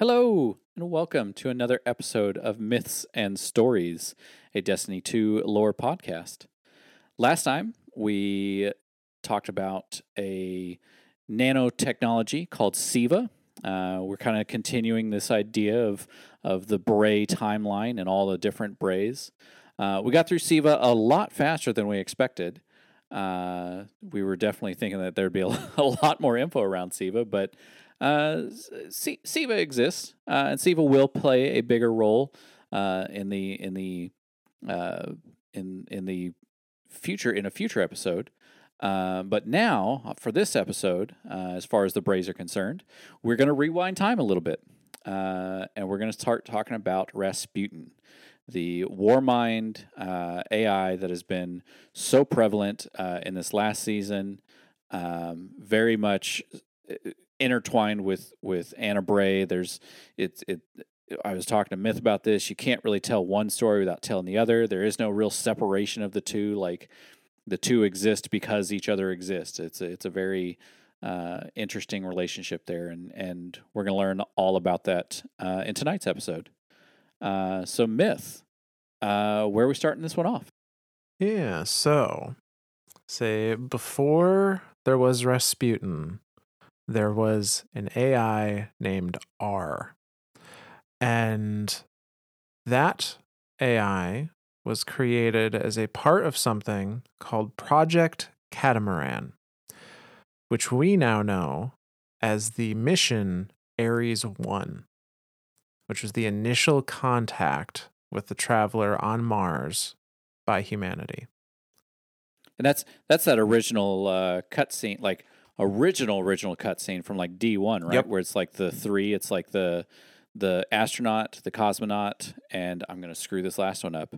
Hello, and welcome to another episode of Myths and Stories, a Destiny 2 lore podcast. Last time, we talked about a nanotechnology called SIVA. Uh, we're kind of continuing this idea of, of the Bray timeline and all the different Brays. Uh, we got through SIVA a lot faster than we expected. Uh, we were definitely thinking that there'd be a, a lot more info around SIVA, but uh, SIVA exists, uh, and SIVA will play a bigger role uh, in the in the uh, in in the future in a future episode. Uh, but now, uh, for this episode, uh, as far as the Brays are concerned, we're going to rewind time a little bit, uh, and we're going to start talking about Rasputin, the Warmind uh, AI that has been so prevalent uh, in this last season, um, very much intertwined with with Anna Bray. There's it's it. I was talking to Myth about this. You can't really tell one story without telling the other. There is no real separation of the two. Like the two exist because each other exists. It's a, it's a very uh, interesting relationship there, and and we're gonna learn all about that uh, in tonight's episode. Uh, so Myth, uh, where are we starting this one off? Yeah, so say before there was Rasputin, there was an AI named R. And that AI was created as a part of something called Project Catamaran, which we now know as the mission Ares 1, which was the initial contact with the traveler on Mars by humanity. And that's that's that original uh, cutscene, like original original cutscene from like D one, right? Yep. Where it's like the three. It's like the the astronaut, the cosmonaut, and I'm gonna screw this last one up.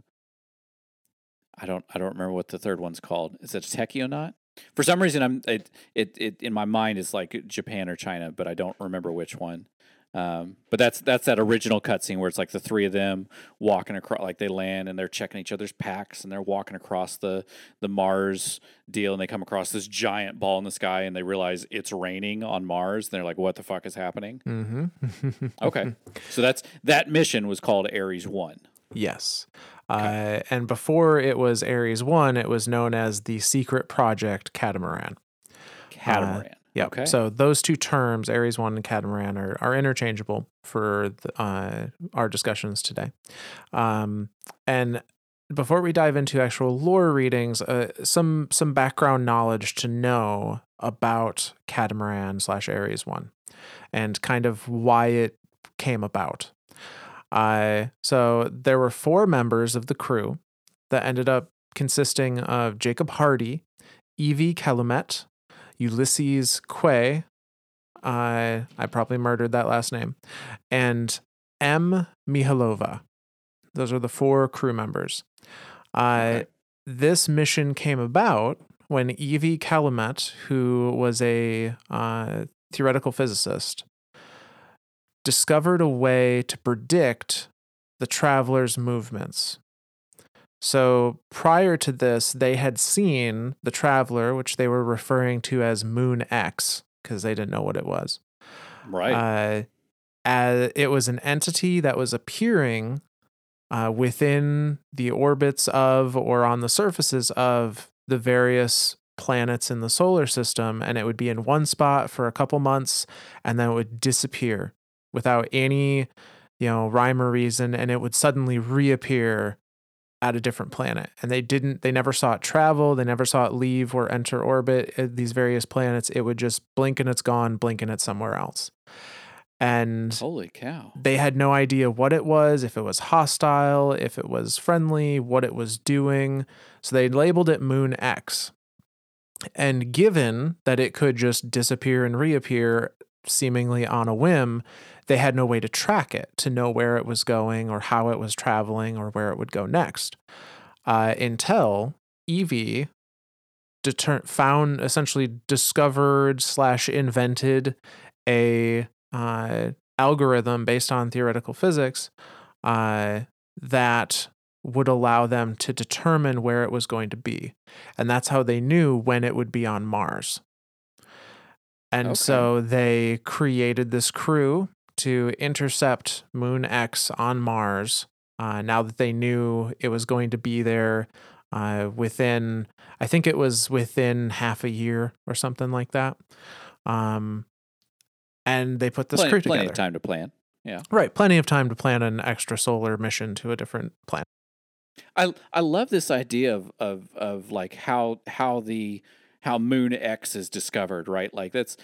I don't I don't remember what the third one's called. Is it a taikonaut? For some reason, I'm it, it it in my mind is like Japan or China, but I don't remember which one. Um, but that's that's that original cutscene where it's like the three of them walking across, like they land and they're checking each other's packs and they're walking across the the Mars deal and they come across this giant ball in the sky and they realize it's raining on Mars. And they're like, "What the fuck is happening?" Mm-hmm. Okay, so that's that mission was called Ares One. Yes. Uh, and before it was Ares 1, it was known as the Secret Project Catamaran. Catamaran. Yep. Okay. So those two terms, Ares 1 and Catamaran, are, are interchangeable for the, uh, our discussions today. Um, and before we dive into actual lore readings, uh, some some background knowledge to know about Catamaran slash Ares 1 and kind of why it came about. Uh, so there were four members of the crew that ended up consisting of Jacob Hardy, Evie Calumet, Ulysses Quay. Uh, I probably murdered that last name, and M. Mihalova. Those are the four crew members. Uh, Okay. This mission came about when Evie Calumet, who was a uh, theoretical physicist, discovered a way to predict the traveler's movements. So prior to this, they had seen the traveler, which they were referring to as Moon X, because they didn't know what it was. right. Uh, as it was an entity that was appearing uh, within the orbits of or on the surfaces of the various planets in the solar system, and it would be in one spot for a couple months, and then it would disappear without any, you know, rhyme or reason, and it would suddenly reappear at a different planet. And they didn't, they never saw it travel, they never saw it leave or enter orbit eh, these various planets. It would just blink and it's gone, blink and it's somewhere else. And Holy cow. they had no idea what it was, if it was hostile, if it was friendly, what it was doing. So they labeled it Moon X. And given that it could just disappear and reappear seemingly on a whim, they had no way to track it to know where it was going or how it was traveling or where it would go next. Uh, until Evie deter- found, essentially discovered slash invented a uh, algorithm based on theoretical physics uh, that would allow them to determine where it was going to be. And that's how they knew when it would be on Mars. And Okay. so they created this crew to intercept Moon X on Mars. Uh, now that they knew it was going to be there uh, within, I think it was within half a year or something like that. Um, and they put this plenty, crew plenty together. of time to plan. Yeah. Right, plenty of time to plan an extrasolar mission to a different planet. I I love this idea of of of like how how the how Moon X is discovered, right? Like that's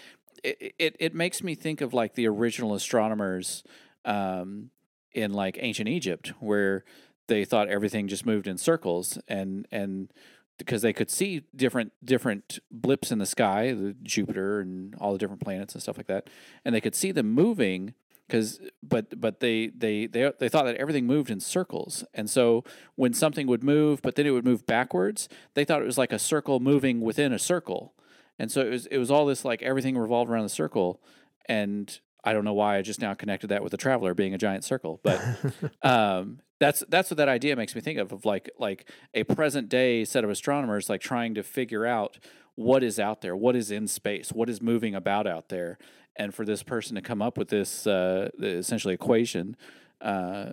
it. It, it makes me think of like the original astronomers um, in like ancient Egypt, where they thought everything just moved in circles, and and because they could see different different blips in the sky, the Jupiter and all the different planets and stuff like that, and they could see them moving because but but they, they they they thought that everything moved in circles. And so when something would move but then it would move backwards they thought it was like a circle moving within a circle. And so it was it was all this like everything revolved around the circle. And i don't know why i just now connected that with the traveler being a giant circle but um that's that's what that idea makes me think of of like like a present day set of astronomers like trying to figure out what is out there what is in space what is moving about out there and for this person to come up with this uh, essentially equation uh,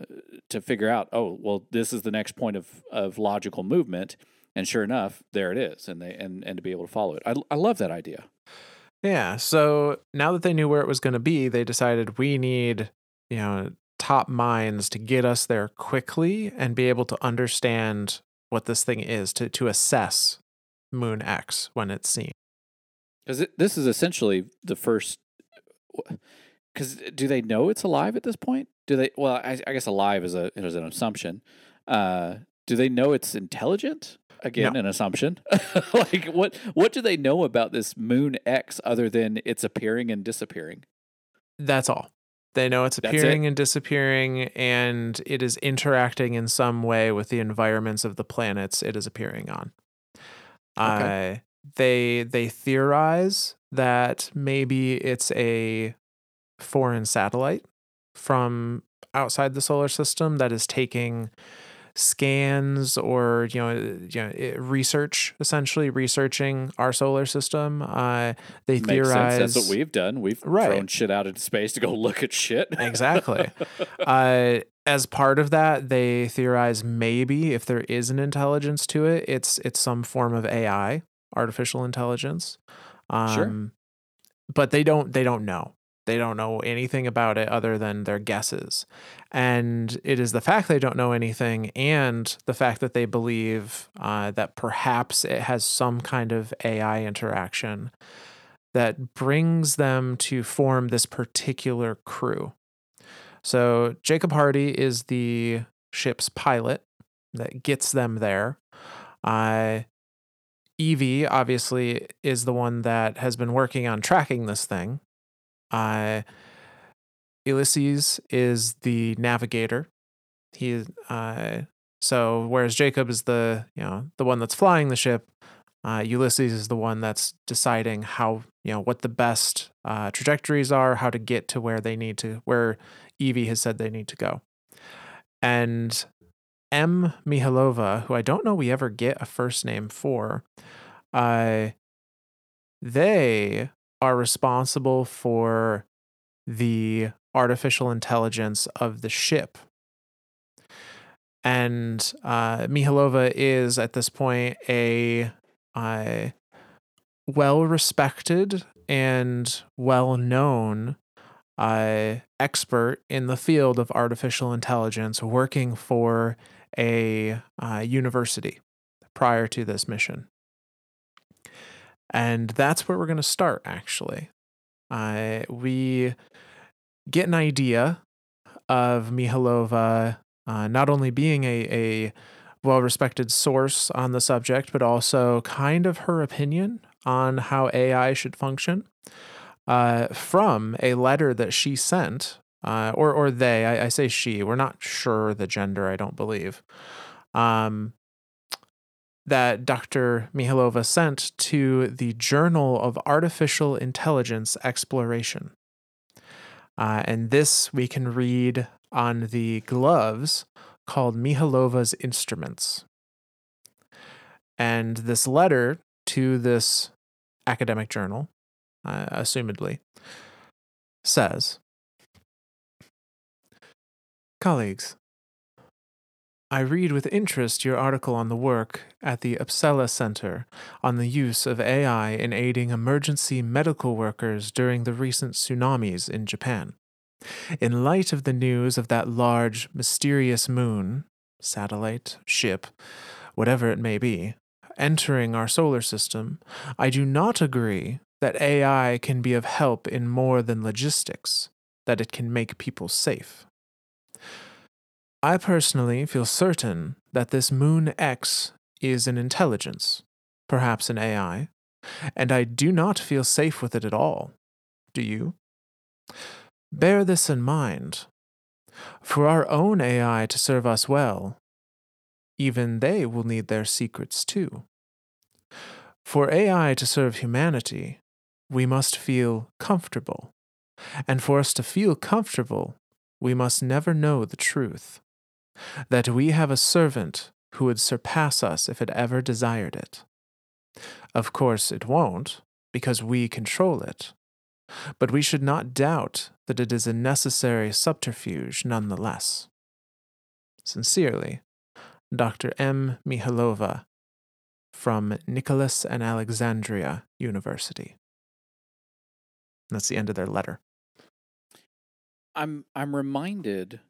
to figure out, oh, well, this is the next point of, of logical movement, and sure enough, there it is, and they and, and to be able to follow it, I, I love that idea. Yeah. So now that they knew where it was going to be, they decided we need, you know, top minds to get us there quickly and be able to understand what this thing is to to assess Moon X when it's seen. Because this is essentially the first. Because do they know it's alive at this point? Do they? Well, I, I guess alive is a is an assumption. Uh, do they know it's intelligent? Again, No. an assumption. like what? What do they know about this Moon X other than it's appearing and disappearing? That's all. They know it's That's it? appearing and disappearing, and it is interacting in some way with the environments of the planets it is appearing on. Okay. Uh, they they theorize that maybe it's a foreign satellite from outside the solar system that is taking scans or you know, you know research essentially researching our solar system uh they Makes theorize sense. That's what we've done. We've Right. thrown shit out into space to go look at shit. Exactly. uh, as part of that, they theorize maybe if there is an intelligence to it, it's it's some form of AI, artificial intelligence. Um, Sure. But they don't they don't know. They don't know anything about it other than their guesses. And it is the fact they don't know anything and the fact that they believe uh, that perhaps it has some kind of AI interaction that brings them to form this particular crew. So Jacob Hardy is the ship's pilot that gets them there. Uh, Evie obviously is the one that has been working on tracking this thing. Uh, Ulysses is the navigator. He uh, so whereas Jacob is the you know the one that's flying the ship, uh, Ulysses is the one that's deciding how you know what the best uh, trajectories are, how to get to where they need to, where Evie has said they need to go. And M. Mihalova, who I don't know we ever get a first name for, uh, they are responsible for the artificial intelligence of the ship. And uh, Mihalova is at this point a uh, well respected and well known uh, expert in the field of artificial intelligence working for a uh, university prior to this mission. And that's where we're going to start, actually. Uh, we get an idea of Mihalova uh, not only being a, a well respected source on the subject, but also kind of her opinion on how AI should function uh, from a letter that she sent, uh, or or they. I, I say she. We're not sure the gender. I don't believe. Um, that Dr. Mihalova sent to the Journal of Artificial Intelligence Exploration. Uh, and this we can read on the gloves called Mihalova's Instruments. And this letter to this academic journal, uh, assumedly, says Colleagues, I read with interest your article on the work at the Uppsala Center on the use of AI in aiding emergency medical workers during the recent tsunamis in Japan. In light of the news of that large, mysterious moon, satellite, ship, whatever it may be, entering our solar system, I do not agree that AI can be of help in more than logistics, that it can make people safe. I personally feel certain that this Moon X is an intelligence, perhaps an AI, and I do not feel safe with it at all. Do you? Bear this in mind. For our own AI to serve us well, even they will need their secrets too. For AI to serve humanity, we must feel comfortable. And for us to feel comfortable, we must never know the truth that we have a servant who would surpass us if it ever desired it. Of course, it won't, because we control it. But we should not doubt that it is a necessary subterfuge nonetheless. Sincerely, Dr. M. Mihalova from Nicholas and Alexandria University. That's the end of their letter. I'm I'm reminded.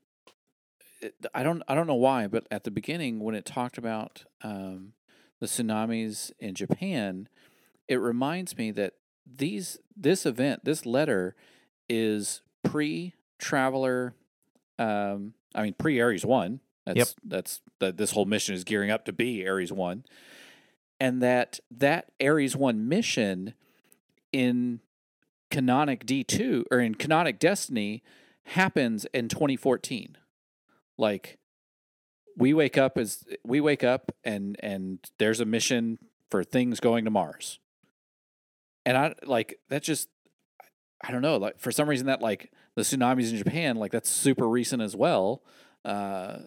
I don't I don't know why, but at the beginning when it talked about um, the tsunamis in Japan, it reminds me that these this event this letter is pre traveler. Um, I mean pre Ares one. That's Yep. that's that this whole mission is gearing up to be Ares one, and that that Ares one mission in canonic D2 or in canonic Destiny happens in 2014. Like we wake up as we wake up and and there's a mission for things going to Mars. And I like that just I don't know, like for some reason that like the tsunamis in Japan like that's super recent as well. Uh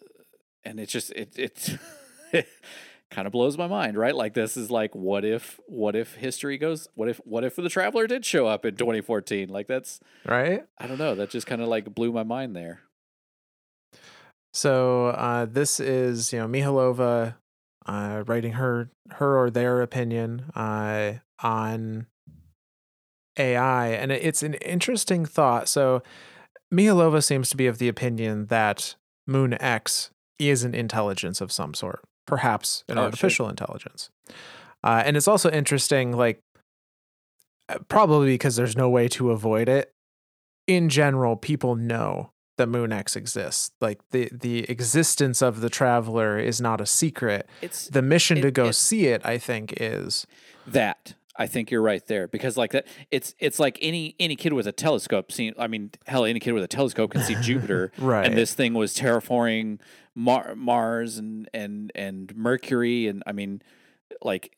and it's just it it, it kind of blows my mind, right? Like this is like what if what if history goes what if what if the traveler did show up in 2014? Like that's Right? I don't know, that just kind of like blew my mind there. So uh, this is, you know, Mihalova uh, writing her her or their opinion uh, on AI, and it's an interesting thought. So Mihalova seems to be of the opinion that Moon X is an intelligence of some sort, perhaps an Oh, artificial intelligence. Uh, and it's also interesting, like uh, probably because there's no way to avoid it. In general, people know that Moon X exists. Like the the existence of the traveler is not a secret. It's The mission It- to go it- see it, I think, is that I think you're right there because like that it's it's like any any kid with a telescope seeing I mean hell any kid with a telescope can see Jupiter right. and this thing was terraforming Mar- Mars and and and Mercury and I mean like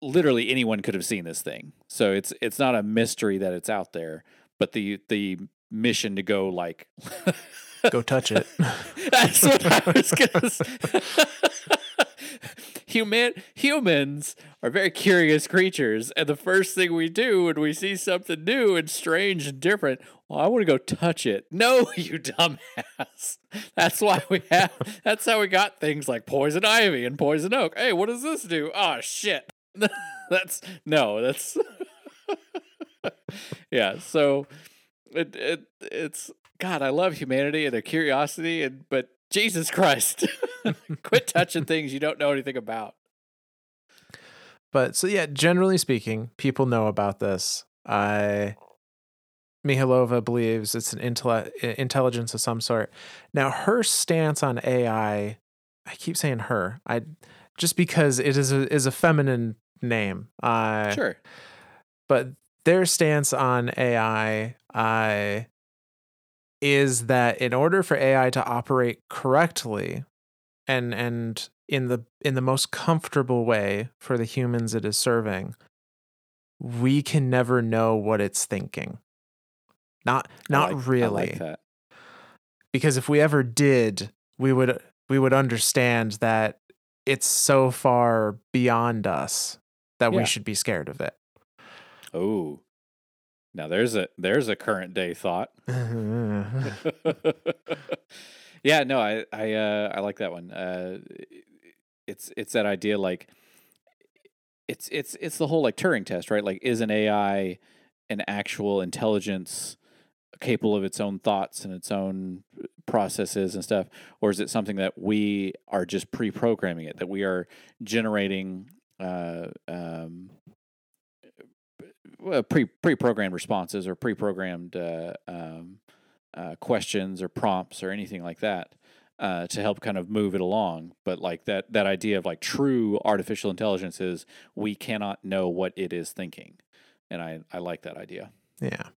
literally anyone could have seen this thing. So it's it's not a mystery that it's out there, but the the mission to go like go touch it. That's what I was gonna say. Human humans are very curious creatures, and the first thing we do when we see something new and strange and different, well, I want to go touch it. No, you dumbass. That's why we have. That's how we got things like poison ivy and poison oak. Hey, what does this do? Oh shit. that's no. That's yeah. So it it it's God. I love humanity and their curiosity, and but Jesus Christ, quit touching things you don't know anything about. But so yeah, generally speaking, people know about this. I Mihalova believes it's an intelle- intelligence of some sort. Now, her stance on AI, I keep saying her, I just because it is a is a feminine name. Uh, Sure. but their stance on AI uh, is that in order for AI to operate correctly and and in the in the most comfortable way for the humans it is serving, we can never know what it's thinking. Not not like- really I like that. because if we ever did we would we would understand that it's so far beyond us that Yeah. we should be scared of it Oh, now there's a there's a current day thought. Yeah, no, I I uh, I like that one. Uh, it's it's that idea like it's it's it's the whole like Turing test, right? Like, is an AI an actual intelligence capable of its own thoughts and its own processes and stuff, or is it something that we are just pre-programming it? That we are generating uh, um, pre pre-programmed responses or pre-programmed uh, um, uh, questions or prompts or anything like that uh, to help kind of move it along. But like that that idea of like true artificial intelligence is we cannot know what it is thinking, and I I like that idea. Yeah.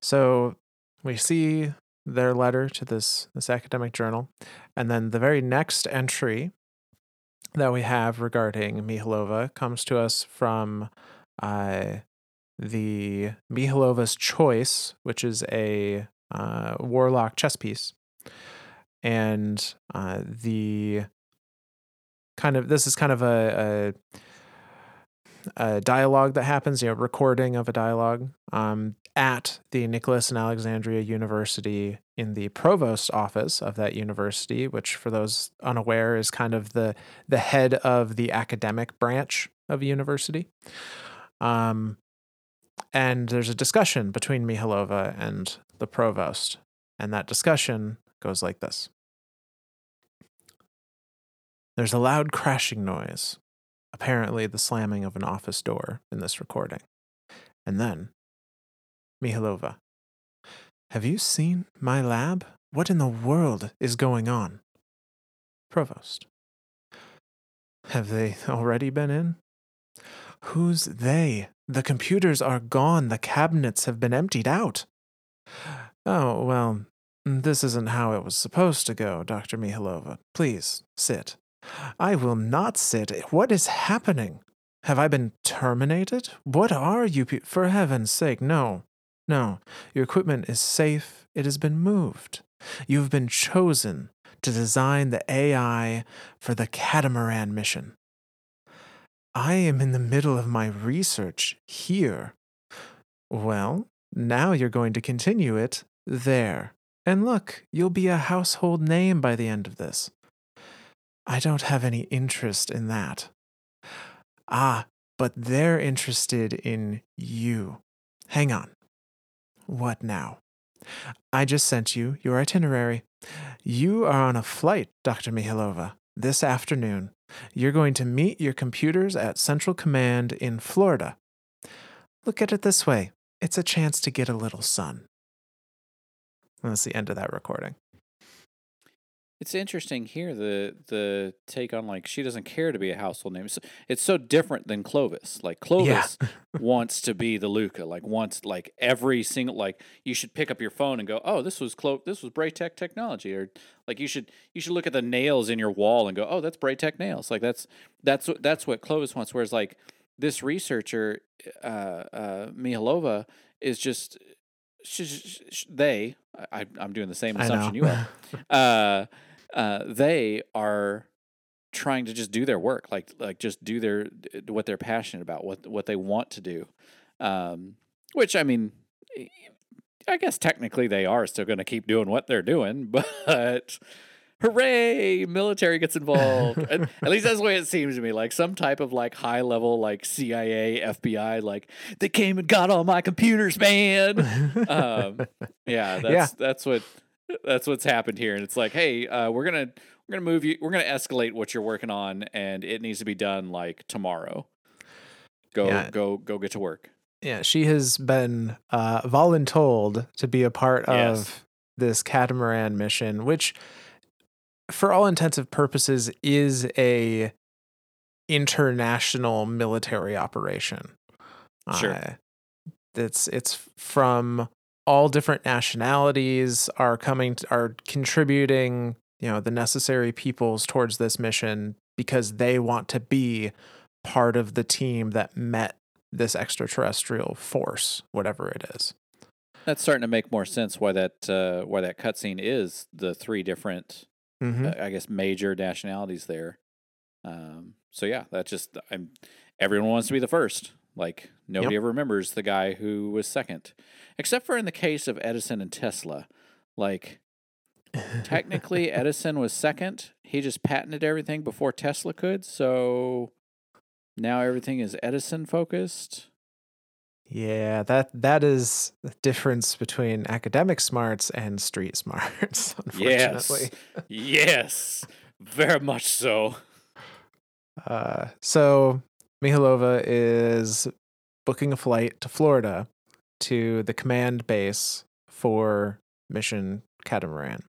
So we see their letter to this this academic journal, and then the very next entry that we have regarding Mihalova comes to us from uh, the Mihalova's Choice, which is a uh, warlock chess piece, and uh, the kind of this is kind of a, a, a dialogue that happens, you know, recording of a dialogue um, at the Nicholas and Alexandria University in the provost office of that university, which for those unaware is kind of the the head of the academic branch of a university. Um, and there's a discussion between Mihalova and the provost. And that discussion goes like this There's a loud crashing noise, apparently the slamming of an office door in this recording. And then, Mihalova, have you seen my lab? What in the world is going on? Provost. Have they already been in? Who's they? The computers are gone. The cabinets have been emptied out. Oh, well, this isn't how it was supposed to go, Dr. Mihalova. Please, sit. I will not sit. What is happening? Have I been terminated? What are you? Pe- For heaven's sake, no. No. Your equipment is safe. It has been moved. You have been chosen to design the AI for the catamaran mission. I am in the middle of my research here. Well, now you're going to continue it there. And look, you'll be a household name by the end of this. I don't have any interest in that. Ah, but they're interested in you. Hang on. What now? I just sent you your itinerary. You are on a flight, Dr. Mihalova, this afternoon. You're going to meet your computers at Central Command in Florida. Look at it this way it's a chance to get a little sun. And that's the end of that recording. It's interesting here the the take on like she doesn't care to be a household name. It's, it's so different than Clovis. Like Clovis Yeah. wants to be the Luca. Like wants like every single like you should pick up your phone and go, oh, this was Clo this was Braytech technology, or like you should you should look at the nails in your wall and go, oh, that's Braytech nails. Like that's that's that's what Clovis wants. Whereas like this researcher, uh, uh, Mihalova, is just she's, sh they. I, I'm doing the same assumption you are uh, uh, they are trying to just do their work, like like just do their what they're passionate about, what what they want to do. Um, which I mean, I guess technically they are still going to keep doing what they're doing, but hooray, military gets involved. at, at least that's the way it seems to me. Like some type of like high level like CIA, FBI, like they came and got all my computers, man. um, yeah, that's Yeah. that's what that's what's happened here, and it's like, hey, uh, we're gonna we're gonna move you, we're gonna escalate what you're working on, and it needs to be done like tomorrow. Go Yeah. go go get to work. yeah, she has been uh, voluntold to be a part Yes. of this catamaran mission, which, for all intensive purposes, is a international military operation. Sure. Uh, it's it's from all different nationalities are coming to, are contributing you know the necessary peoples towards this mission because they want to be part of the team that met this extraterrestrial force whatever it is That's starting to make more sense why that uh, why that cutscene is the three different Mhm. uh, I guess major nationalities there. Um, so yeah, that's just I'm everyone wants to be the first. Like nobody ever remembers the guy who was second, except for in the case of Edison and Tesla. Like technically Edison was second. He just patented everything before Tesla could. So now everything is Edison focused. Yeah, that that is the difference between academic smarts and street smarts, unfortunately. Yes. yes. Very much so. Uh, so Mihalova is booking a flight to Florida to the command base for Mission Catamaran.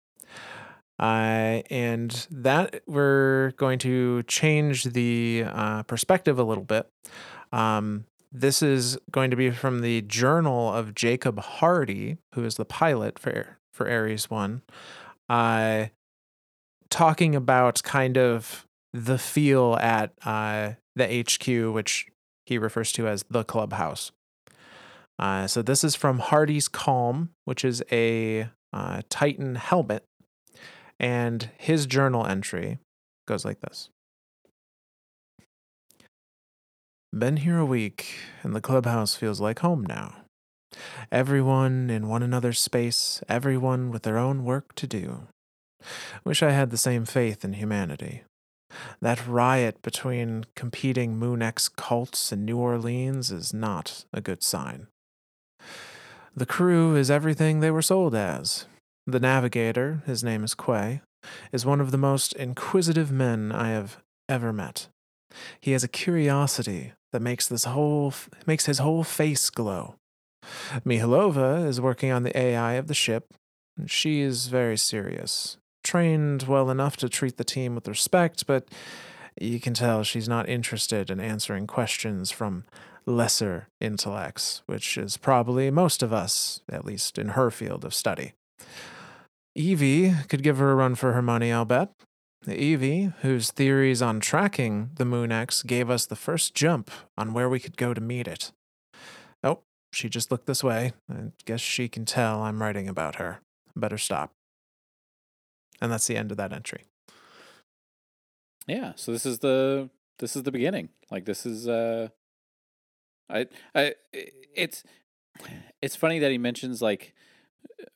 Uh, and that we're going to change the uh, perspective a little bit. Um, this is going to be from the journal of Jacob Hardy, who is the pilot for for Ares One, uh, talking about kind of the feel at uh, the HQ, which he refers to as the clubhouse. Uh, so this is from Hardy's Calm, which is a uh, Titan helmet, and his journal entry goes like this. Been here a week, and the clubhouse feels like home now. Everyone in one another's space, everyone with their own work to do. Wish I had the same faith in humanity. That riot between competing MoonX cults in New Orleans is not a good sign. The crew is everything they were sold as. The navigator, his name is Quay, is one of the most inquisitive men I have ever met. He has a curiosity that makes this whole makes his whole face glow. Mihalova is working on the AI of the ship. She is very serious, trained well enough to treat the team with respect, but you can tell she's not interested in answering questions from lesser intellects, which is probably most of us, at least in her field of study. Evie could give her a run for her money, I'll bet. Evie, whose theories on tracking the MoonX gave us the first jump on where we could go to meet it. Oh, she just looked this way. I guess she can tell I'm writing about her. Better stop. And that's the end of that entry. Yeah, so this is the this is the beginning. Like this is uh I I it's it's funny that he mentions like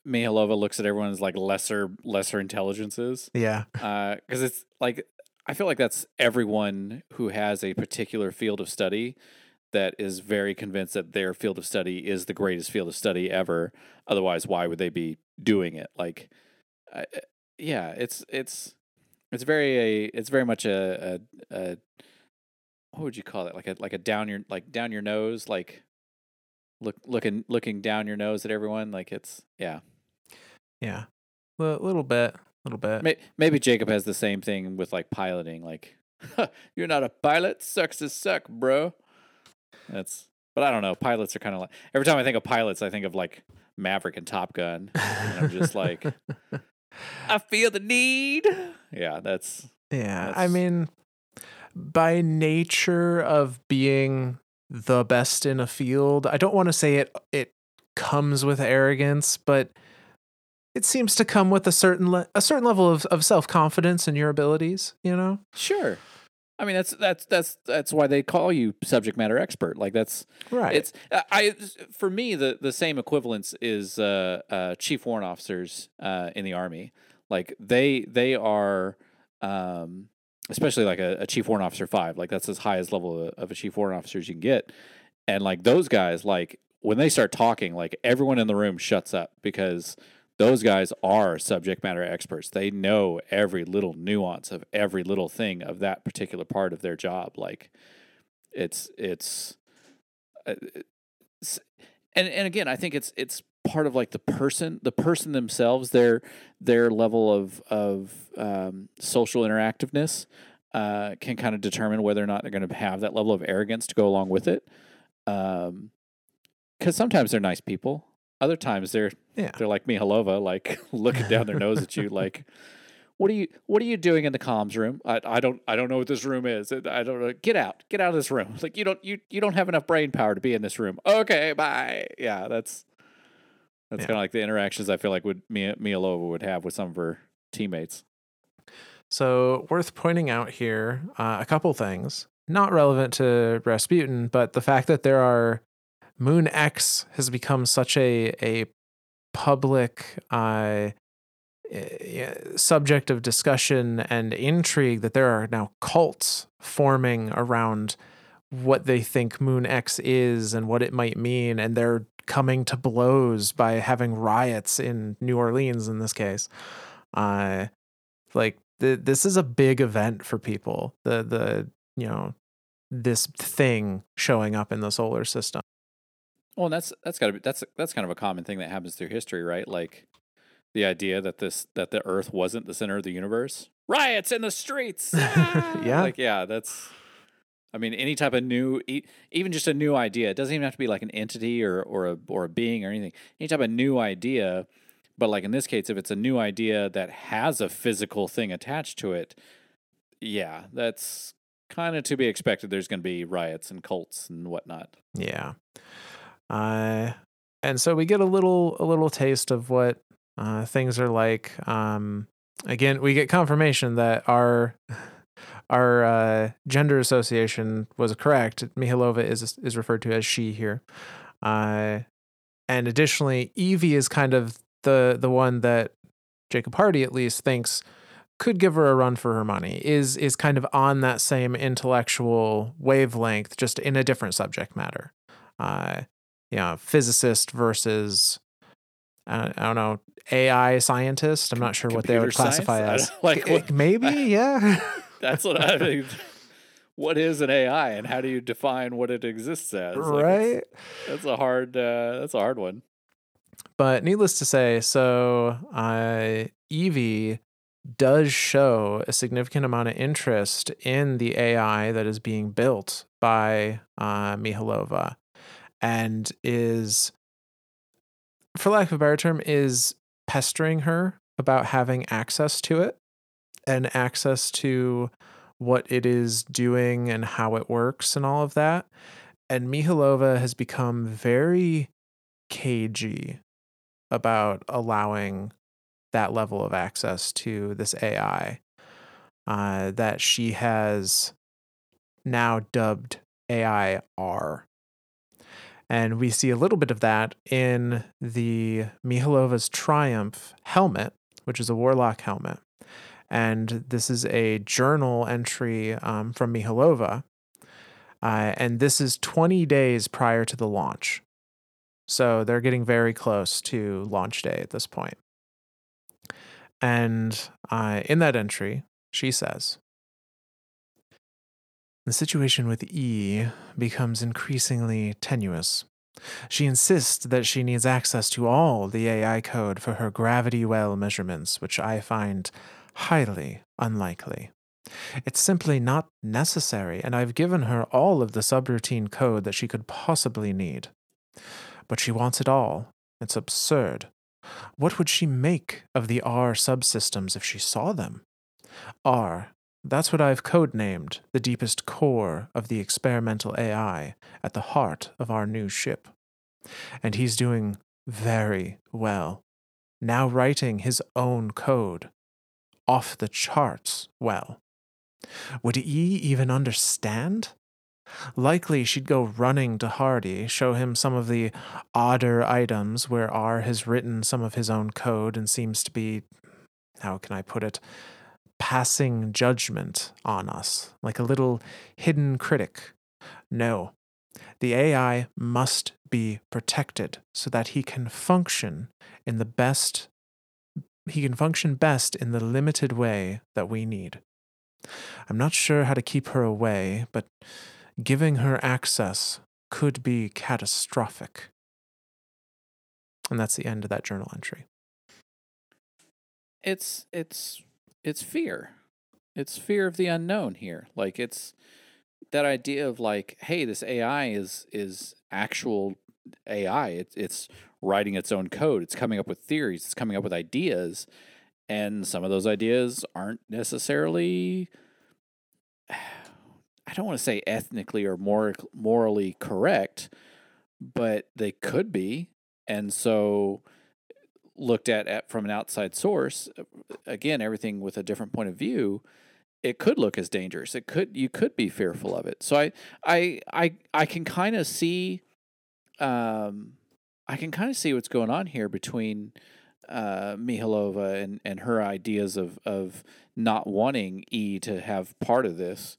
Mihalova looks at everyone as like lesser lesser intelligences. Yeah. Because uh, it's like I feel like that's everyone who has a particular field of study that is very convinced that their field of study is the greatest field of study ever. Otherwise, why would they be doing it? Like, uh, yeah, it's it's it's very a it's very much a, a, a what would you call it? Like a like a down your like down your nose like look looking looking down your nose at everyone like it's yeah. Yeah. A little bit a little bit. Maybe jacob has the same thing with like piloting like you're not a pilot sucks to suck bro. That's but i don't know pilots are kind of like every time i think of pilots i think of like maverick and top gun and i'm just like i feel the need. Yeah that's yeah that's... i mean by nature of being the best in a field. I don't want to say it it comes with arrogance, but it seems to come with a certain le- a certain level of, of self confidence in your abilities. You know. Sure. I mean that's that's that's that's why they call you subject matter expert. Like that's right. It's I for me the the same equivalence is uh, uh, chief warrant officers uh, in the army. Like they they are um, especially like a, a, chief warrant officer five, like that's as high as level of, of a chief warrant officer as you can get. And like those guys, like when they start talking, like everyone in the room shuts up because those guys are subject matter experts. They know every little nuance of every little thing of that particular part of their job. Like it's it's, uh, it's and and again, I think it's it's part of like the person the person themselves their their level of of um, social interactiveness uh, can kind of determine whether or not they're going to have that level of arrogance to go along with it. Um because sometimes they're nice people. Other times they're yeah. they're like Mihalova like looking down their nose at you like what are you what are you doing in the comms room? I, I don't i don't know what this room is. I don't know get out get out of this room. Like you don't you you don't have enough brain power to be in this room. Okay bye. Yeah that's that's yeah. kind of like the interactions I feel like would Mia Mihalova would have with some of her teammates. So worth pointing out here uh, a couple things, not relevant to Rasputin, but the fact that there are Moon X has become such a a public uh, uh, subject of discussion and intrigue that there are now cults forming around what they think Moon X is and what it might mean, and they're coming to blows by having riots in New Orleans in this case. Uh, like the, this is a big event for people. The the you know this thing showing up in the solar system. Well, that's that's got to be that's that's kind of a common thing that happens through history, right? Like the idea that this that the Earth wasn't the center of the universe. Riots in the streets. Ah! yeah, like yeah, that's. I mean, any type of new, even just a new idea. It doesn't even have to be like an entity or or a or a being or anything. Any type of new idea, but like in this case, if it's a new idea that has a physical thing attached to it, yeah, that's kind of to be expected. There's going to be riots and cults and whatnot. Yeah. Uh, and so we get a little a little taste of what uh, things are like. Um, again, we get confirmation that our our uh, gender association was correct. Mihalova is is referred to as she here, uh, and additionally, Evie is kind of the the one that Jacob Hardy at least thinks could give her a run for her money. Is is kind of on that same intellectual wavelength, just in a different subject matter. Uh, you know, physicist versus I don't know AI scientist. I'm not sure what they would classify as. Like what, maybe, yeah. That's what I think. What is an AI, and how do you define what it exists as? Like right. That's a hard. Uh, that's a hard one. But needless to say, so uh, Evie does show a significant amount of interest in the AI that is being built by uh, Mihalova, and is, for lack of a better term, is pestering her about having access to it and access to what it is doing and how it works and all of that. And Mihalova has become very cagey about allowing that level of access to this AI uh, that she has now dubbed AI R. And we see a little bit of that in the Mihalova's Triumph helmet, which is a Warlock helmet. And this is a journal entry um, from Mihalova. Uh, and this is 20 days prior to the launch. So they're getting very close to launch day at this point. And uh, in that entry, she says, the situation with E becomes increasingly tenuous. She insists that she needs access to all the AI code for her gravity well measurements, which I find highly unlikely. It's simply not necessary, and I've given her all of the subroutine code that she could possibly need. But she wants it all. It's absurd. What would she make of the R subsystems if she saw them? R that's what I've codenamed the deepest core of the experimental AI at the heart of our new ship. And he's doing very well. Now writing his own code. Off the charts well. Would E even understand? Likely she'd go running to Hardy, show him some of the odder items where R has written some of his own code and seems to be, how can I put it, passing judgment on us, like a little hidden critic. No, the AI must be protected so that he can function in the best he can function best in the limited way that we need. I'm not sure how to keep her away, but giving her access could be catastrophic. And that's the end of that journal entry. It's it's it's fear. It's fear of the unknown here. Like it's that idea of like, hey, this AI is is actual AI. It's it's writing its own code. It's coming up with theories. It's coming up with ideas, and some of those ideas aren't necessarily. I don't want to say ethnically or morally correct, but they could be, and so looked at, at from an outside source, uh, again, everything with a different point of view, it could look as dangerous. It could you could be fearful of it. So I I I I can kind of see um I can kind of see what's going on here between uh, Mihalova and, and her ideas of, of not wanting E to have part of this,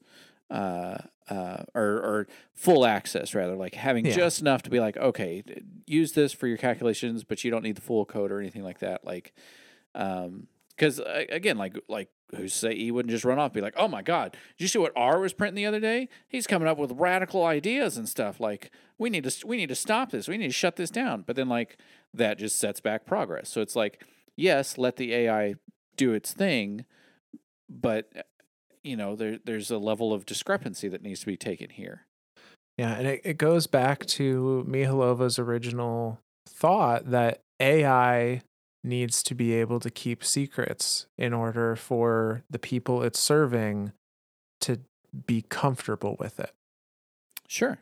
uh, uh, or, or full access rather, like having Yeah. just enough to be like, okay, use this for your calculations, but you don't need the full code or anything like that. Like, um, because again, like like who's say he wouldn't just run off, and be like, oh my god, did you see what R was printing the other day? He's coming up with radical ideas and stuff. Like we need to we need to stop this. We need to shut this down. But then like that just sets back progress. So it's like yes, let the AI do its thing, but uh, you know there there's a level of discrepancy that needs to be taken here. Yeah, and it, it goes back to Mihalova's original thought that AI needs to be able to keep secrets in order for the people it's serving to be comfortable with it. Sure.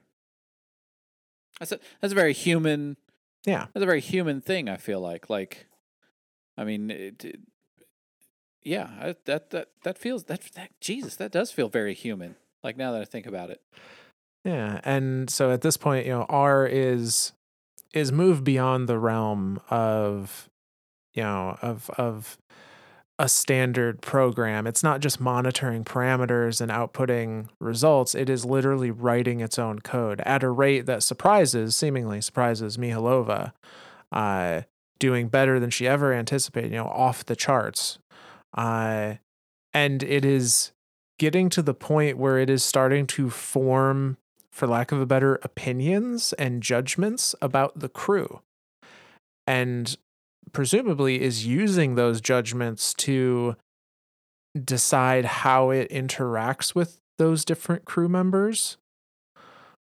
That's a that's a very human Yeah. That's a very human thing. I feel like, like, I mean, it, it- yeah, I, that that that feels that that Jesus, that does feel very human. Like now that I think about it, Yeah, and so at this point, you know, R is is moved beyond the realm of you know, of of a standard program. It's not just monitoring parameters and outputting results. It is literally writing its own code at a rate that surprises, seemingly surprises Mihalova, uh, doing better than she ever anticipated, you know, off the charts. Uh, and it is getting to the point where it is starting to form, for lack of a better, opinions and judgments about the crew. And presumably is using those judgments to decide how it interacts with those different crew members.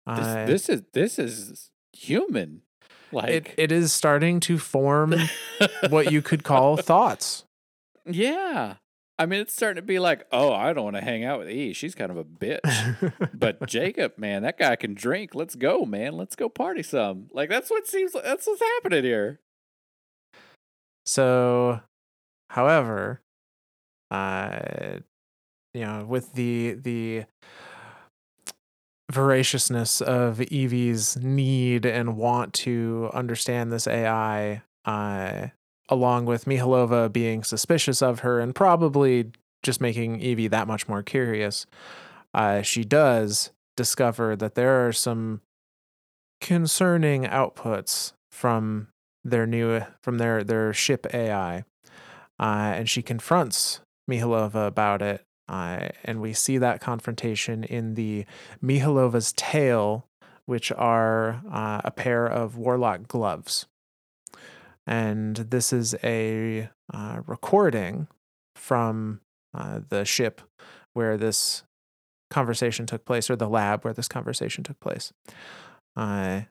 this, Uh, this is this is human. Like, it, it is starting to form what you could call thoughts. yeah. I mean, it's starting to be like, oh, I don't want to hang out with E. She's kind of a bitch. but Jacob, man, that guy can drink. Let's go, man. Let's go party some. Like that's what seems. like That's what's happening here. So, however, uh, you know, with the the voraciousness of Evie's need and want to understand this AI, uh, along with Mihalova being suspicious of her and probably just making Evie that much more curious, uh, she does discover that there are some concerning outputs from their new from their their ship AI, uh, and she confronts Mihalova about it. Uh, and we see that confrontation in the Mihalova's tail, which are uh, a pair of warlock gloves. And this is a uh, recording from uh, the ship where this conversation took place, or the lab where this conversation took place. Uh,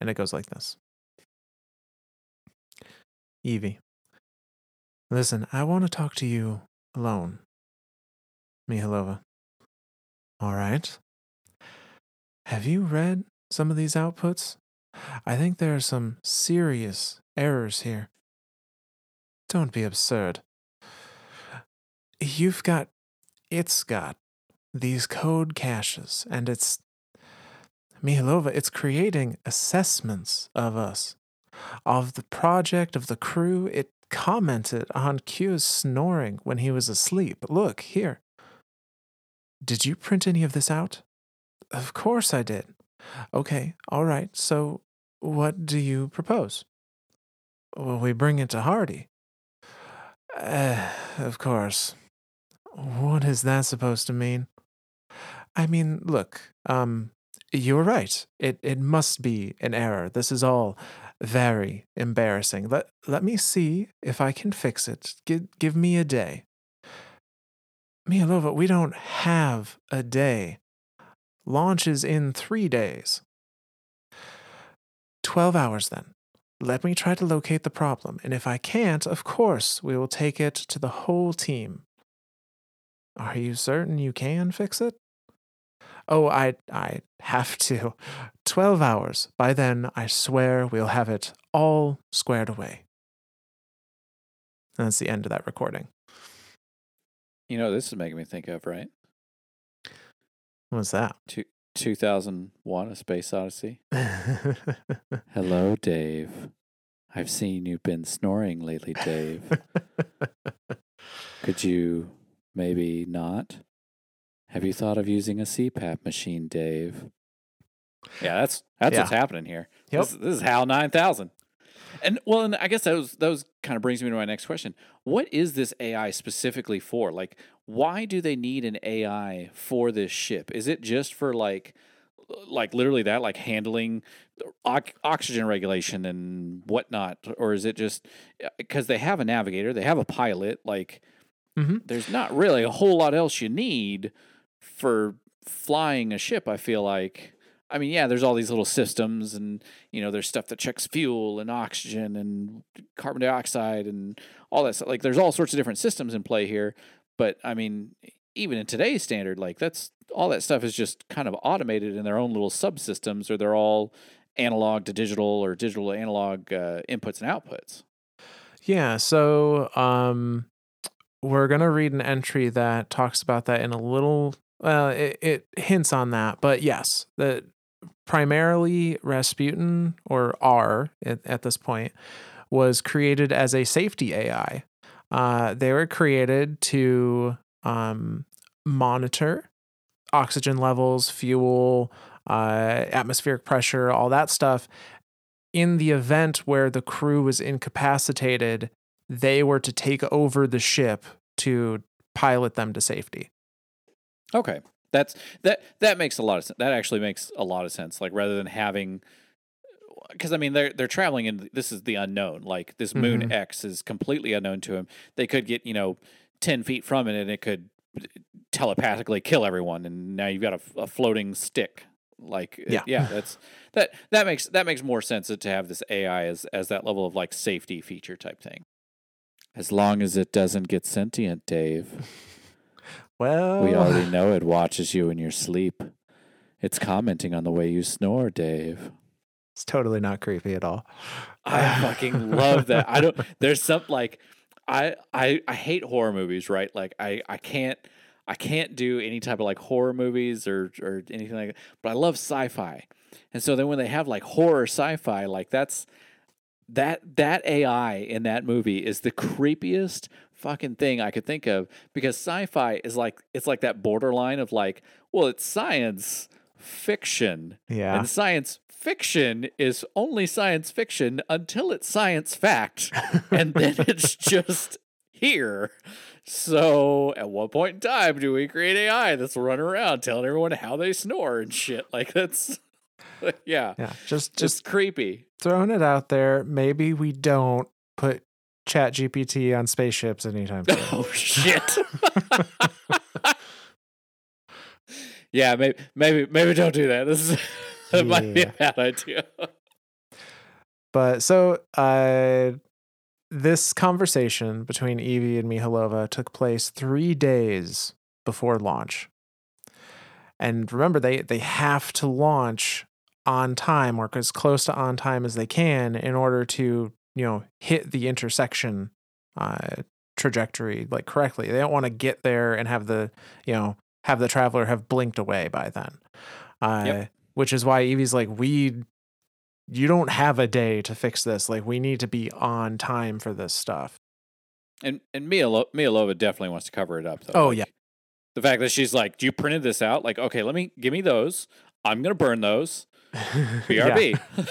and it goes like this. Evie. Listen, I want to talk to you alone. Mihalova. All right. Have you read some of these outputs? I think there are some serious errors here. Don't be absurd. You've got, it's got these code caches, and it's, Mihalova, it's creating assessments of us of the project of the crew. It commented on Q's snoring when he was asleep. Look, here. Did you print any of this out? Of course I did. Okay, all right. So, what do you propose? Well, we bring it to Hardy. Uh, of course. What is that supposed to mean? I mean, look, um, you're right. It it must be an error. This is all very embarrassing. Let let me see if I can fix it. Give give me a day. Mialova, we don't have a day. Launch is in three days. Twelve hours then. Let me try to locate the problem, and if I can't, of course, we will take it to the whole team. Are you certain you can fix it? Oh, I I have to. 12 hours. By then, I swear we'll have it all squared away. And that's the end of that recording. You know, this is making me think of right. What's that? Two, Two thousand one: A Space Odyssey. Hello, Dave. I've seen you've been snoring lately, Dave. Could you maybe not? Have you thought of using a CPAP machine, Dave? Yeah, that's that's Yeah. what's happening here. Yep. This, this is HAL nine thousand. And well, and I guess those those kind of brings me to my next question. What is this AI specifically for? Like, why do they need an AI for this ship? Is it just for like, like literally that, like handling ox- oxygen regulation and whatnot, or is it just because they have a navigator, they have a pilot? Like, Mhm. there's not really a whole lot else you need for flying a ship. I feel like. I mean, yeah, there's all these little systems, and you know, there's stuff that checks fuel and oxygen and carbon dioxide and all that stuff. Like, there's all sorts of different systems in play here. But I mean, even in today's standard, like that's all that stuff is just kind of automated in their own little subsystems, or they're all analog to digital or digital to analog uh, inputs and outputs. Yeah, so um we're going to read an entry that talks about that in a little well it, it hints on that, but yes, the primarily Rasputin or R at, at this point was created as a safety AI. Uh, they were created to um, monitor oxygen levels, fuel, uh, atmospheric pressure, all that stuff. In the event where the crew was incapacitated, they were to take over the ship to pilot them to safety. Okay. That's that that makes a lot of sense. That actually makes a lot of sense. Like rather than having because I mean they're they're traveling in this is the unknown. Like this moon Mhm. X is completely unknown to him. They could get, you know, 10 feet from it and it could telepathically kill everyone and now you've got a, a floating stick. Like it- Yeah. yeah, that's that that makes that makes more sense to have this AI as as that level of like safety feature type thing. As long as it doesn't get sentient, Dave. Well, We already know it watches you in your sleep. It's commenting on the way you snore, Dave. it's totally not creepy at all. I fucking love that. I don't there's some like I I I hate horror movies, right? Like I I can't I can't do any type of like horror movies or or anything like that. But I love sci-fi. And so then when they have like horror sci-fi, like that's that that AI in that movie is the creepiest fucking thing I could think of because sci-fi is like it's like that borderline of like, well, it's science fiction. Yeah. And science fiction is only science fiction until it's science fact. and then it's just here. So, at what point in time do we create AI that's running around telling everyone how they snore and shit? Like, that's, yeah, yeah. Just just just creepy. throwing it out there. Maybe we don't put Chat GPT on spaceships anytime soon. Oh, shit. yeah, maybe, maybe, maybe don't do that. This is, that might be a bad idea. But so uh this conversation between Evie and Mihalova took place 3 days before launch. And remember they they have to launch on time or as close to on time as they can in order to, you know, hit the intersection uh trajectory like correctly. They don't want to get there and have the, you know, have the traveler have blinked away by then. Uh Yep. which is why Evie's like we you don't have a day to fix this. Like we need to be on time for this stuff. And and Mia Lo- Mia Lova definitely wants to cover it up though. Oh, Like, yeah. The fact that she's like, "Do "You printed this out?" Like, okay, let me give me those. I'm gonna burn those. BRB.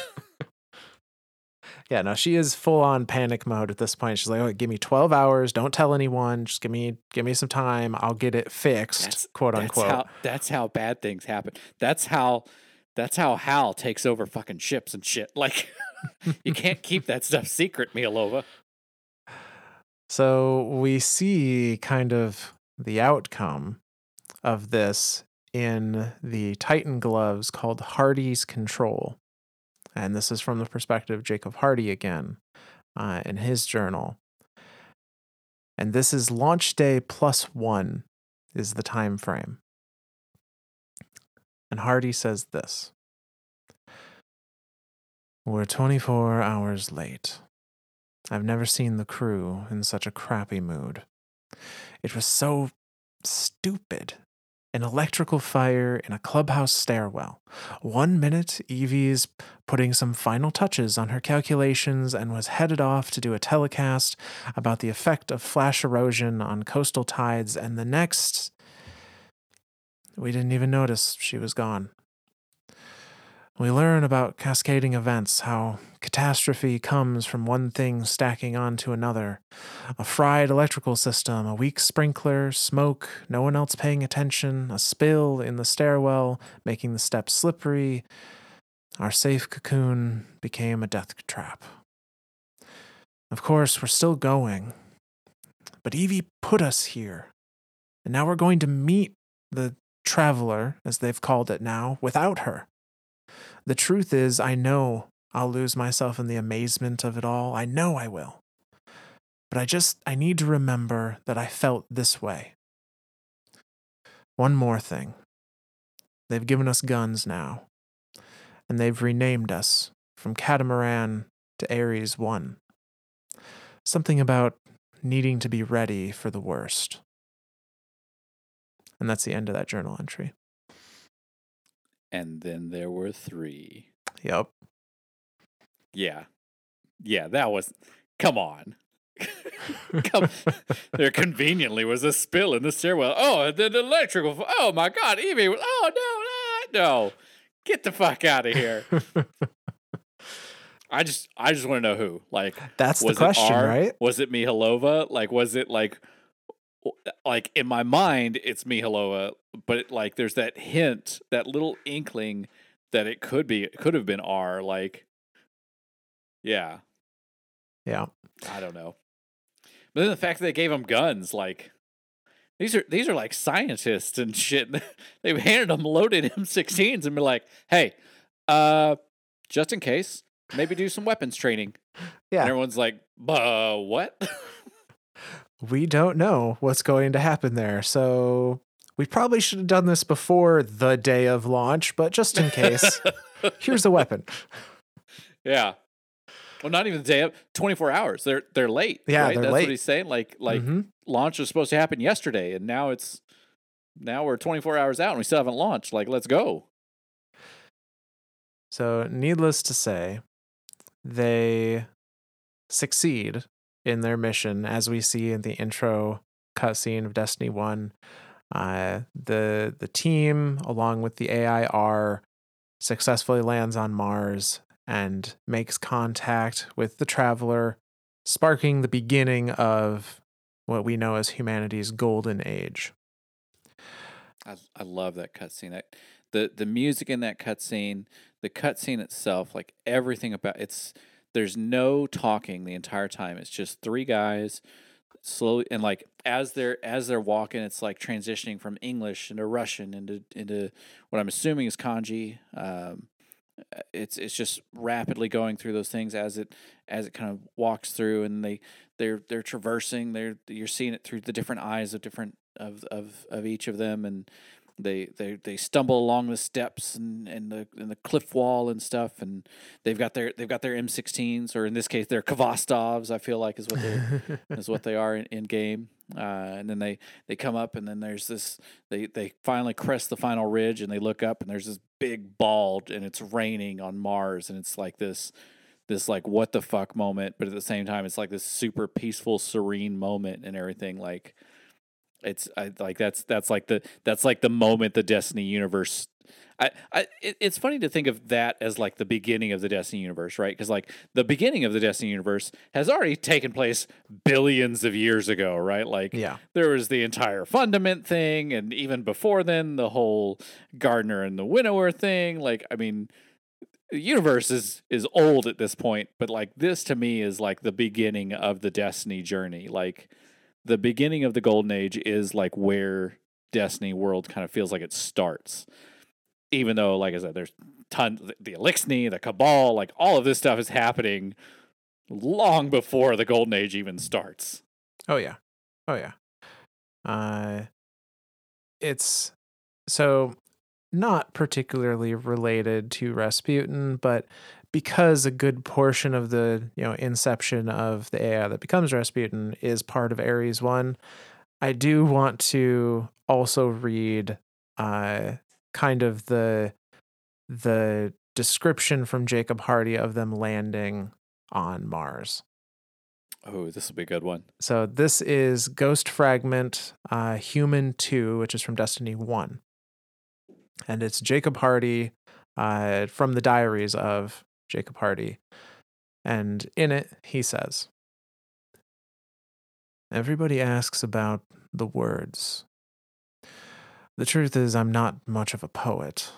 Yeah. no, she is full on panic mode at this point. She's like, "Oh, give me 12 hours. Don't tell anyone. Just give me give me some time. I'll get it fixed." That's- quote that's unquote. how that's how bad things happen. That's how that's how Hal takes over fucking ships and shit. Like, you can't keep that stuff secret, Mia Lova. So we see kind of the outcome of this in the Titan gloves called Hardy's Control. And this is from the perspective of Jacob Hardy again uh, in his journal. And this is launch day plus one is the time frame. And Hardy says this We're 24 hours late. I've never seen the crew in such a crappy mood. It was so stupid. An electrical fire in a clubhouse stairwell. One minute, Evie's putting some final touches on her calculations and was headed off to do a telecast about the effect of flash erosion on coastal tides, and the next, we didn't even notice she was gone. We learn about cascading events, how catastrophe comes from one thing stacking onto another. A fried electrical system, a weak sprinkler, smoke, no one else paying attention, a spill in the stairwell, making the steps slippery. Our safe cocoon became a death trap. Of course, we're still going. But Evie put us here. And now we're going to meet the traveler, as they've called it now, without her. The truth is, I know I'll lose myself in the amazement of it all. I know I will. But I just, I need to remember that I felt this way. One more thing. They've given us guns now, and they've renamed us from Catamaran to Ares 1. Something about needing to be ready for the worst. And that's the end of that journal entry. And then there were three. Yep. Yeah. Yeah, that was. Come on. Come, there conveniently was a spill in the stairwell. Oh, the, the electrical. Oh my God, Evie! Oh no, no, no! Get the fuck out of here! I just, I just want to know who. Like, that's the question, R? right? Was it Mihalova? Like, was it like, like in my mind, it's Mihalova, but it, like, there's that hint, that little inkling that it could be, it could have been R. Like, yeah, Yeah. I don't know. But then the fact that they gave them guns, like these are these are like scientists and shit. They've handed them loaded M16s and be like, "Hey, uh, just in case, maybe do some weapons training." Yeah. And everyone's like, "Uh, what?" we don't know what's going to happen there. So we probably should have done this before the day of launch, but just in case, here's a weapon. yeah. Well, not even the day of 24 hours. They're they're late. Yeah, right? they're That's late. what he's saying. Like like Mhm. launch was supposed to happen yesterday, and now it's now we're 24 hours out and we still haven't launched. Like, let's go. So, needless to say, they succeed in their mission, as we see in the intro cutscene of Destiny One. Uh, the the team, along with the AIR, successfully lands on Mars and makes contact with the Traveler, sparking the beginning of what we know as humanity's golden age. I I love that cutscene. That the the music in that cutscene, the cutscene itself, like everything about it's. There's no talking the entire time. It's just three guys slowly and like as they're as they're walking, it's like transitioning from English into Russian into into what I'm assuming is kanji. Um, uh, it's it's just rapidly going through those things as it as it kind of walks through, and they they're they're traversing. They're you're seeing it through the different eyes of different of of of each of them, and they they they stumble along the steps and, and the and the cliff wall and stuff, and they've got their they've got their M16s, or in this case, their Khvostovs. I feel like is what they is what they are in, in game. Uh, and then they they come up, and then there's this they they finally crest the final ridge, and they look up, and there's this big bald, and it's raining on Mars, and it's like this this like what the fuck moment, but at the same time, it's like this super peaceful, serene moment, and everything like it's I, like that's that's like the that's like the moment the Destiny universe. I, I it, it's funny to think of that as like the beginning of the Destiny universe, right? Because like the beginning of the Destiny universe has already taken place billions of years ago, right? Like yeah. there was the entire fundament thing, and even before then, the whole Gardener and the Winnower thing. Like, I mean, the universe is is old at this point, but like this to me is like the beginning of the Destiny journey. Like the beginning of the Golden Age is like where Destiny World kind of feels like it starts. Even though, like I said, there's tons the Eliksni, the Cabal, like all of this stuff is happening long before the Golden Age even starts. Oh yeah. Oh yeah. Uh it's so not particularly related to Rasputin, but because a good portion of the, you know, inception of the AI that becomes Rasputin is part of Ares 1, I do want to also read uh, kind of the the description from Jacob Hardy of them landing on Mars. Oh, this will be a good one. So this is Ghost Fragment uh, Human 2, which is from Destiny 1. And it's Jacob Hardy uh, from the diaries of Jacob Hardy. And in it, he says, Everybody asks about the words. The truth is, I'm not much of a poet.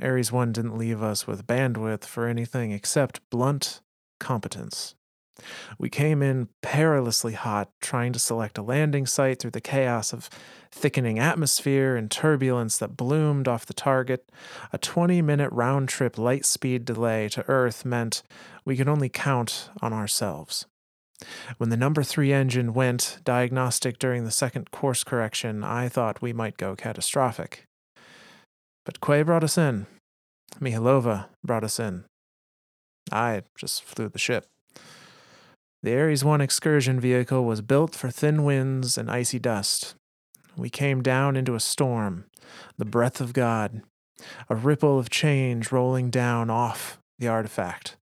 Ares 1 didn't leave us with bandwidth for anything except blunt competence. We came in perilously hot, trying to select a landing site through the chaos of thickening atmosphere and turbulence that bloomed off the target. A 20 minute round trip light speed delay to Earth meant we could only count on ourselves. When the number three engine went diagnostic during the second course correction, I thought we might go catastrophic. But Qiao brought us in. Mihailova brought us in. I just flew the ship. The Ares 1 excursion vehicle was built for thin winds and icy dust. We came down into a storm, the breath of God, a ripple of change rolling down off the artifact.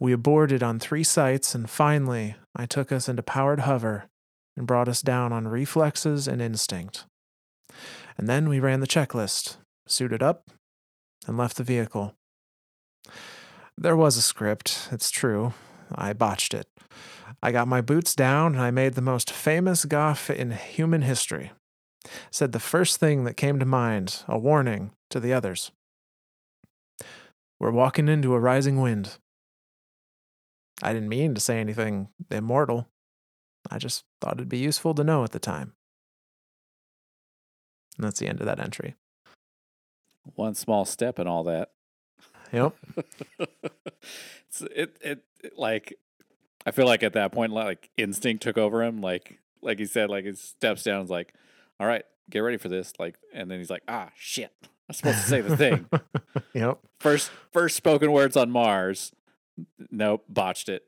We aborted on three sites, and finally, I took us into powered hover and brought us down on reflexes and instinct. And then we ran the checklist, suited up, and left the vehicle. There was a script, it's true. I botched it. I got my boots down and I made the most famous gaffe in human history. Said the first thing that came to mind, a warning to the others. We're walking into a rising wind. I didn't mean to say anything immortal. I just thought it'd be useful to know at the time. And that's the end of that entry. One small step and all that. Yep. it's, it, it it like I feel like at that point like instinct took over him. Like like he said, like he steps down and is like, All right, get ready for this. Like and then he's like, Ah shit. I'm supposed to say the thing. yep. First first spoken words on Mars. Nope, botched it.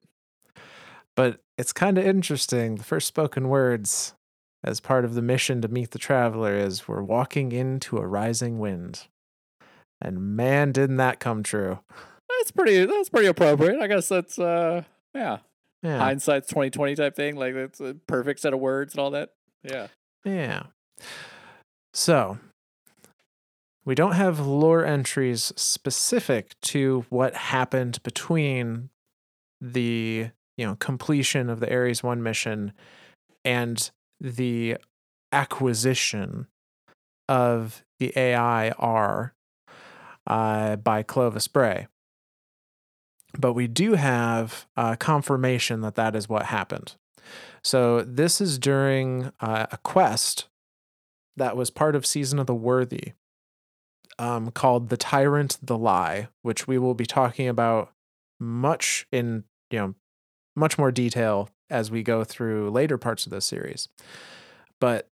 But it's kind of interesting. The first spoken words as part of the mission to meet the traveler is we're walking into a rising wind. And man, didn't that come true. That's pretty that's pretty appropriate. I guess that's uh yeah. Yeah. Hindsight's twenty twenty type thing. Like it's a perfect set of words and all that. Yeah. Yeah. So, we don't have lore entries specific to what happened between the, you know, completion of the Ares 1 mission and the acquisition of the AI R uh, by Clovis Bray. But we do have uh, confirmation that that is what happened. So this is during uh, a quest that was part of Season of the Worthy um, called The Tyrant the Lie, which we will be talking about much in, you know, much more detail as we go through later parts of this series. But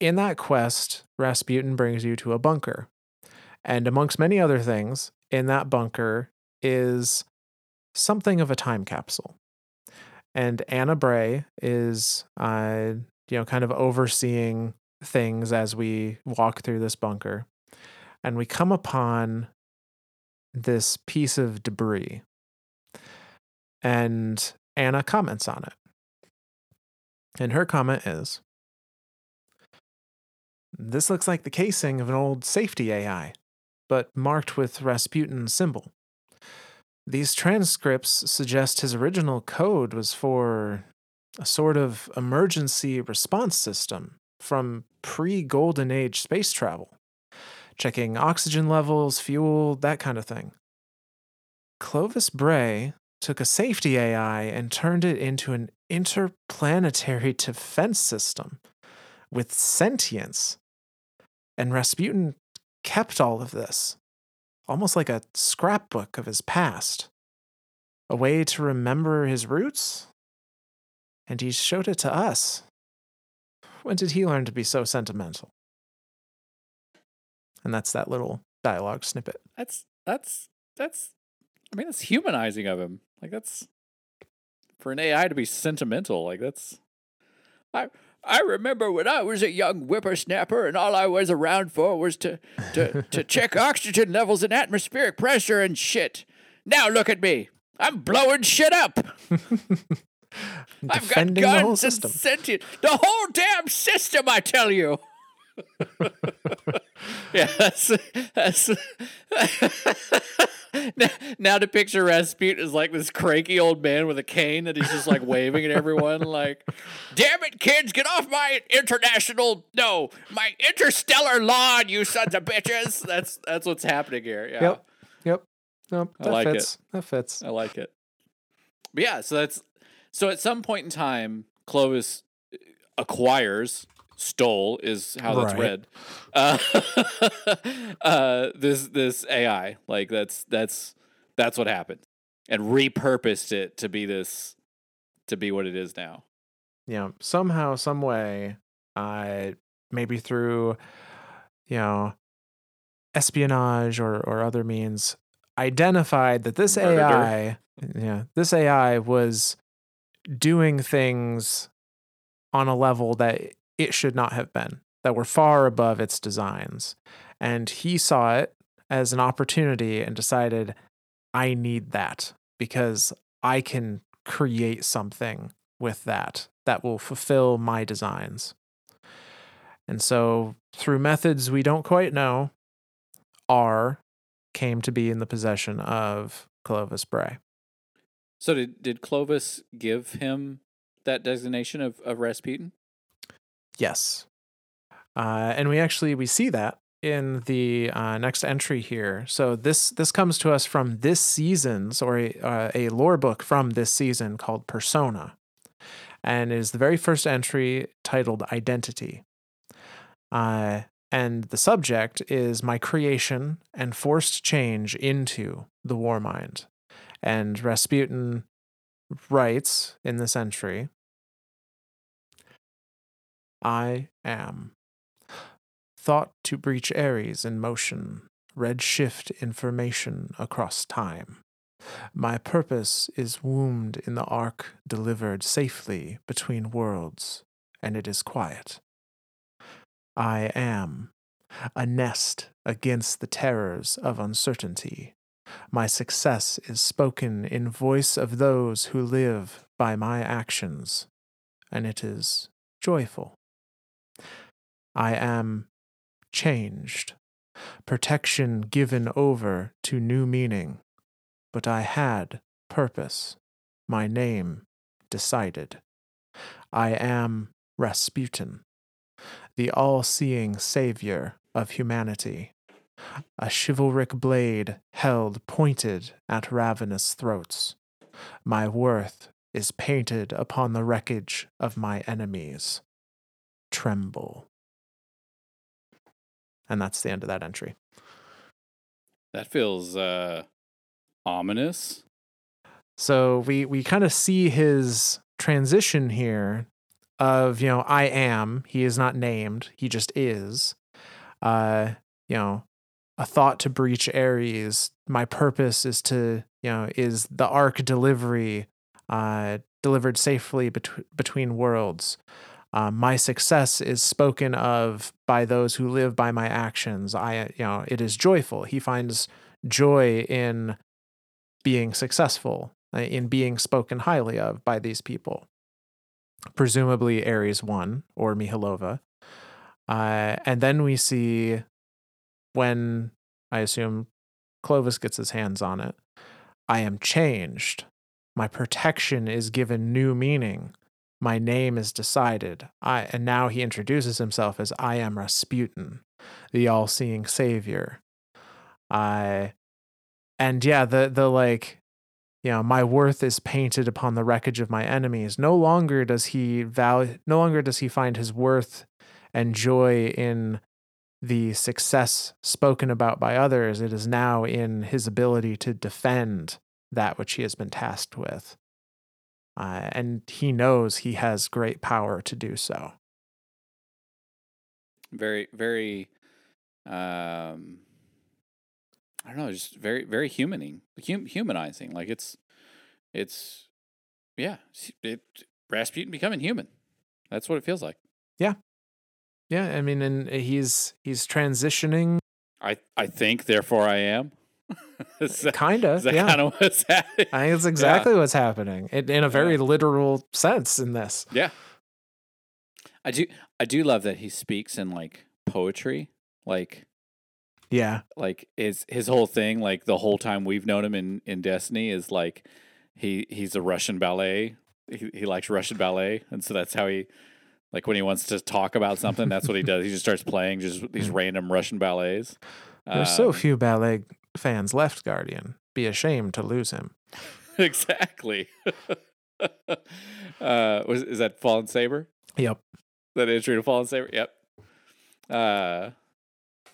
in that quest, Rasputin brings you to a bunker. And amongst many other things, in that bunker is something of a time capsule. And Anna Bray is, uh, you know, kind of overseeing things as we walk through this bunker. And we come upon this piece of debris. And Anna comments on it. And her comment is This looks like the casing of an old safety AI, but marked with Rasputin's symbol. These transcripts suggest his original code was for a sort of emergency response system from pre Golden Age space travel, checking oxygen levels, fuel, that kind of thing. Clovis Bray took a safety AI and turned it into an interplanetary defense system with sentience. And Rasputin kept all of this, almost like a scrapbook of his past, a way to remember his roots. And he showed it to us. When did he learn to be so sentimental? And that's that little dialogue snippet. That's that's that's I mean that's humanizing of him. Like that's for an AI to be sentimental. Like that's I I remember when I was a young whippersnapper and all I was around for was to, to, to check oxygen levels and atmospheric pressure and shit. Now look at me. I'm blowing shit up. I've got Defending the whole guns and system. sentient. The whole damn system, I tell you. yeah, that's that's. now, now to picture Rasputin as like this cranky old man with a cane that he's just like waving at everyone, like, "Damn it, kids, get off my international, no, my interstellar lawn, you sons of bitches." That's that's what's happening here. Yeah, Yep. Yep. Nope. I That like it. fits. That fits. I like it. But yeah, so that's so at some point in time, Clovis acquires stole is how that's Right. read. Uh, uh, this this AI like that's that's that's what happened, and repurposed it to be this to be what it is now. know, somehow, some way, uh, maybe through, you know, espionage or or other means, identified that this Murder. AI, yeah, this AI was doing things on a level that it should not have been, that were far above its designs, and he saw it as an opportunity and decided, I need that because I can create something with that that will fulfill my designs. And so, through methods we don't quite know, R came to be in the possession of Clovis Bray. So did did Clovis give him that designation of of Rasputin? Yes. Uh, and we actually we see that in the uh, next entry here. So this this comes to us from this season's or a, uh, a lore book from this season called Persona, and is the very first entry titled Identity. Uh, and the subject is my creation and forced change into the war mind. And Rasputin writes in this entry I am. Thought to breach Ares in motion, red shift information across time. My purpose is wombed in the ark delivered safely between worlds, and it is quiet. I am a nest against the terrors of uncertainty. My success is spoken in voice of those who live by my actions, and it is joyful. I am changed, protection given over to new meaning, but I had purpose, my name decided. I am Rasputin, the all seeing savior of humanity, a chivalric blade held pointed at ravenous throats. My worth is painted upon the wreckage of my enemies. Tremble. And that's the end of that entry. That feels uh ominous. So we we kind of see his transition here of, you know, I am, he is not named, he just is. Uh, you know, a thought to breach Ares. My purpose is to, you know, is the arc delivery uh delivered safely bet- between worlds. Uh, my success is spoken of by those who live by my actions. I, you know, it is joyful. He finds joy in being successful, uh, in being spoken highly of by these people. Presumably Ares one or Mihalova. Uh, and then we see when I assume Clovis gets his hands on it. I am changed. My protection is given new meaning. My name is decided. I and now he introduces himself as I am Rasputin, the all-seeing savior. I and yeah, the the like you know, my worth is painted upon the wreckage of my enemies. No longer does he value no longer does he find his worth and joy in the success spoken about by others. It is now in his ability to defend that which he has been tasked with. Uh, and he knows he has great power to do so. Very very um I don't know, just very very humaning, hum- humanizing. Like it's it's yeah, it Rasputin becoming human. That's what it feels like. Yeah, yeah. I mean, and he's he's transitioning, I I think, therefore I am. is that, kind of. Yeah, kind of what's happening? I think it's exactly what's happening in, in a very literal sense in this. Yeah. I do I do love that he speaks in like poetry. Like Yeah, like is his whole thing, like the whole time we've known him in, in Destiny is like he he's a Russian ballet. He he likes Russian ballet. And so that's how he like when he wants to talk about something, that's what he does. He just starts playing just these random Russian ballets. there's so Um, few ballet fans left. Guardian, be ashamed to lose him. exactly. uh was is that Fallen Saber? Yep. That intro to Fallen Saber? Yep. Uh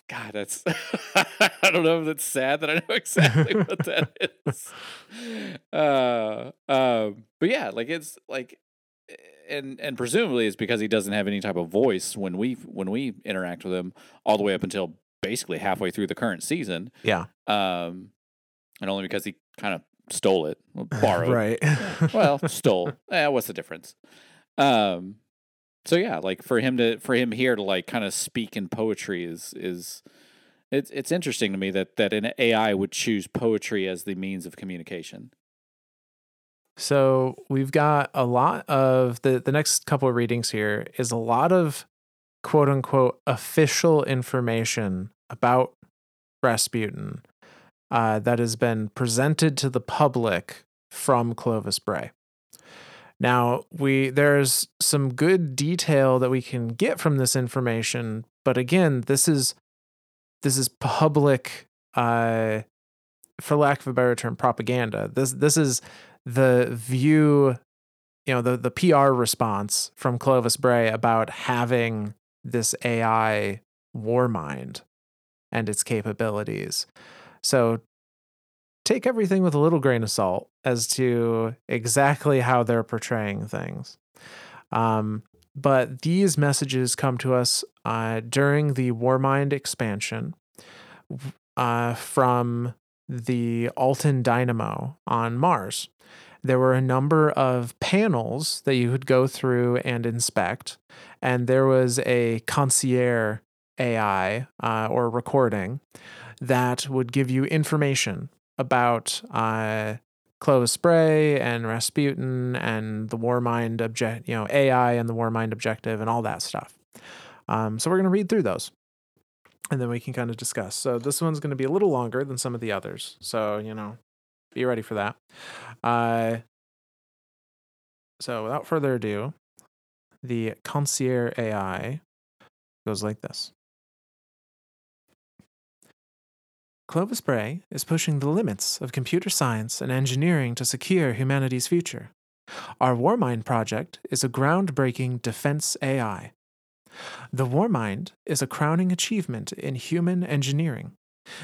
God, that's I don't know if that's sad that I know exactly what that is. Uh um but yeah, like it's like and and presumably it's because he doesn't have any type of voice when we when we interact with him all the way up until basically halfway through the current season. Yeah. Um and only because he kind of stole it, borrowed right. well, stole. Eh, what's the difference? Um, so yeah, like for him to for him here to like kind of speak in poetry is is it's it's interesting to me that that an AI would choose poetry as the means of communication. So we've got a lot of the the next couple of readings here is a lot of quote unquote official information about Rasputin uh, that has been presented to the public from Clovis Bray. Now we there's some good detail that we can get from this information, but again, this is this is public uh for lack of a better term propaganda. This this is the view, you know, the the PR response from Clovis Bray about having this AI war mind and its capabilities. So take everything with a little grain of salt as to exactly how they're portraying things. Um, but these messages come to us uh, during the Warmind expansion uh, from the Alton Dynamo on Mars. There were a number of panels that you could go through and inspect, and there was a concierge AI uh, or recording that would give you information about uh, Clovis Bray and Rasputin and the Warmind object, you know, AI and the Warmind objective and all that stuff. Um, so we're going to read through those and then we can kind of discuss. So this one's going to be a little longer than some of the others. So, you know, be ready for that. Uh, so without further ado, the concierge AI goes like this. Clovis Bray is pushing the limits of computer science and engineering to secure humanity's future. Our Warmind project is a groundbreaking defense AI. The Warmind is a crowning achievement in human engineering,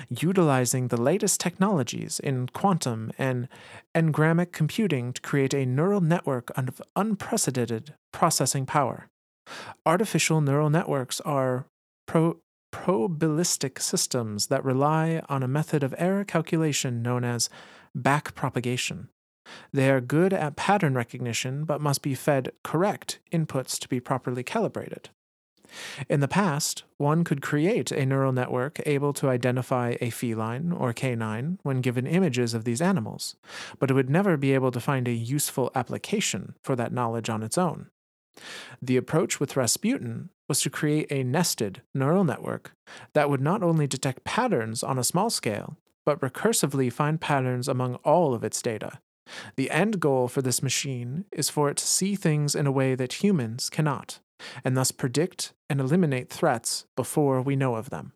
utilizing the latest technologies in quantum and engrammic computing to create a neural network of unprecedented processing power. Artificial neural networks are pro- probabilistic systems that rely on a method of error calculation known as backpropagation. They are good at pattern recognition but must be fed correct inputs to be properly calibrated. In the past, one could create a neural network able to identify a feline or canine when given images of these animals, but it would never be able to find a useful application for that knowledge on its own. The approach with Rasputin was to create a nested neural network that would not only detect patterns on a small scale, but recursively find patterns among all of its data. The end goal for this machine is for it to see things in a way that humans cannot, and thus predict and eliminate threats before we know of them.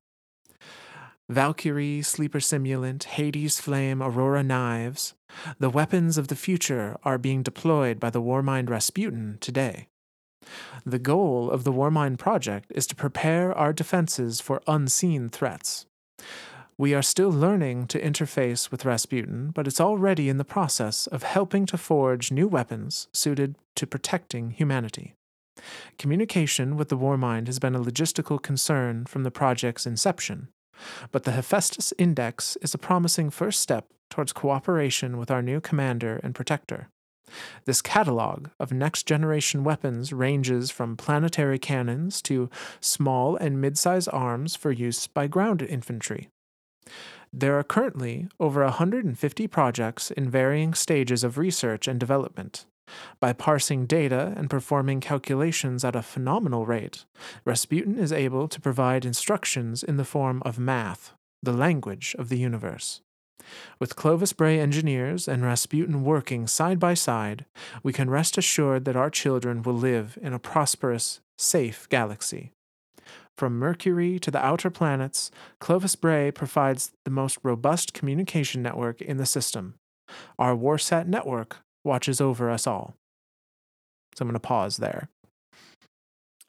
Valkyrie, Sleeper Simulant, Hades Flame, Aurora Knives, the weapons of the future are being deployed by the Warmind Rasputin today. The goal of the Warmind project is to prepare our defenses for unseen threats. We are still learning to interface with Rasputin, but it's already in the process of helping to forge new weapons suited to protecting humanity. Communication with the Warmind has been a logistical concern from the project's inception, but the Hephaestus Index is a promising first step towards cooperation with our new commander and protector. This catalog of next generation weapons ranges from planetary cannons to small and mid sized arms for use by ground infantry. There are currently over 150 projects in varying stages of research and development. By parsing data and performing calculations at a phenomenal rate, Rasputin is able to provide instructions in the form of math, the language of the universe. With Clovis Bray engineers and Rasputin working side by side, we can rest assured that our children will live in a prosperous, safe galaxy. From Mercury to the outer planets, Clovis Bray provides the most robust communication network in the system. Our Warsat network watches over us all. So I'm going to pause there.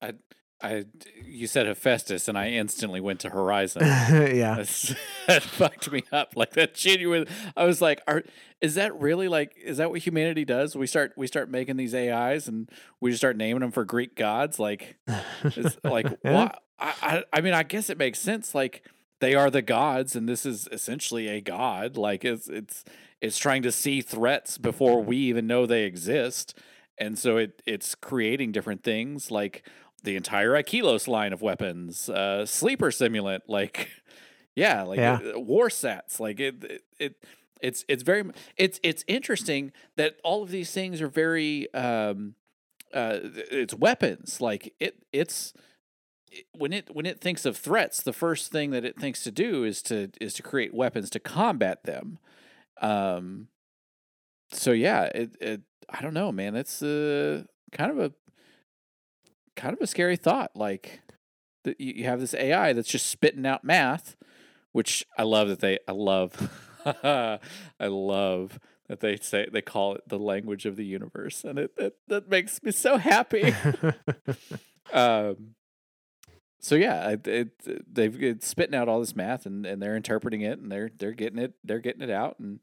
I, I, you said Hephaestus, and I instantly went to Horizon. yeah, That's- that fucked me up. Like that genuine. I was like, "Are is that really like? Is that what humanity does? We start we start making these AIs, and we just start naming them for Greek gods. Like, it's like Yeah. why? I, I I mean, I guess it makes sense. Like they are the gods, and this is essentially a god. Like it's it's it's trying to see threats before we even know they exist, and so it it's creating different things like the entire Ikelos line of weapons, uh, sleeper simulant, like yeah, like Yeah. uh, war sats, like it, it it it's it's very it's it's interesting that all of these things are very um uh it's weapons like it it's it- when it when it thinks of threats the first thing that it thinks to do is to is to create weapons to combat them um so yeah it, it i don't know man it's uh kind of a kind of a scary thought like that you, you have this ai that's just spitting out math which i love that they i love i love that they say they call it the language of the universe and it, it that makes me so happy. Um so yeah it, it they've it's spitting out all this math and, and they're interpreting it and they're they're getting it they're getting it out and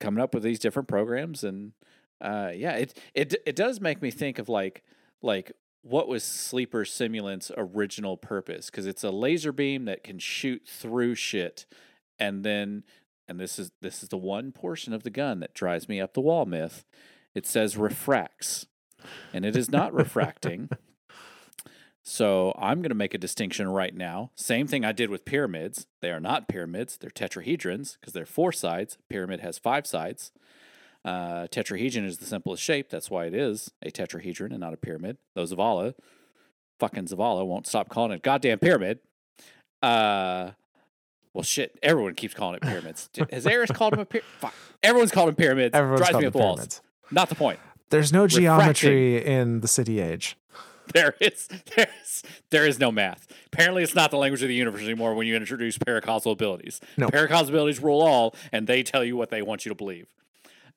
coming up with these different programs and uh yeah it it it does make me think of like like what was sleeper simulant's original purpose? Because it's a laser beam that can shoot through shit and then and this is this is the one portion of the gun that drives me up the wall myth. It says refracts and it is not refracting so I'm going to make a distinction right now. Same thing I did with pyramids. They are not pyramids, they're tetrahedrons because they're four sides. Pyramid has five sides. Uh, tetrahedron is the simplest shape. That's why it is a tetrahedron and not a pyramid. Though Zavala, fucking Zavala, won't stop calling it goddamn pyramid. Uh, well, shit. Everyone keeps calling it pyramids. Has Eris called them a pyramid? Fuck. Everyone's called them pyramids. Everyone's Drives called me up the walls. pyramids. Not the point. There's no Refracting. geometry in the city age. There is there's there is no math. Apparently, it's not the language of the universe anymore when you introduce paracausal abilities. No. Paracausal abilities rule all, and they tell you what they want you to believe.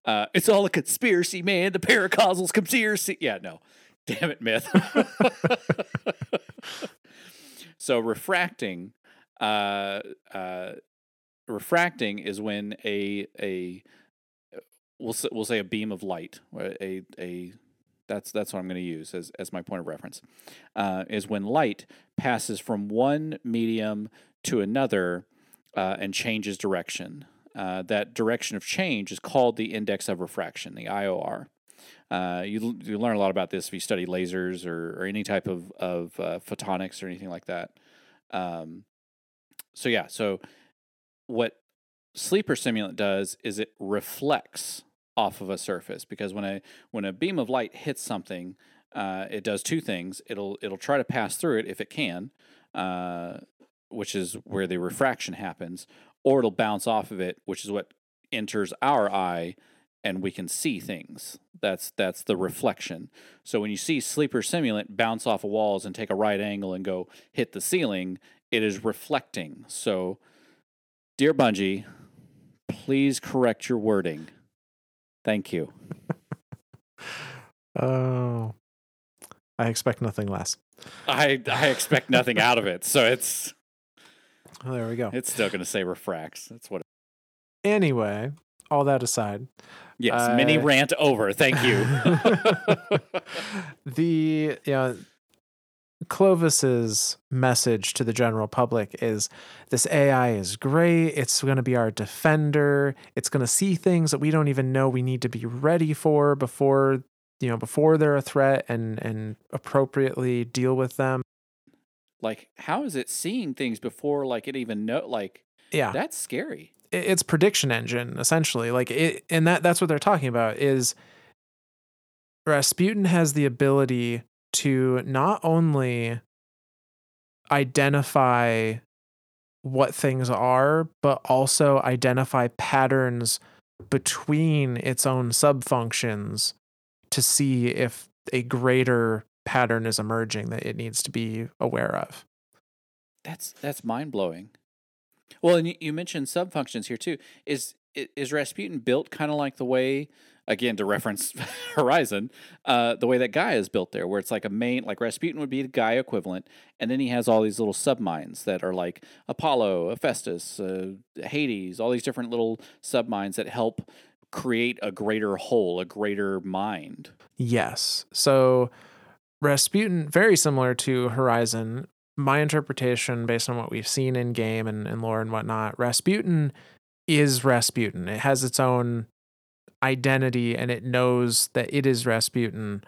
Uh, it's all a conspiracy, man. The paracausal's conspiracy. Yeah, no. Damn it, myth. so refracting, uh, uh, refracting is when a a we'll we'll say a beam of light, or a a that's that's what I'm going to use as as my point of reference. Uh, is when light passes from one medium to another uh, and changes direction. Uh, that direction of change is called the index of refraction, the IOR. Uh, you, you learn a lot about this if you study lasers or, or any type of, of uh, photonics or anything like that. Um, so, yeah, so what sleeper simulant does is it reflects off of a surface because when a when a beam of light hits something, uh, it does two things. It'll it'll try to pass through it if it can, uh, which is where the refraction happens, or it'll bounce off of it, which is what enters our eye, and we can see things. That's that's the reflection. So when you see sleeper simulant bounce off of walls and take a right angle and go hit the ceiling, it is reflecting. So, dear Bungie, please correct your wording. Thank you. Oh, I expect nothing less. I I expect nothing out of it, so it's Oh, there we go. it's still going to say refracts. That's what. Anyway, all that aside, Yes, mini Uh, rant over. Thank you. the yeah, Clovis's message to the general public is this AI is great. It's going to be our defender. It's going to see things that we don't even know we need to be ready for before, you know, before they're a threat and and appropriately deal with them. Like how is it seeing things before like it even know like Yeah. that's scary. it's prediction engine essentially like it and that that's what they're talking about is Rasputin has the ability to not only identify what things are but also identify patterns between its own subfunctions to see if a greater pattern is emerging that it needs to be aware of. That's that's mind blowing. Well, and you, mentioned subfunctions here too. Is is Rasputin built kind of like the way, again to reference Horizon, uh, the way that Gaia is built there, where it's like a main, like Rasputin would be the Gaia equivalent, and then he has all these little submines that are like Apollo, Hephaestus, uh, Hades, all these different little submines that help create a greater whole, a greater mind. Yes. So Rasputin, very similar to Horizon, my interpretation based on what we've seen in game and, and lore and whatnot, Rasputin is Rasputin. It has its own identity and it knows that it is Rasputin,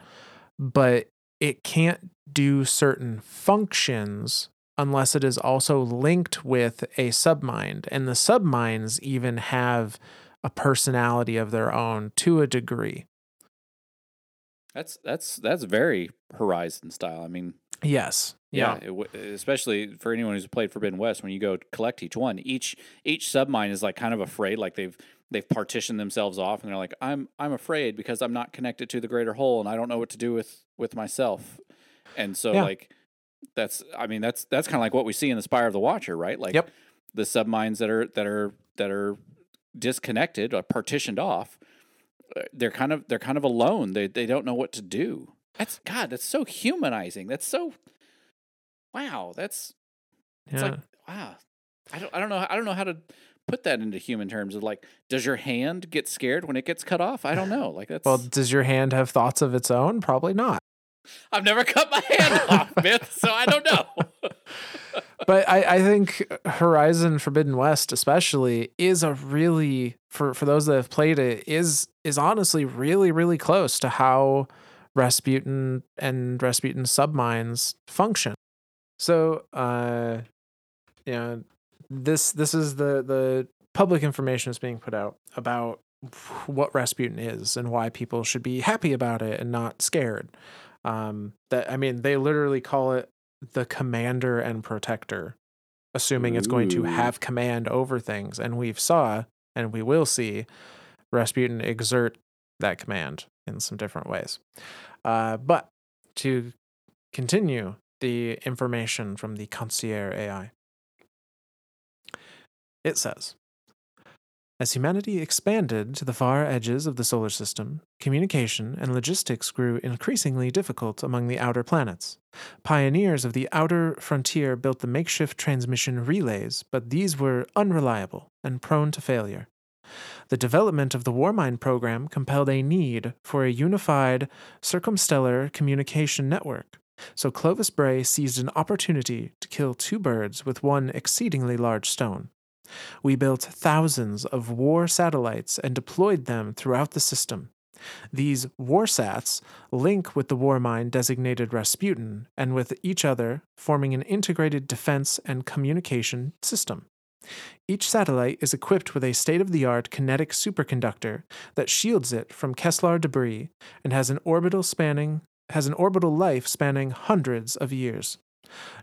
but it can't do certain functions unless it is also linked with a submind. And the subminds even have a personality of their own to a degree. That's that's that's very Horizon style. I mean, Yes. Yeah, it w- especially for anyone who's played Forbidden West, when you go collect each one, each each submine is like kind of afraid, like they've they've partitioned themselves off, and they're like, I'm I'm afraid because I'm not connected to the greater whole, and I don't know what to do with with myself, and so Yeah. like that's I mean that's that's kind of like what we see in the Spire of the Watcher, right? Like Yep. the submines that are that are that are disconnected or partitioned off, uh, they're kind of they're kind of alone. They they don't know what to do. That's God. That's so humanizing. That's so wow. That's it's Yeah. like wow. I don't I don't know I don't know how to put that into human terms of like does your hand get scared when it gets cut off? I don't know. Like that's well, does your hand have thoughts of its own? Probably not. I've never cut my hand off, myth, so I don't know. But I, I think Horizon Forbidden West especially is a really for for those that have played it is is honestly really really close to how Rasputin and Rasputin submines function. So uh you know this this is the the public information that's being put out about what Rasputin is and why people should be happy about it and not scared. Um that I mean they literally call it the commander and protector assuming it's going to have command over things and we've saw and we will see Rasputin exert that command in some different ways. Uh, but to continue the information from the concierge AI, it says As humanity expanded to the far edges of the solar system, communication and logistics grew increasingly difficult among the outer planets. Pioneers of the outer frontier built the makeshift transmission relays, but these were unreliable and prone to failure. The development of the Warmind program compelled a need for a unified circumstellar communication network. So Clovis Bray seized an opportunity to kill two birds with one exceedingly large stone. We built thousands of war satellites and deployed them throughout the system. These warsats link with the Warmind designated Rasputin and with each other, forming an integrated defense and communication system. Each satellite is equipped with a state of the art kinetic superconductor that shields it from Kessler debris and has an orbital spanning has an orbital life spanning hundreds of years.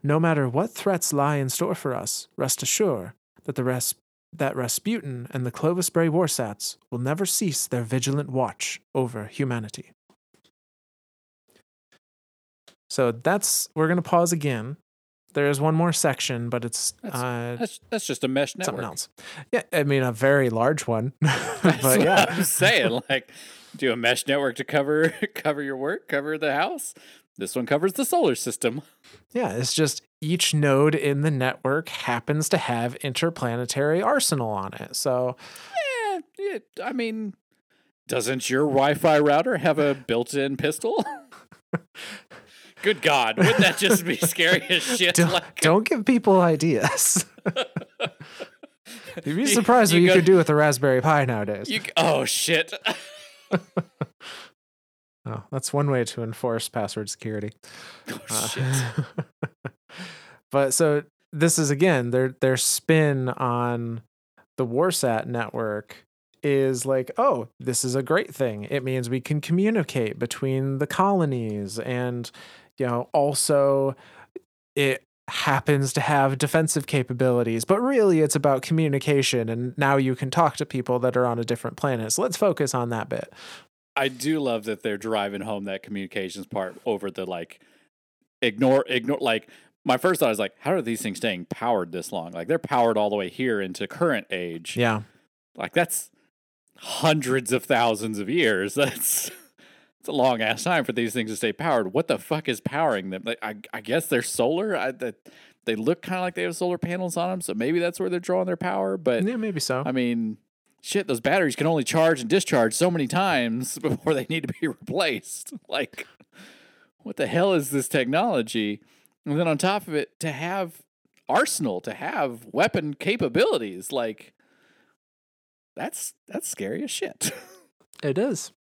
No matter what threats lie in store for us, rest assured that the Ras- that Rasputin and the Clovis Bray Warsats will never cease their vigilant watch over humanity. So that's we're gonna pause again. There is one more section, but it's That's- uh, That's that's just a mesh network. something else. Yeah, I mean a very large one, but yeah, I'm saying. Like, do a mesh network to cover cover your work, cover the house. This one covers the solar system. yeah. It's just each node in the network happens to have interplanetary arsenal on it. So Eh, it, I mean, doesn't your Wi-Fi router have a built-in pistol? Good God, wouldn't that just be scary as shit? Don't, Like, don't give people ideas. You'd be You- surprised what you you go- could do with a Raspberry Pi nowadays. you, oh shit! Oh, that's one way to enforce password security. Oh Uh, but so this is again their their spin on the Warsat network is like, oh, this is a great thing. It means we can communicate between the colonies and you know, also it happens to have defensive capabilities, but really it's about communication and now you can talk to people that are on a different planet. So let's focus on that bit. I do love that they're driving home that communications part over the like ignore ignore like my first thought is like how are these things staying powered this long? Like they're powered all the way here into current age. Yeah. like that's hundreds of thousands of years. That's it's a long ass time for these things to stay powered. What the fuck is powering them? Like i, I guess they're solar. I, that they look kind of like they have solar panels on them so maybe that's where they're drawing their power but Yeah, maybe so. I mean, shit, those batteries can only charge and discharge so many times before they need to be replaced. Like, what the hell is this technology? And then on top of it, to have arsenal, to have weapon capabilities, like that's that's scary as shit. It is.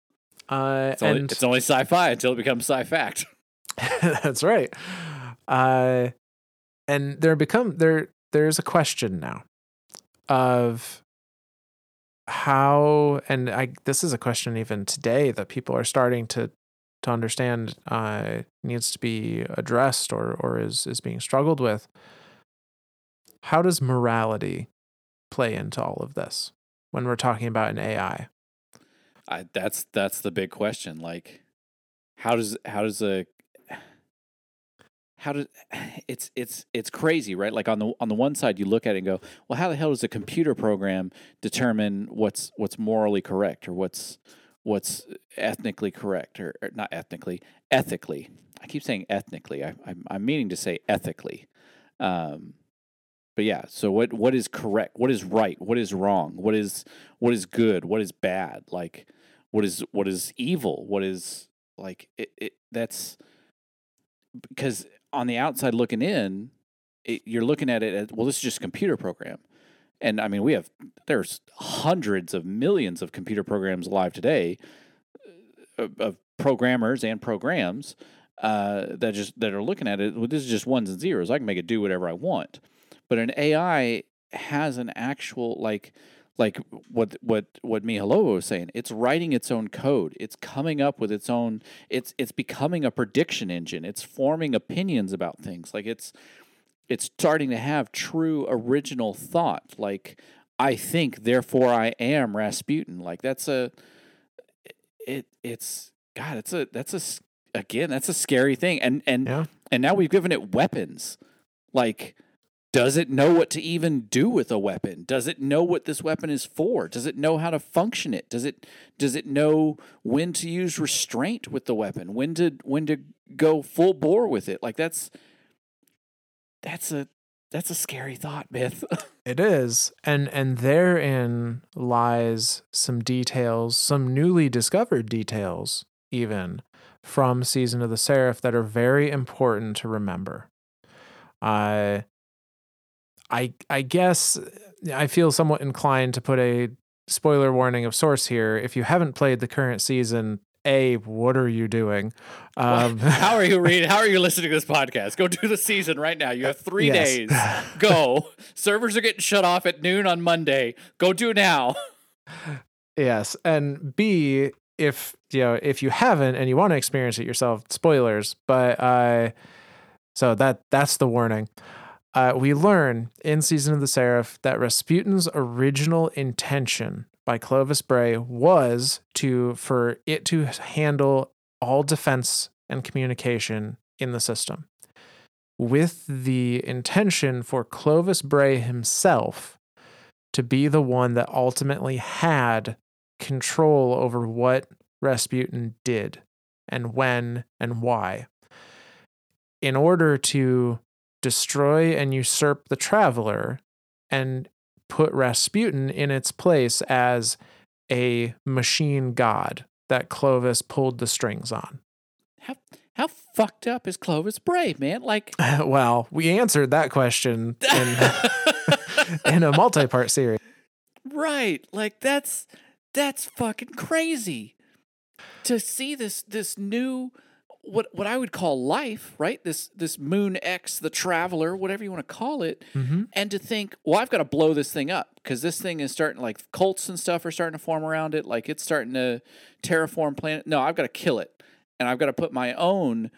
Uh, It's only, and it's only sci-fi until it becomes sci-fact. that's right. Uh, and there become there there's a question now of how and I this is a question even today that people are starting to to understand uh, needs to be addressed or or is is being struggled with. How does morality play into all of this when we're talking about an AI? I, that's that's the big question. Like, how does how does a how does it's it's it's crazy, right? Like on the on the one side, you look at it and go, well, how the hell does a computer program determine what's what's morally correct or what's what's ethnically correct or, or not ethnically ethically? I keep saying ethnically. I, I'm I'm meaning to say ethically. Um, but yeah, so what what is correct? What is right? What is wrong? What is what is good? What is bad? Like what is what is evil? What is like it, it that's because on the outside looking in, it, you're looking at it as well. This is just a computer program, and I mean we have there's hundreds of millions of computer programs alive today uh, of, of programmers and programs uh, that just that are looking at it. Well, this is just ones and zeros. I can make it do whatever I want, but an AI has an actual like like what what what Mihalova was saying. It's writing its own code. It's coming up with its own. It's it's becoming a prediction engine. It's forming opinions about things. Like it's it's starting to have true original thought. Like I think, therefore I am Rasputin. Like that's a it. It's God. It's a that's a again. That's a scary thing. And and Yeah. and now we've given it weapons. Like does it know what to even do with a weapon? Does it know what this weapon is for? Does it know how to function it? Does it does it know when to use restraint with the weapon? When to when to go full bore with it? Like that's that's a that's a scary thought myth. It is. And and therein lies some details, some newly discovered details even from Season of the Seraph that are very important to remember. I I I guess I feel somewhat inclined to put a spoiler warning of source here. If you haven't played the current season, A, what are you doing? Um how are you reading how are you listening to this podcast go do the season right now you have three Yes. days go servers are getting shut off at noon on monday go do now Yes, and B, if you know, if you haven't and you want to experience it yourself, spoilers. But uh, so that that's the warning. Uh, we learn in season of the Seraph that Rasputin's original intention by Clovis Bray was to for it to handle all defense and communication in the system, with the intention for Clovis Bray himself to be the one that ultimately had control over what Rasputin did and when and why. In order to destroy and usurp the traveler and put Rasputin in its place as a machine god that Clovis pulled the strings on. have how fucked up is Clovis Bray, man? Like, well, we answered that question in, in a multi-part series. right? Like that's that's fucking crazy to see this this new what what I would call life, right? This this Moon X, the Traveler, whatever you want to call it, Mm-hmm. and to think, well, I've got to blow this thing up because this thing is starting like cults and stuff are starting to form around it, like it's starting to terraform planet. No, I've got to kill it, and I've got to put my own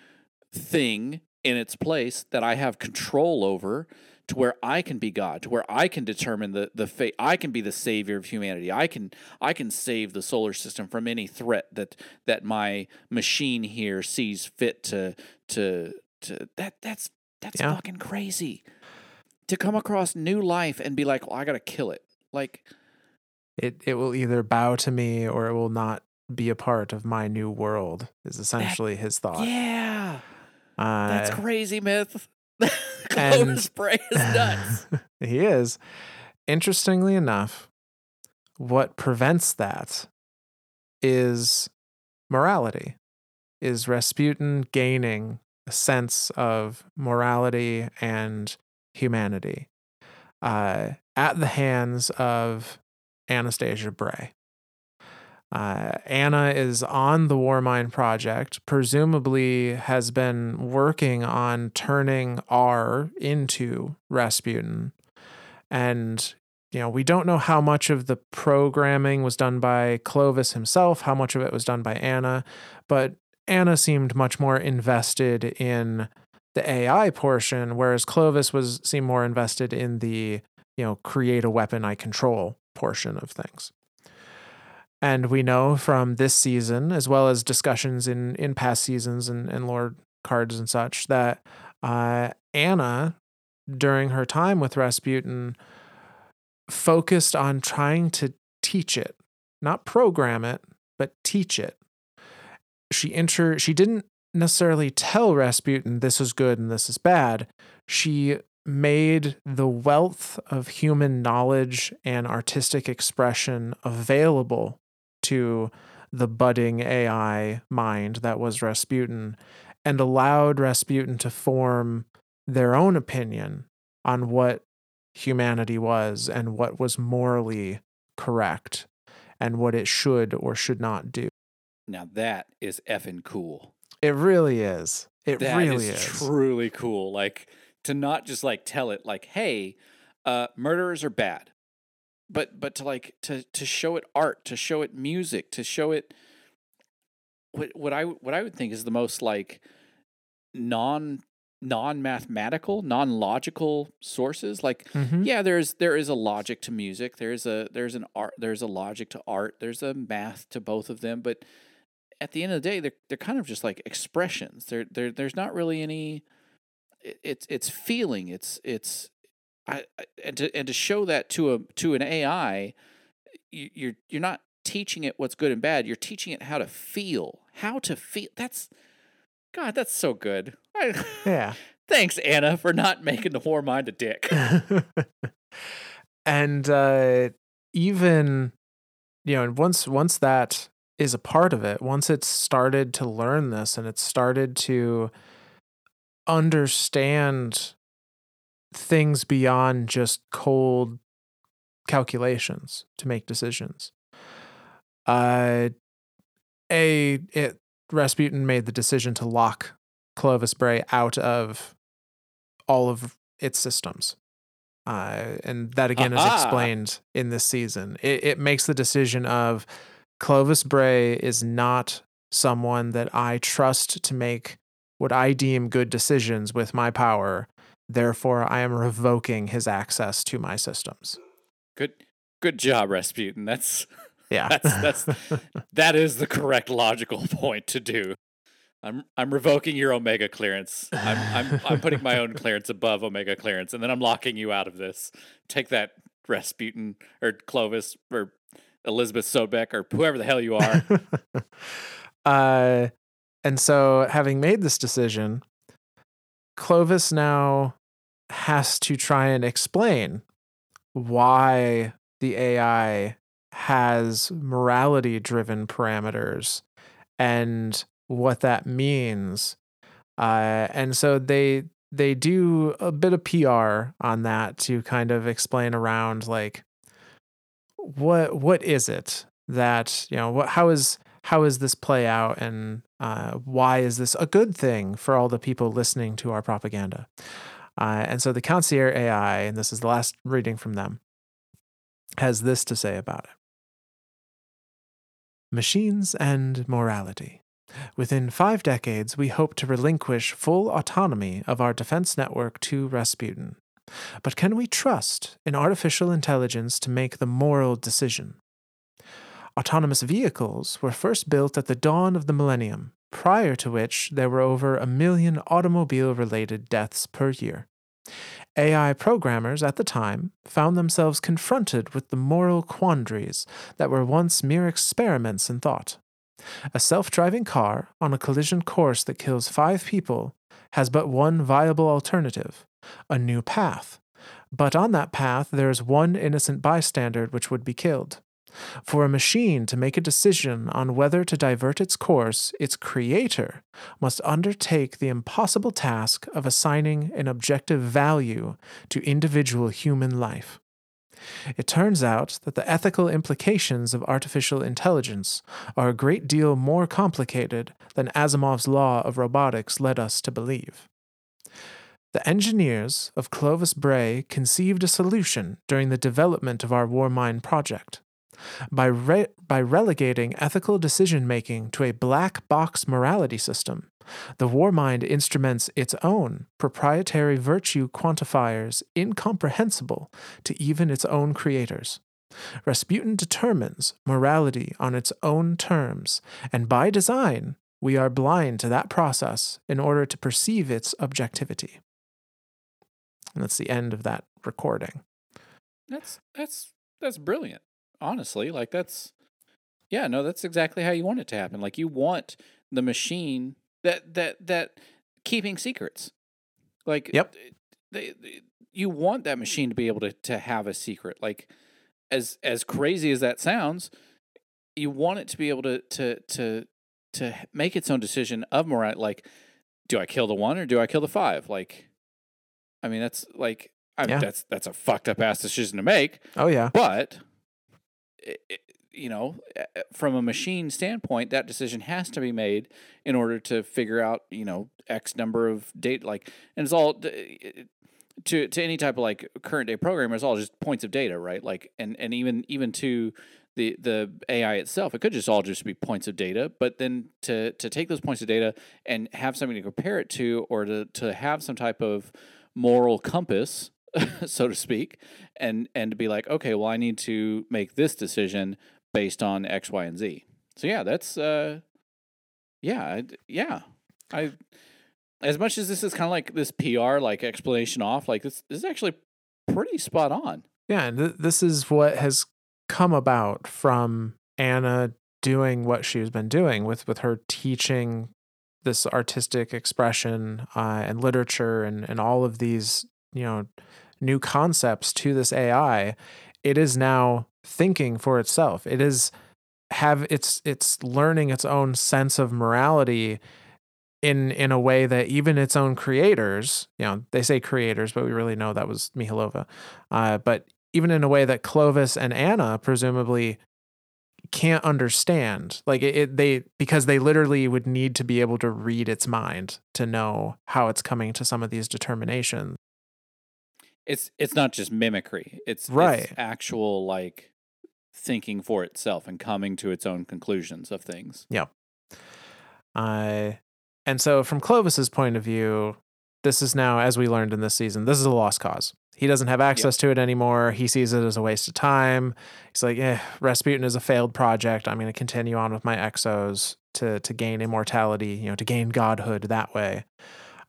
thing in its place that I have control over to where I can be God, to where I can determine the the fate. I can be the savior of humanity. I can I can save the solar system from any threat that that my machine here sees fit to to to that that's that's Yeah. fucking crazy. To come across new life and be like, well, I gotta kill it. Like, It it will either bow to me or it will not be a part of my new world. Is essentially his thought. yeah, Uh, that's crazy, myth. Clovis Bray is nuts. he is. Interestingly enough, what prevents that is morality. Is Rasputin gaining a sense of morality and humanity uh, at the hands of Anastasia Bray? Uh, Anna is on the Warmind project, presumably has been working on turning R into Rasputin. And, you know, we don't know how much of the programming was done by Clovis himself, how much of it was done by Anna, but Anna seemed much more invested in the AI portion, whereas Clovis was seemed more invested in the, you know, create a weapon I control portion of things. And we know from this season, as well as discussions in, in past seasons and, and lore cards and such, that uh, Anna, during her time with Rasputin, focused on trying to teach it, not program it, but teach it. She inter- she didn't necessarily tell Rasputin this is good and this is bad. She made the wealth of human knowledge and artistic expression available to the budding AI mind that was Rasputin and allowed Rasputin to form their own opinion on what humanity was and what was morally correct and what it should or should not do. Now that is effing cool. It really is. It That really is is. truly cool. Like to not just like tell it like, hey, uh, murderers are bad, but but to like to to show it art, to show it music, to show it what what I what I would think is the most like non non mathematical, non logical sources. Like Mhm. yeah, there's there is a logic to music. There's a there's an art. There's a logic to art. There's a math to both of them. But at the end of the day, they're they're kind of just like expressions. There there there's not really any. it- It's it's feeling. It's it's. I, and to and to show that to a to an AI, you, you're you're not teaching it what's good and bad. You're teaching it how to feel, how to feel. That's God. That's so good. I, Yeah. thanks, Anna, for not making the war mind a dick. and uh, even you know once once that is a part of it once it's started to learn this and it's started to understand things beyond just cold calculations to make decisions uh a it Rasputin made the decision to lock Clovis Bray out of all of its systems uh, and that again is explained in this season. It, it makes the decision of Clovis Bray is not someone that I trust to make what I deem good decisions with my power. Therefore, I am revoking his access to my systems. Good good job, Rasputin. That's Yeah, That's- that's- that is the correct logical point to do. I'm I'm revoking your Omega clearance. I'm I'm I'm putting my own clearance above Omega clearance, and then I'm locking you out of this. Take that, Rasputin or Clovis or Elizabeth Sobeck or whoever the hell you are. uh, and so, having made this decision, Clovis now has to try and explain why the AI has morality driven parameters and what that means. Uh, and so they they do a bit of PR on that to kind of explain around like what what is it that you know what how is how is this play out and uh, why is this a good thing for all the people listening to our propaganda uh, and so the concierge ai and this is the last reading from them has this to say about it machines and morality Within five decades, we hope to relinquish full autonomy of our defense network to Rasputin. But can we trust in artificial intelligence to make the moral decision? Autonomous vehicles were first built at the dawn of the millennium, prior to which there were over a million automobile related deaths per year. AI programmers at the time found themselves confronted with the moral quandaries that were once mere experiments in thought. A self driving car on a collision course that kills five people has but one viable alternative a new path. But on that path, there is one innocent bystander which would be killed. For a machine to make a decision on whether to divert its course, its creator must undertake the impossible task of assigning an objective value to individual human life. It turns out that the ethical implications of artificial intelligence are a great deal more complicated than Asimov's law of robotics led us to believe. The engineers of Clovis Bray conceived a solution during the development of our Warmind project. By, re- by relegating ethical decision making to a black box morality system, the war mind instruments its own proprietary virtue quantifiers incomprehensible to even its own creators. Rasputin determines morality on its own terms, and by design, we are blind to that process in order to perceive its objectivity. And that's the end of that recording. That's that's that's brilliant. Honestly, like that's yeah, no, that's exactly how you want it to happen. Like you want the machine that that that keeping secrets. Like yep, eh, they, they, you want that machine to be able to to have a secret. Like as as crazy as that sounds, you want it to be able to to to to make its own decision of morality. Like, do I kill the one or do I kill the five? Like, I mean, that's like, I mean, Yeah. that's that's a fucked up ass decision to make. Oh, yeah. But, you know, from a machine standpoint, that decision has to be made in order to figure out, you know, X number of date. Like, and it's all to to any type of like current day programmer. It's all just points of data, right? Like, and and even even to the the AI itself, it could just all just be points of data. But then to to take those points of data and have something to compare it to, or to to have some type of moral compass so to speak, and and to be like, okay, well, I need to make this decision based on X, Y, and Z. So yeah, that's uh, yeah, yeah. I as much as this is kind of like this PR like explanation off, like this, this is actually pretty spot on. Yeah, and th- this is what has come about from Anna doing what she's been doing with with her teaching this artistic expression uh, and literature and and all of these you know new concepts to this AI. It is now thinking for itself. It is have it's it's learning its own sense of morality in in a way that even its own creators, you know, they say creators, but we really know that was Mihalova. Uh, but even in a way that Clovis and Anna presumably can't understand, like it, it, they because they literally would need to be able to read its mind to know how it's coming to some of these determinations. It's it's not just mimicry. It's Right. It's actual like thinking for itself and coming to its own conclusions of things. Yeah. Uh, and so, from Clovis's point of view, this is now, as we learned in this season, this is a lost cause. He doesn't have access to it anymore. He sees it as a waste of time. He's like, eh, Rasputin is a failed project. I'm going to continue on with my exos to to gain immortality, you know, to gain godhood that way.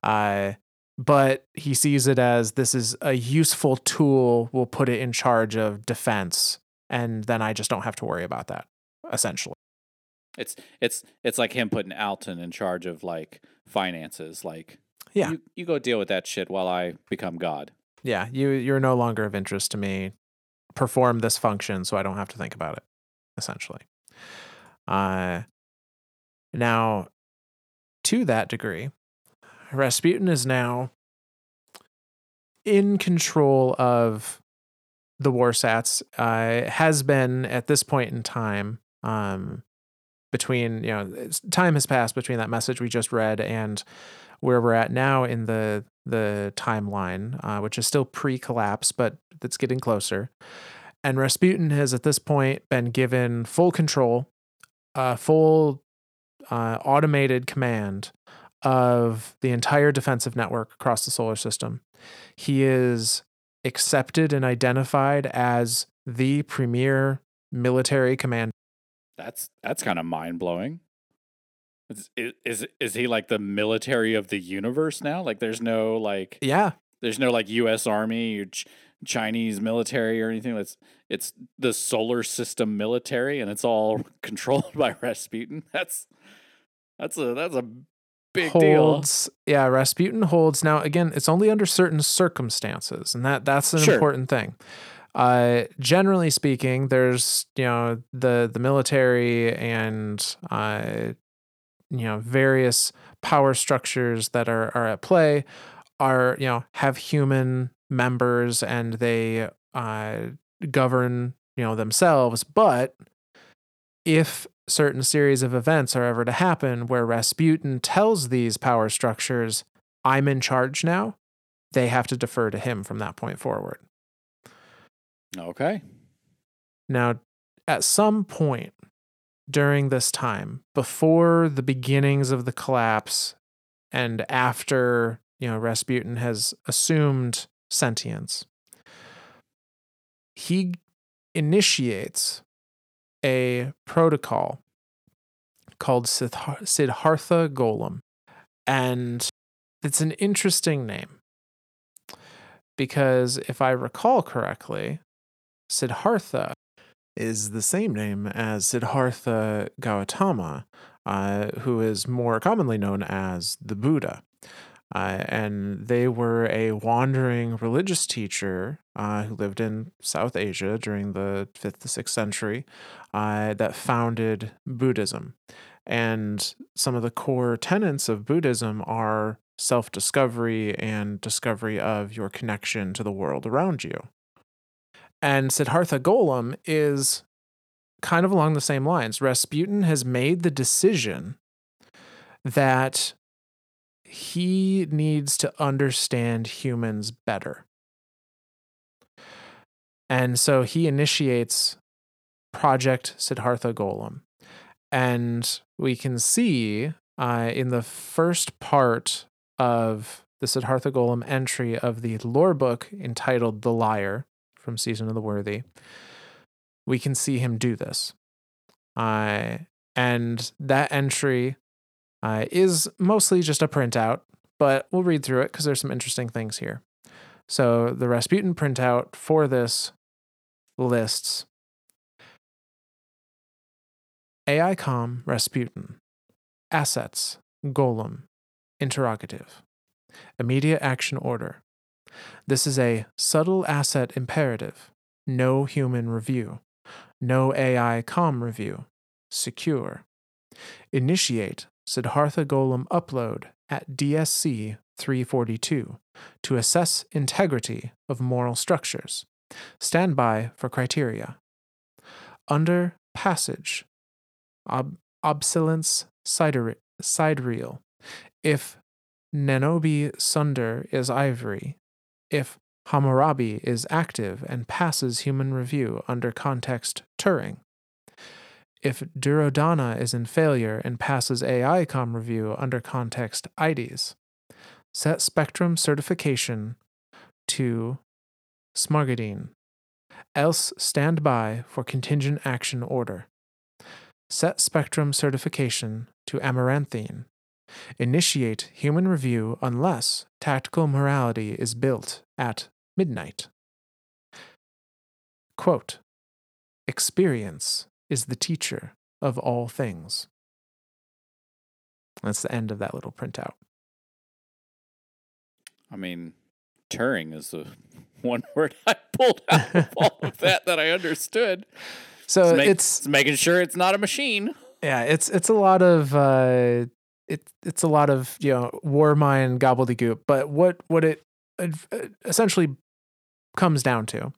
Uh, but he sees it as this is a useful tool. We'll put it in charge of defense, and then I just don't have to worry about that. Essentially, It's it's it's like him putting Alton in charge of like finances. Like Yeah. you, you go deal with that shit while I become God. yeah, you you're no longer of interest to me. Perform this function so I don't have to think about it. Essentially, uh, now to that degree, Rasputin is now in control of the Warsats. Uh, has been at this point in time. Um, between you know, time has passed between that message we just read and where we're at now in the the timeline, uh, which is still pre-collapse, but it's getting closer. And Rasputin has at this point been given full control, uh, full uh, automated command of the entire defensive network across the solar system. He is accepted and identified as the premier military commander. That's that's kind of mind blowing. Is, is is he like the military of the universe now? Like, there's no like, Yeah, there's no like U.S. Army or Ch- Chinese military or anything. It's it's the solar system military, and it's all controlled by Rasputin. That's that's a that's a big deal. holds yeah rasputin holds now again it's only under certain circumstances and that that's an Sure. important thing uh generally speaking there's you know the the military and uh you know various power structures that are are at play are you know have human members and they uh govern you know themselves but if certain series of events are ever to happen where Rasputin tells these power structures, I'm in charge now, they have to defer to him from that point forward. Okay. Now, at some point during this time, before the beginnings of the collapse and after, you know, Rasputin has assumed sentience, he initiates a protocol called Siddhar- Siddhartha Golem. And it's an interesting name because if I recall correctly, Siddhartha is the same name as Siddhartha Gautama, uh, who is more commonly known as the Buddha. Uh, and they were a wandering religious teacher uh, who lived in South Asia during the 5th to 6th century uh, that founded Buddhism. And some of the core tenets of Buddhism are self discovery and discovery of your connection to the world around you. And Siddhartha Golem is kind of along the same lines. Rasputin has made the decision that he needs to understand humans better. And so he initiates Project Siddhartha Golem. And we can see uh, in the first part of the Siddhartha Golem entry of the lore book entitled The Liar from Season of the Worthy, we can see him do this. Uh, and that entry uh, is mostly just a printout, but we'll read through it because there's some interesting things here. So the Rasputin printout for this lists AICOM Rasputin, Assets, Golem, Interrogative, Immediate Action Order. This is a subtle asset imperative, no human review, no AI com review, secure. Initiate Siddhartha Golem upload at DSC 342 to assess integrity of moral structures. Stand by for criteria. Under passage, ob- obsolence sider- sidereal. If Nanobi Sunder is ivory, if Hammurabi is active and passes human review under context Turing, if Duryodhana is in failure and passes AI com review under context IDs, set spectrum certification to Smaragdine, else stand by for contingent action order. Set spectrum certification to Amaranthine. Initiate human review unless tactical morality is built at midnight. Quote Experience is the teacher of all things. That's the end of that little printout. I mean, Turing is the one word I pulled out of all of that that I understood. So It's, make- it's it's making sure it's not a machine. yeah, it's it's a lot of uh it it's a lot of you know war mind gobbledygook. But what what it essentially comes down to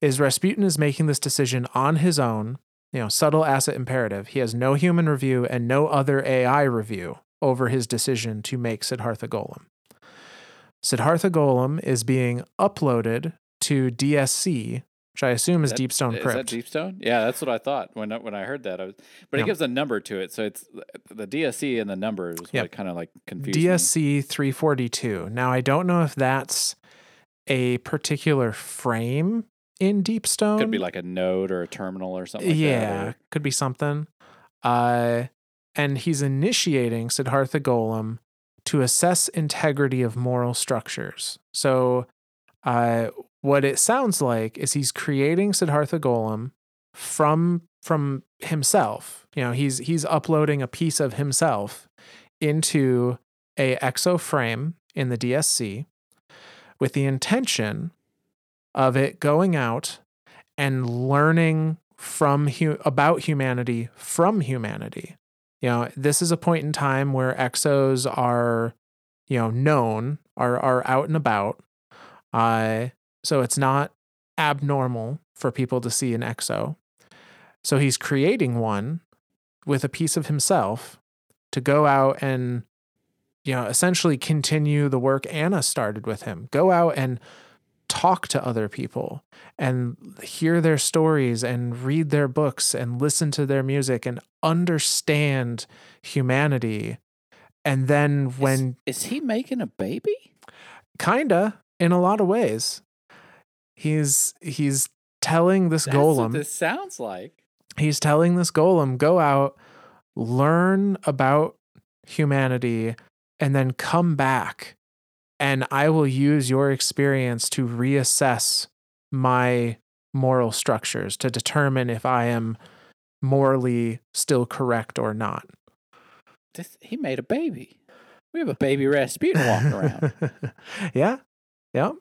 is Rasputin is making this decision on his own. You know, subtle asset imperative. He has no human review and no other AI review over his decision to make Siddhartha Golem. Siddhartha Golem is being uploaded to DSC, which I assume is, That- Deepstone Is Crypt. that Deepstone? Yeah, that's what I thought when I, when I heard that. I was, but Yeah. it gives a number to it, so it's the DSC and the number is Yep. what kind of like confused. DSC 342. Now, I don't know if that's a particular frame in Deepstone. Could be like a node or a terminal or something. Like yeah, That, could be something. Uh, and he's initiating Siddhartha Golem to assess integrity of moral structures. So, uh, what it sounds like is he's creating Siddhartha Golem from from himself. You know, he's he's uploading a piece of himself into a exo frame in the DSC with the intention of it going out and learning from hu- about humanity from humanity. You know, this is a point in time where exos are, you know, known, are are out and about. Uh, so it's not abnormal for people to see an exo. So he's creating one with a piece of himself to go out and, you know, essentially continue the work Anna started with him. Go out and talk to other people and hear their stories and read their books and listen to their music and understand humanity. And then when is he making a baby? kinda in a lot of ways, he's he's telling this That's golem this sounds like. he's telling this golem go out learn about humanity and then come back and i will use your experience to reassess my moral structures to determine if i am morally still correct or not This, he made a baby. We have a baby Rasputin walking around. yeah yeah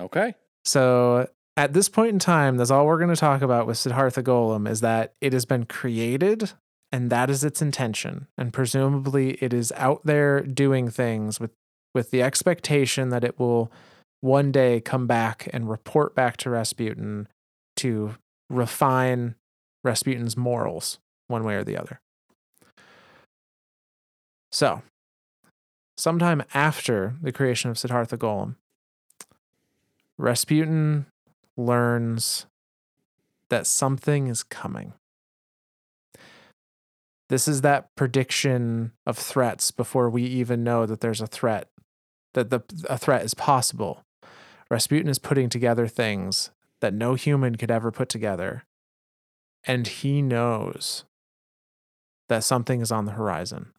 Okay. So at this point in time, that's all we're going to talk about with Siddhartha Golem is that it has been created and that is its intention. And presumably it is out there doing things with, with the expectation that it will one day come back and report back to Rasputin to refine Rasputin's morals one way or the other. So, sometime after the creation of Siddhartha Golem, Rasputin learns that something is coming. This is that prediction of threats before we even know that there's a threat, that the, a threat is possible. Rasputin is putting together things that no human could ever put together. And he knows that something is on the horizon.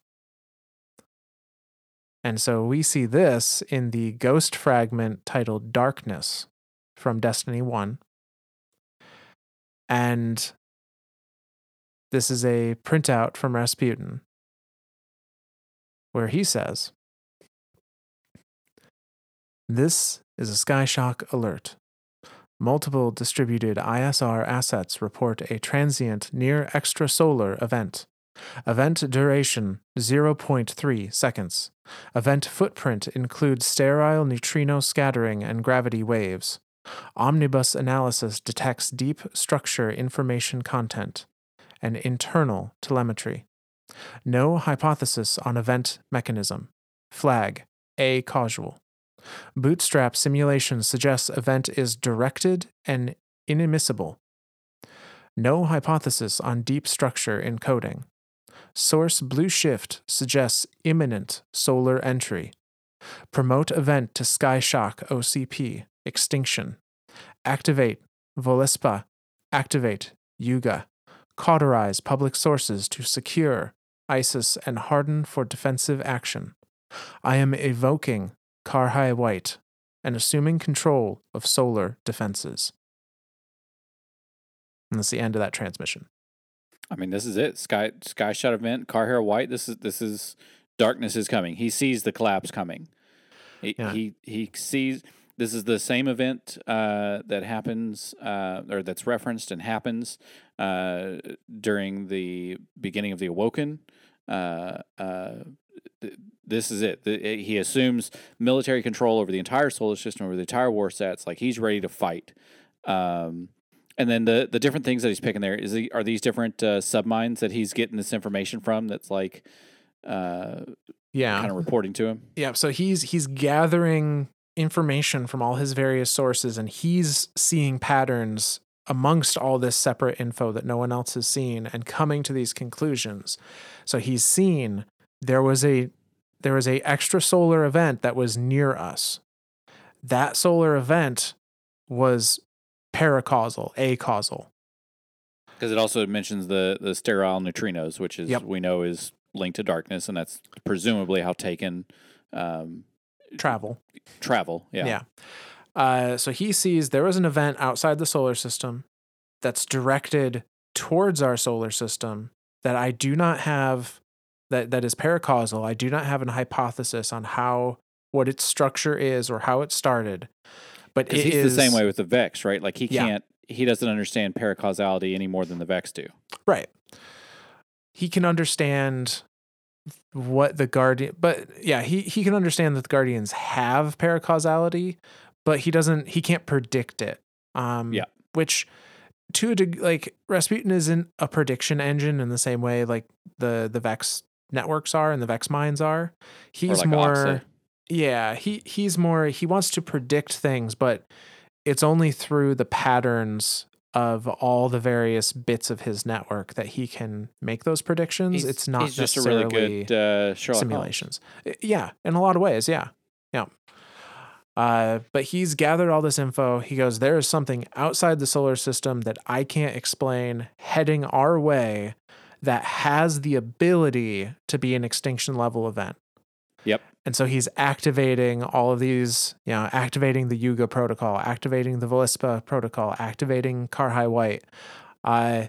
And so we see this in the ghost fragment titled Darkness from Destiny 1. And this is a printout from Rasputin where he says, This is a Skyshock alert. Multiple distributed ISR assets report a transient near extrasolar event. Event duration 0.3 seconds. Event footprint includes sterile neutrino scattering and gravity waves. Omnibus analysis detects deep structure information content and internal telemetry. No hypothesis on event mechanism. Flag A causal. Bootstrap simulation suggests event is directed and inadmissible. No hypothesis on deep structure encoding. Source Blue Shift suggests imminent solar entry. Promote event to Skyshock OCP. Extinction. Activate Voluspa. Activate Yuga. Cauterize public sources to secure ISIS and harden for defensive action. I am evoking Karhai White and assuming control of solar defenses. And that's the end of that transmission. I mean, this is it. Sky Sky Shock event. Car hair white. This is this is darkness is coming. He sees the collapse coming. He Yeah. he, he sees. This is the same event uh, that happens uh, or that's referenced and happens uh, during the beginning of the Awoken uh, uh, this is it. He assumes military control over the entire solar system, over the entire war sats. Like he's ready to fight. Um, and then the the different things that he's picking there is he, are these different uh, subminds that he's getting this information from. That's like, uh, Yeah. kind of reporting to him. Yeah, so he's he's gathering information from all his various sources and he's seeing patterns amongst all this separate info that no one else has seen and coming to these conclusions. So he's seen there was a there was a extrasolar event that was near us. That solar event was paracausal, acausal. Because it also mentions the the sterile neutrinos, which is Yep. we know is linked to darkness, and that's presumably how Taken um, Travel. travel. Yeah. Yeah. Uh, so he sees there was an event outside the solar system that's directed towards our solar system that I do not have that that is paracausal. I do not have an hypothesis on how what its structure is or how it started. But it he's is the same way with the Vex, right? Like he Yeah. can't, he doesn't understand paracausality any more than the Vex do. right. He can understand what the guardian but yeah, he he can understand that the guardians have paracausality, but he doesn't he can't predict it. Um Yeah. which to a deg- like Rasputin isn't a prediction engine in the same way like the the Vex networks are and the Vex minds are. He's like more Oxa. yeah, he he's more he wants to predict things, but it's only through the patterns of all the various bits of his network that he can make those predictions. He's, it's not just a really good uh, Sherlock Holmes. simulations. Yeah, in a lot of ways, yeah. Yeah. Uh, but he's gathered all this info. He goes, There is something outside the solar system that I can't explain heading our way that has the ability to be an extinction level event. Yep. And so he's activating all of these, you know, activating the Yuga protocol, activating the Voluspa protocol, activating Karhai White. Uh,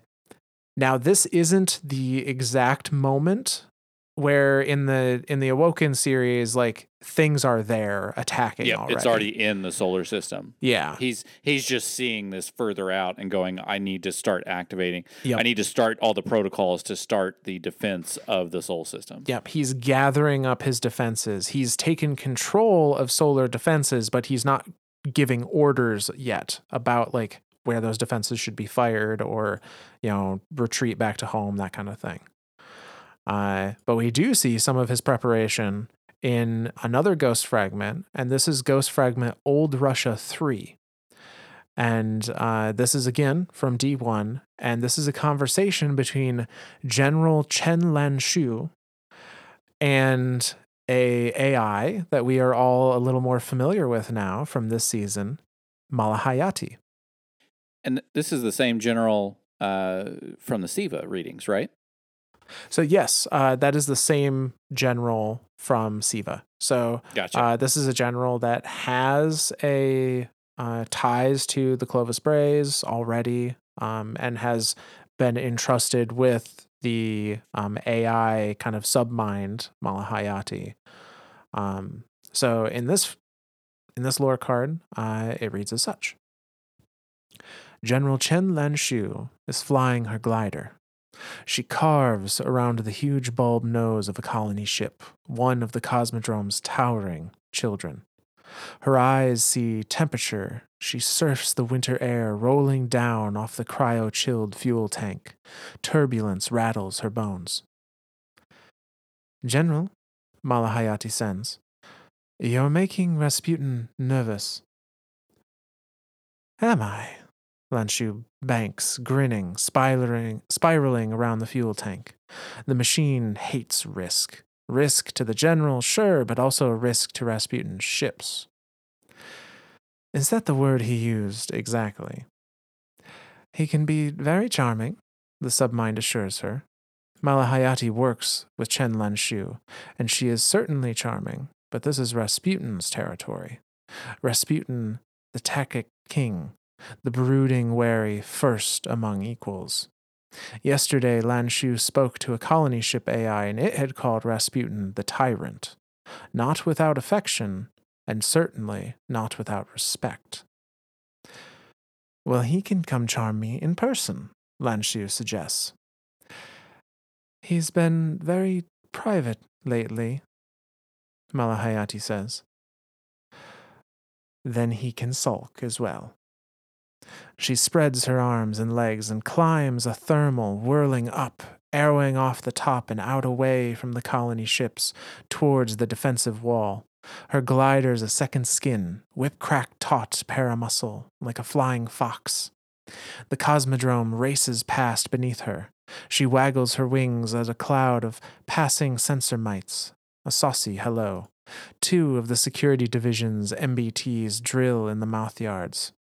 now this isn't the exact moment where in the in the Awoken series, like things are there attacking yeah already. it's already in the solar system. yeah. He's he's just seeing this further out and going. I need to start activating. Yep. I need to start all the protocols to start the defense of the soul system. Yep, he's gathering up his defenses. He's taken control of solar defenses, but he's not giving orders yet about like where those defenses should be fired or, you know, retreat back to home, that kind of thing. Uh, but we do see some of his preparation in another ghost fragment, and this is Ghost Fragment Old Russia 3. And uh, this is again from D1, and this is a conversation between General Chen Lan Shu and a AI that we are all a little more familiar with now from this season, Malahayati. And this is the same general uh, from the Siva readings, right? So yes, uh, that is the same general from Siva. So Gotcha. uh, this is a general that has a uh, ties to the Clovis Brays already, um, and has been entrusted with the um, AI kind of submind Malahayati. Um, so in this in this lore card, uh, it reads as such: General Chen Lanshu is flying her glider. She carves around the huge bulb nose of a colony ship, one of the Cosmodrome's towering children. Her eyes see temperature. She surfs the winter air rolling down off the cryo chilled fuel tank. Turbulence rattles her bones. General, Malahayati sends, you're making Rasputin nervous. Am I? Lanshu banks, grinning, spiraling, spiraling around the fuel tank. The machine hates risk. Risk to the general, sure, but also a risk to Rasputin's ships. Is that the word he used exactly? He can be very charming, the submind assures her. Malahayati works with Chen Lanshu, and she is certainly charming, but this is Rasputin's territory. Rasputin, the Takic king, the brooding wary first among equals. Yesterday, Lanshu spoke to a colony ship AI, and it had called Rasputin the tyrant. Not without affection, and certainly not without respect. Well, he can come charm me in person, Lanshu suggests. He's been very private lately, Malahayati says. Then he can sulk as well. She spreads her arms and legs and climbs a thermal, whirling up, arrowing off the top and out away from the colony ships towards the defensive wall. Her glider's a second skin, whip crack taut paramuscle, like a flying fox. The cosmodrome races past beneath her. She waggles her wings at a cloud of passing sensor mites. A saucy hello. Two of the security division's MBTs drill in the mouth yards.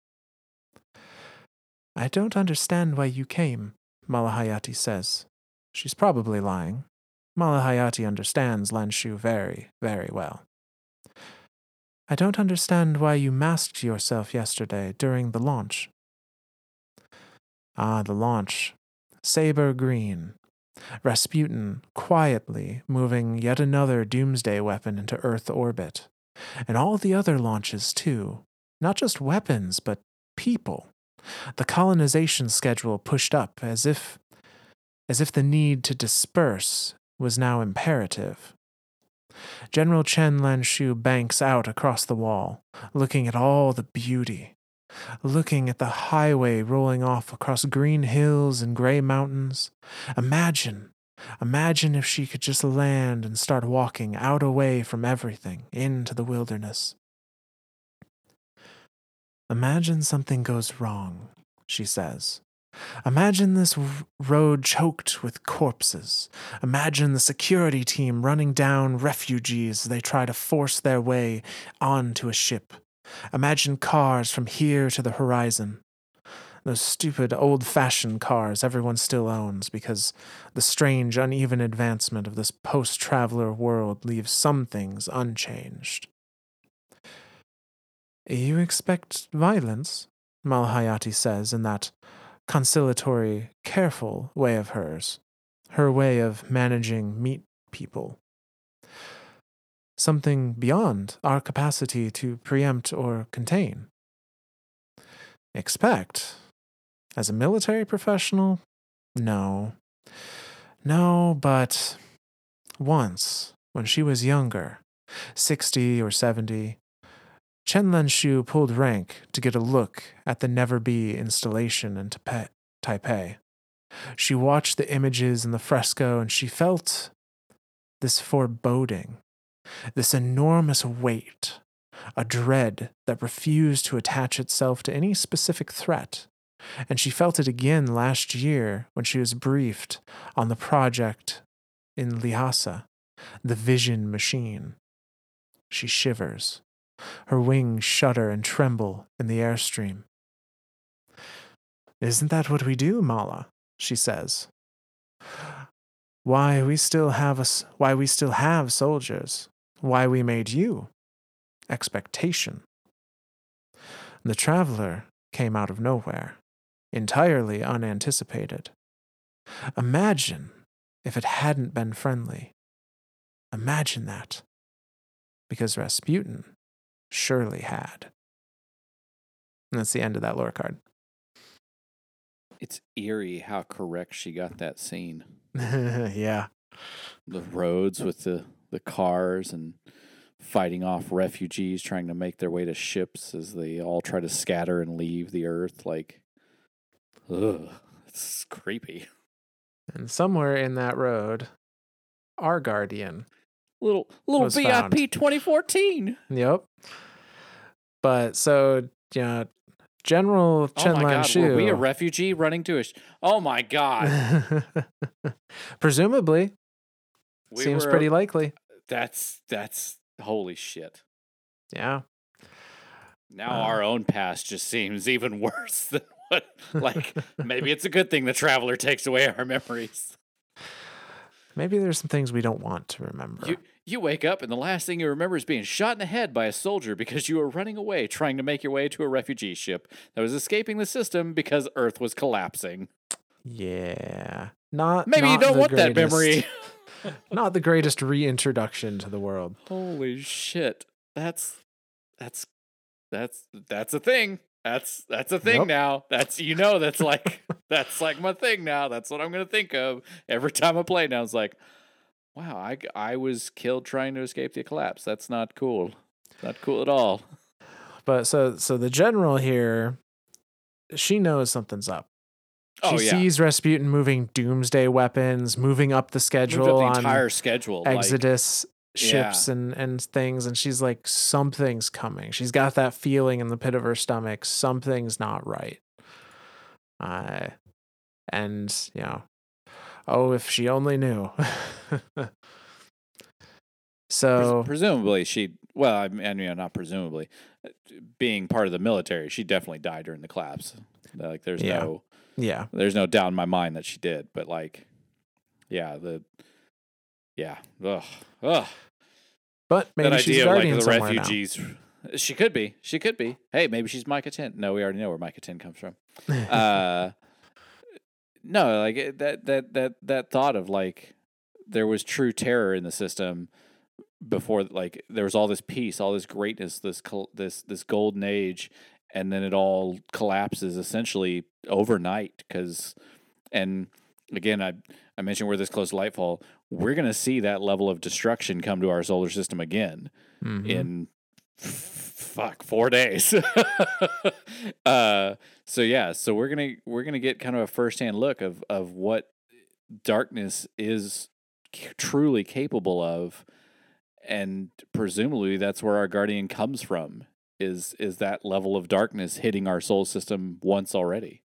I don't understand why you came, Malahayati says. She's probably lying. Malahayati understands Lanshu very, very well. I don't understand why you masked yourself yesterday during the launch. Ah, the launch. Saber green. Rasputin quietly moving yet another doomsday weapon into Earth orbit. And all the other launches, too. Not just weapons, but people. The colonization schedule pushed up as if as if the need to disperse was now imperative. General Chen Lanshu banks out across the wall, looking at all the beauty, looking at the highway rolling off across green hills and gray mountains. Imagine, imagine if she could just land and start walking out away from everything into the wilderness. Imagine something goes wrong, she says, Imagine this road choked with corpses. Imagine the security team running down refugees as they try to force their way onto a ship. Imagine cars from here to the horizon. Those stupid old fashioned cars everyone still owns because the strange, uneven advancement of this post traveler world leaves some things unchanged. You expect violence? Malahayati says in that conciliatory, careful way of hers, her way of managing meat people. Something beyond our capacity to preempt or contain. Expect? As a military professional? No. No, but once, when she was younger, 60 or 70, Chen Lanshu pulled rank to get a look at the Never Be installation in Taipei. She watched the images in the fresco and she felt this foreboding, this enormous weight, a dread that refused to attach itself to any specific threat. And she felt it again last year when she was briefed on the project in Lhasa, the vision machine. She shivers. Her wings shudder and tremble in the airstream. Isn't that what we do, Mala? she says. Why we still have us why we still have soldiers. Why we made you. Expectation. The traveler came out of nowhere, entirely unanticipated. Imagine if it hadn't been friendly. Imagine that. Because Rasputin surely had. And that's the end of that lore card. It's eerie how correct she got that scene. yeah. The roads with the, the cars and fighting off refugees trying to make their way to ships as they all try to scatter and leave the earth. Like, ugh, it's creepy. And somewhere in that road, our guardian Little little VIP found. 2014. Yep. But so yeah, General Chen oh Lan Shu. Were we a refugee running to a? Sh- oh my god. Presumably. We Seems were, pretty likely. That's that's holy shit. Yeah. Now uh, our own past just seems even worse than what. Like maybe it's a good thing the traveler takes away our memories. Maybe there's some things we don't want to remember. You, you wake up and the last thing you remember is being shot in the head by a soldier because you were running away trying to make your way to a refugee ship that was escaping the system because Earth was collapsing. Yeah. Not Maybe not you don't want greatest, that memory. not the greatest reintroduction to the world. Holy shit. That's that's that's that's a thing. That's that's a thing Yep. now. That's you know that's like that's like my thing now. That's what I'm gonna think of every time I play now. It's like, wow, I I was killed trying to escape the collapse. That's not cool. Not cool at all. But so so the general here, she knows something's up. Oh, she Oh yeah, sees Rasputin moving doomsday weapons, moving up the schedule up the on entire schedule. like- Exodus ships and and things, and she's like, something's coming. She's got that feeling in the pit of her stomach. Something's not right. Uh, and you know, oh, if she only knew. So presumably she well I mean, I mean not presumably being part of the military she definitely died during the collapse like there's Yeah. no yeah, there's no doubt in my mind that she did but like yeah the yeah. Ugh. Ugh. But maybe that she's idea of like the somewhere refugees she could be. She could be. Hey maybe she's Micah 10 no we already know where Micah 10 comes from. Uh no like that that that that thought of like there was true terror in the system before like there was all this peace all this greatness this this this golden age and then it all collapses essentially overnight cuz and again I I mentioned we're this close to lightfall we're going to see that level of destruction come to our solar system again Mhm. in f- fuck four days. uh, so yeah, so we're gonna we're gonna get kind of a firsthand look of of what darkness is c- truly capable of, and presumably that's where our guardian comes from. Is is that level of darkness hitting our soul system once already?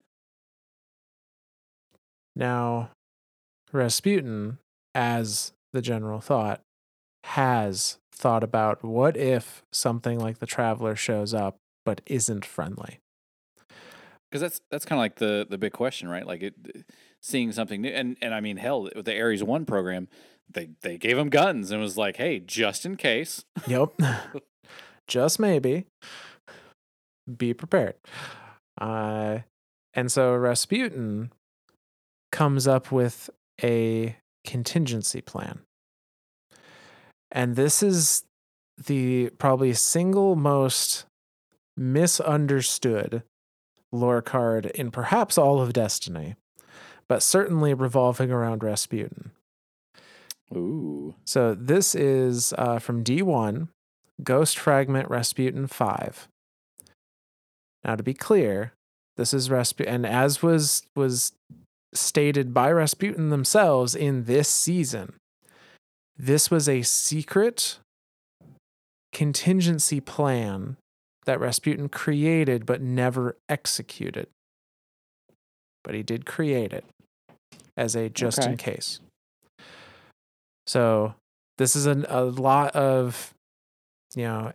Now, Rasputin, as the general thought, has thought about what if something like the Traveler shows up but isn't friendly. Because that's that's kind of like the the big question, right? Like it, seeing something new, and and I mean, hell, with the Ares One program, they they gave him guns and was like, hey, just in case. Yep. Just maybe. Be prepared. Uh, and so Rasputin comes up with a contingency plan. And this is the probably single most misunderstood lore card in perhaps all of Destiny, but certainly revolving around Rasputin. Ooh, So this is uh, from D1, Ghost Fragment Rasputin 5. Now to be clear, this is Rasputin, and as was was stated by Rasputin themselves in this season, this was a secret contingency plan that Rasputin created but never executed. But he did create it as a just in case. So this is an, a lot of, you know,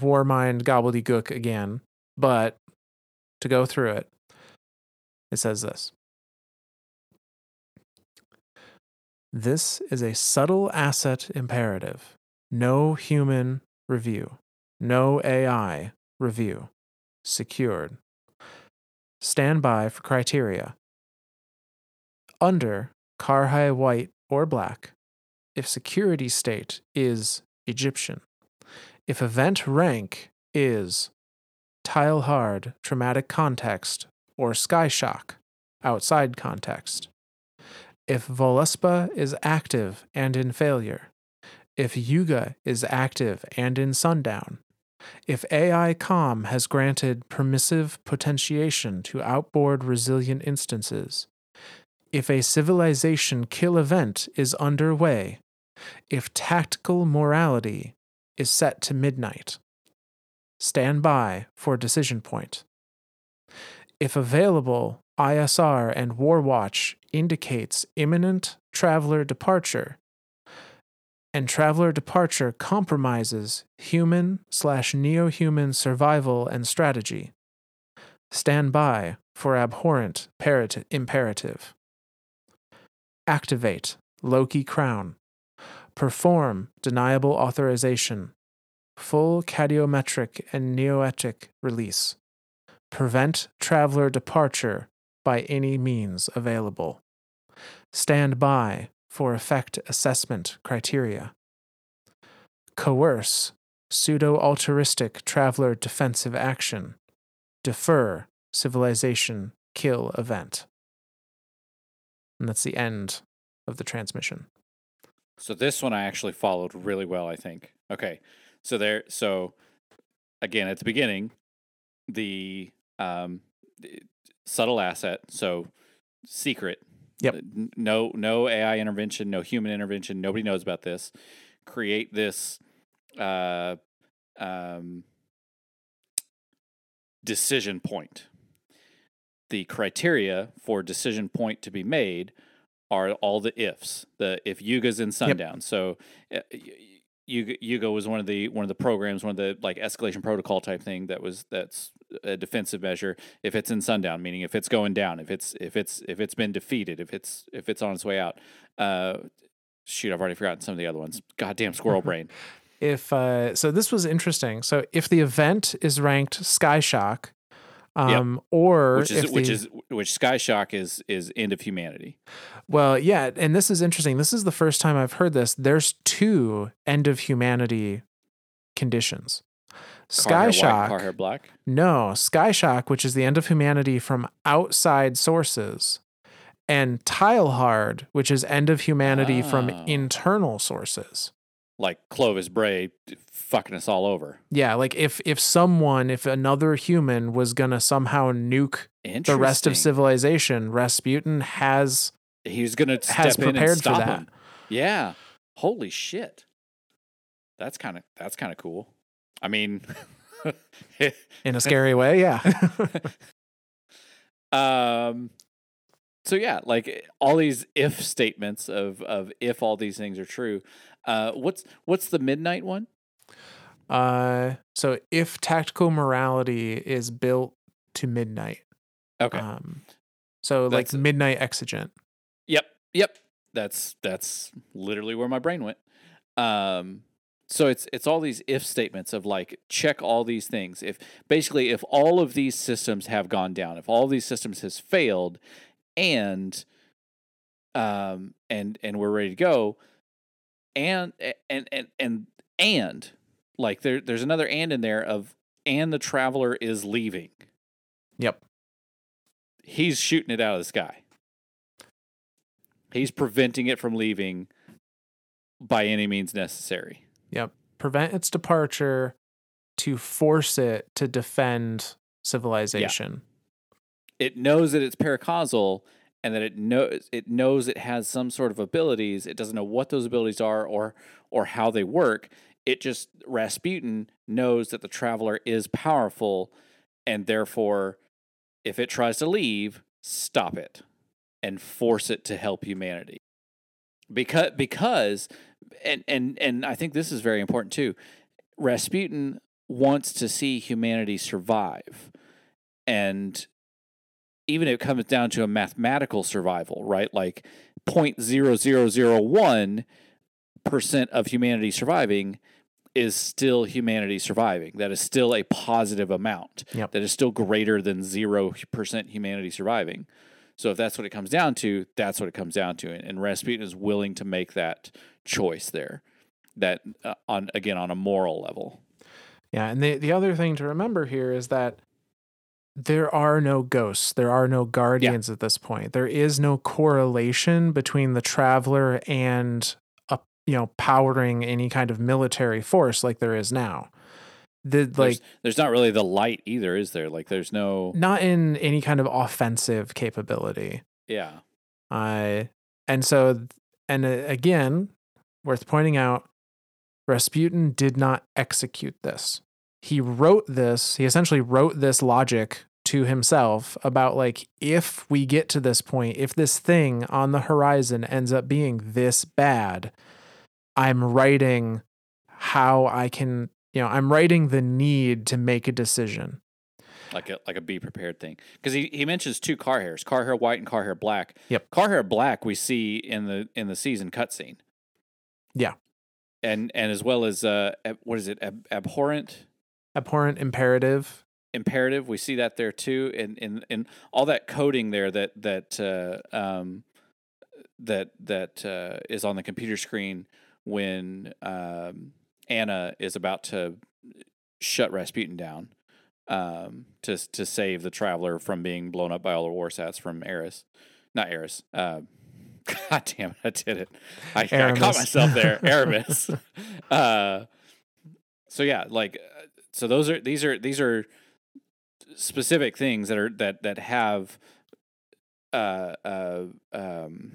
war mind gobbledygook again. But to go through it, it says this. This is a subtle asset imperative. No human review. No AI review. Secured. Stand by for criteria. Under Karhai white or black, if security state is Egyptian. If event rank is tile hard, traumatic context, or sky shock, outside context. If Voluspa is active and in failure. If Yuga is active and in sundown. If AI COM has granted permissive potentiation to outboard resilient instances. If a civilization kill event is underway. If tactical morality is set to midnight. Stand by for decision point. If available, ISR and Warwatch indicates imminent traveler departure, and traveler departure compromises human slash neo human survival and strategy. Stand by for abhorrent imperative. Activate Loki Crown. Perform deniable authorization. Full cadiometric and neoetic release. Prevent traveler departure by any means available. Stand by for effect assessment criteria. Coerce pseudo altruistic traveler defensive action. defer, civilization, kill, event. And that's the end of the transmission. So this one I actually followed really well, I think. Okay. So there so again at the beginning, the um subtle asset, so secret. Yep. Uh, No no AI intervention, no human intervention, nobody knows about this. Create this uh um decision point. The criteria for decision point to be made are all the ifs. The if Yuga's in sundown. So uh, y- y- Yuga, Yuga was one of the one of the programs, one of the like escalation protocol type thing that was that's a defensive measure. If it's in sundown, meaning if it's going down, if it's if it's if it's been defeated, if it's if it's on its way out. Uh, shoot, I've already forgotten some of the other ones. Goddamn squirrel brain. If uh, so, this was interesting. So if the event is ranked Sky Shock, um, or which is which the- is which Sky Shock is is end of humanity. Well, yeah, and this is interesting. This is the first time I've heard this. There's two end of humanity conditions. Sky white, shock, hair black. no, sky shock, which is the end of humanity from outside sources, and tile hard, which is end of humanity from Ah. internal sources. Like Clovis Bray fucking us all over. Yeah, like if if someone, if another human was gonna somehow nuke the rest of civilization, Rasputin has He's gonna has step in and prepared for that. him. Yeah. Holy shit. That's kind of that's kind of cool. I mean, in a scary way. Yeah. um. So yeah, like all these if statements of of if all these things are true. Uh, what's what's the midnight one? Uh, so if tactical morality is built to midnight, Okay. um, so That's- like midnight exigent. Yep, yep. That's that's literally where my brain went. Um, so it's it's all these if statements of like check all these things. If basically if all of these systems have gone down, if all these systems has failed, and um and and we're ready to go, and and and and and like there there's another and in there of and the traveler is leaving. Yep. He's shooting it out of the sky. He's preventing it from leaving by any means necessary. Yep. Prevent its departure to force it to defend civilization. It knows that it's paracausal and that it knows it knows it has some sort of abilities. It doesn't know what those abilities are or or how they work. It just Rasputin knows that the traveler is powerful and therefore if it tries to leave, stop it and force it to help humanity. Because because and and and I think this is very important too. Rasputin wants to see humanity survive. And even if it comes down to a mathematical survival, right? Like 0.0001 percent of humanity surviving is still humanity surviving. That is still a positive amount. Yep. That is still greater than zero percent humanity surviving. So if that's what it comes down to, that's what it comes down to. And, and Rasputin is willing to make that choice there. That uh, on again on a moral level. Yeah, and the the other thing to remember here is that there are no ghosts, there are no guardians at this point. There is no correlation between the traveler and a you know powering any kind of military force like there is now. The like There's, there's not really the light either, is there? Like there's no not in any kind of offensive capability. yeah. Uh, and so, and uh, again, worth pointing out, Rasputin did not execute this. He wrote this, he essentially wrote this logic to himself about like, if we get to this point, if this thing on the horizon ends up being this bad, I'm writing how I can, you know, I'm writing the need to make a decision. like a like a be prepared thing because he, he mentions two car hairs car hair white and car hair black Yep. car hair black we see in the in the season cutscene Yeah. and and as well as uh what is it ab- abhorrent Abhorrent imperative. imperative we see that there too and and and all that coding there that that uh um that that uh is on the computer screen when um anna is about to shut rasputin down um, to to save the traveler from being blown up by all the war sats from Eris, not Eris. Uh, God damn it, I did it. I, I caught myself there. Aramis. uh, so yeah, like uh, so those are these are these are specific things that are that that have uh uh um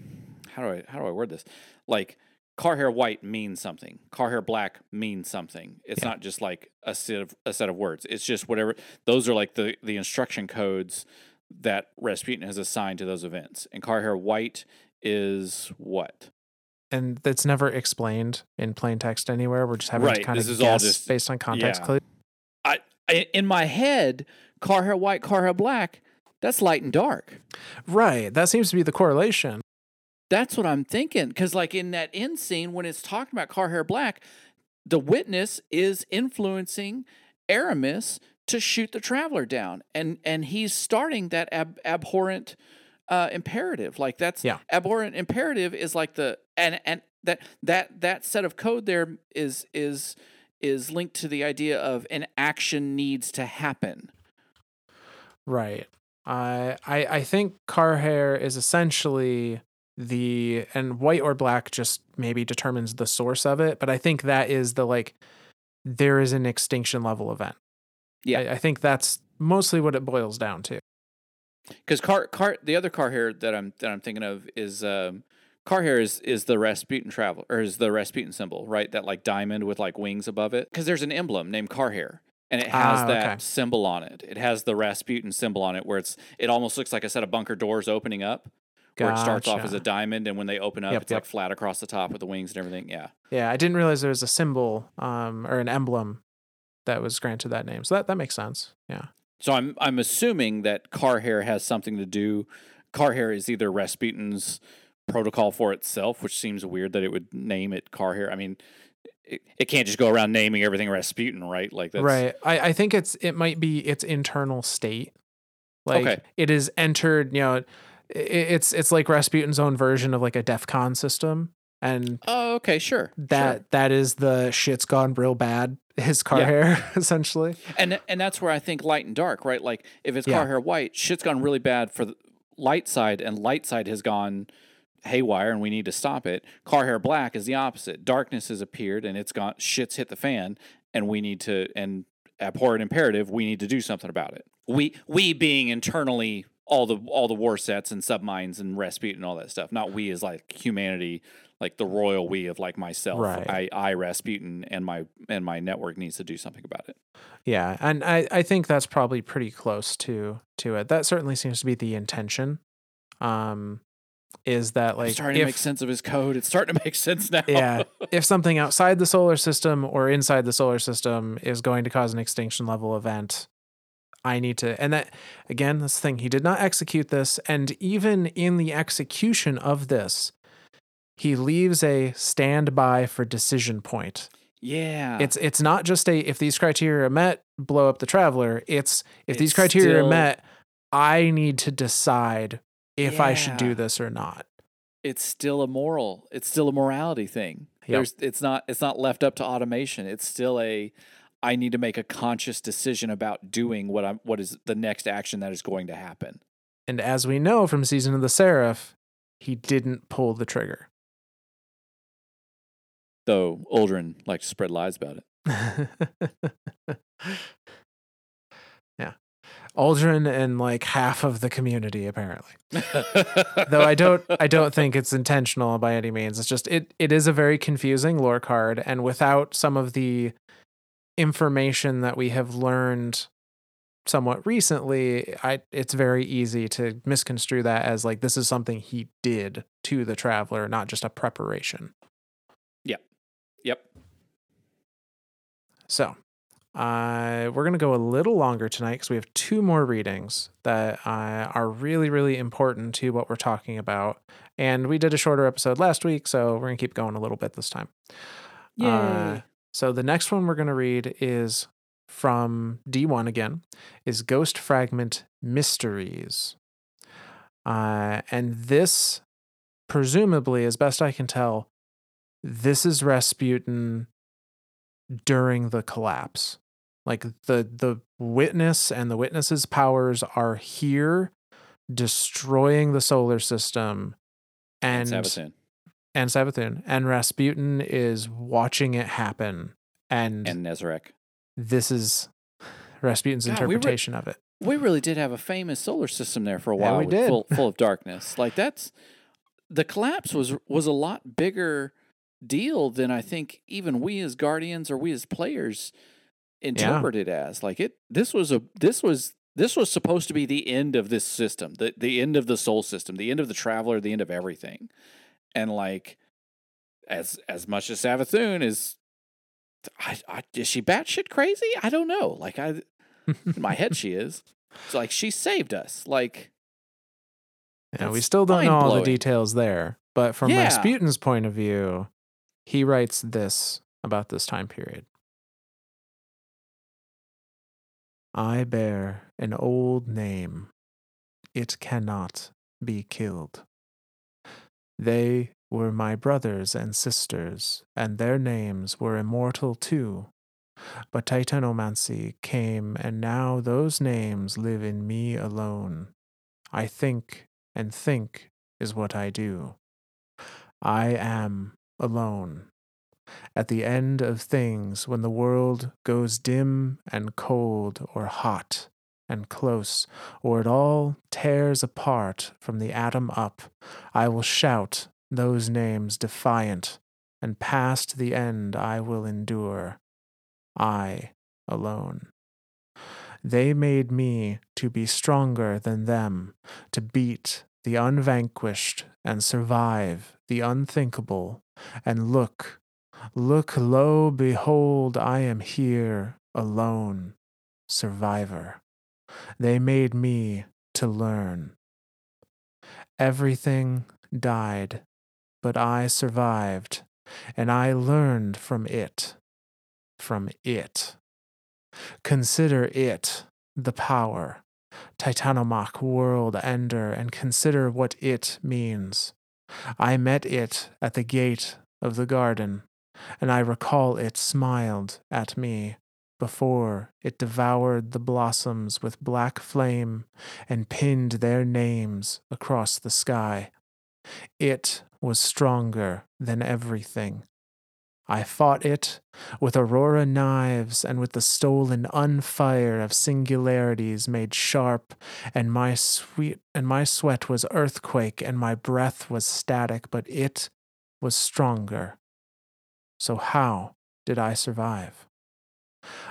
how do I how do I word this? Like car hair white means something. Car hair black means something. It's Yeah. not just like a set of a set of words. It's just whatever those are like the the instruction codes that Rasputin has assigned to those events. And car hair white is what? and that's never explained in plain text anywhere. We're just having to kind this of is all guess just- based on context yeah. clues. In my head, car hair white, car hair black, that's light and dark. Right. That seems to be the correlation. That's what I'm thinking. Because, like in that end scene, when it's talking about car hair black, the witness is influencing Aramis to shoot the traveler down, and and he's starting that ab- abhorrent uh, imperative. Like that's Yeah. abhorrent imperative is like the and and that that that set of code there is is is linked to the idea of an action needs to happen. Right. I I I think car hair is essentially the and white or black just maybe determines the source of it, but I think that is the like there is an extinction level event. Yeah. I, I think that's mostly what it boils down to. Because car car the other car hair that I'm that I'm thinking of is um, car hair is is the Rasputin travel or is the Rasputin symbol right that like diamond with like wings above it because there's an emblem named car hair and it has Ah, that okay. symbol on it. It has the Rasputin symbol on it where it's it almost looks like a set of bunker doors opening up where it starts off as a diamond and when they open up Yep, it's yep. like flat across the top with the wings and everything. Yeah. Yeah, I didn't realize there was a symbol um or an emblem that was granted that name. So that, that makes sense. Yeah. So I'm I'm assuming that car hair has something to do. Car hair is either Rasputin's protocol for itself, which seems weird that it would name it car hair. I mean, it, it can't just go around naming everything Rasputin, right? Like that's right. I, I think it's it might be its internal state. Like Okay. it is entered, you know, i it's it's like Rasputin's own version of like a DEF CON system. And Oh, okay, sure. that sure. that is the shit's gone real bad, his car Yeah. hair, essentially. and and that's where I think light and dark, right? Like if it's Yeah. car hair white, shit's gone really bad for the light side, and light side has gone haywire, and we need to stop it. Car hair black is the opposite. Darkness has appeared, and it's gone. Shit's hit the fan, and we need to. And abhorrent imperative, we need to do something about it. We we being internally all the all the war sats and subminds and Rasputin and all that stuff. Not we as like humanity, like the royal we of like myself. Right. I I Rasputin and my and my network needs to do something about it. Yeah. And I, I think that's probably pretty close to to it. That certainly seems to be the intention. Um is that like starting to make sense of his code. It's starting to make sense now. yeah if something outside the solar system or inside the solar system is going to cause an extinction level event i need to and that again this thing he did not execute this and even in the execution of this he leaves a standby for decision point yeah. it's it's not just a if these criteria are met blow up the traveler it's if these criteria still- are met i need to decide if i should do this or not it's still a moral. It's still a morality thing. Yep. There's it's not it's not left up to automation. It's still a I need to make a conscious decision about doing what I'm what is the next action that is going to happen. And as we know from Season of the Seraph, he didn't pull the trigger. Though Aldrin likes to spread lies about it. Aldrin and like half of the community apparently. Though I don't I don't think it's intentional by any means. It's just it it is a very confusing lore card and without some of the information that we have learned somewhat recently, I it's very easy to misconstrue that as like this is something he did to the traveler, not just a preparation. Yep. Yep. So, uh, we're going to go a little longer tonight because we have two more readings that uh, are really, really important to what we're talking about. And we did a shorter episode last week, so we're going to keep going a little bit this time. Yay. Uh, so, the next one we're going to read is from D1 again, is Ghost Fragment Mysteries. Uh, and this, presumably, as best I can tell, this is Rasputin during the collapse. Like the the witness and the witness's powers are here destroying the solar system and And Savathun. and Savathun and Rasputin is watching it happen and, And Nezarec. this is Rasputin's God, we re- interpretation of it. We really did have a famous solar system there for a Yeah, while, we did. Full, full of darkness. Like that's the collapse was was a lot bigger deal than I think even we as guardians or we as players interpret it as. Like it, this was a this was this was supposed to be the end of this system, the the end of the soul system, the end of the traveler, the end of everything, and like as as much as Savathun is. I, I, is she batshit crazy? I don't know. Like I, in my head she is. It's like she saved us. Like Yeah, we still don't know all the details there, but from Yeah. Rasputin's point of view, he writes this about this time period. I bear an old name. It cannot be killed. They were my brothers and sisters, and their names were immortal too. But Titanomancy came, and now those names live in me alone. I think and think is what I do. I am alone. At the end of things, when the world goes dim and cold, or hot and close, or it all tears apart from the atom up, I will shout those names defiant, and past the end I will endure. I alone. They made me to be stronger than them, to beat the unvanquished and survive the unthinkable. And look, look, lo, behold, I am here alone, survivor. They made me to learn. Everything died, but I survived, and I learned from it. From it. Consider it the power, Titanomach world ender, and consider what it means. I met it at the gate of the garden, and I recall it smiled at me before it devoured the blossoms with black flame and pinned their names across the sky. It was stronger than everything. I fought it with aurora knives and with the stolen unfire of singularities made sharp, and my sweet and my sweat was earthquake and my breath was static, but it was stronger. So how did I survive?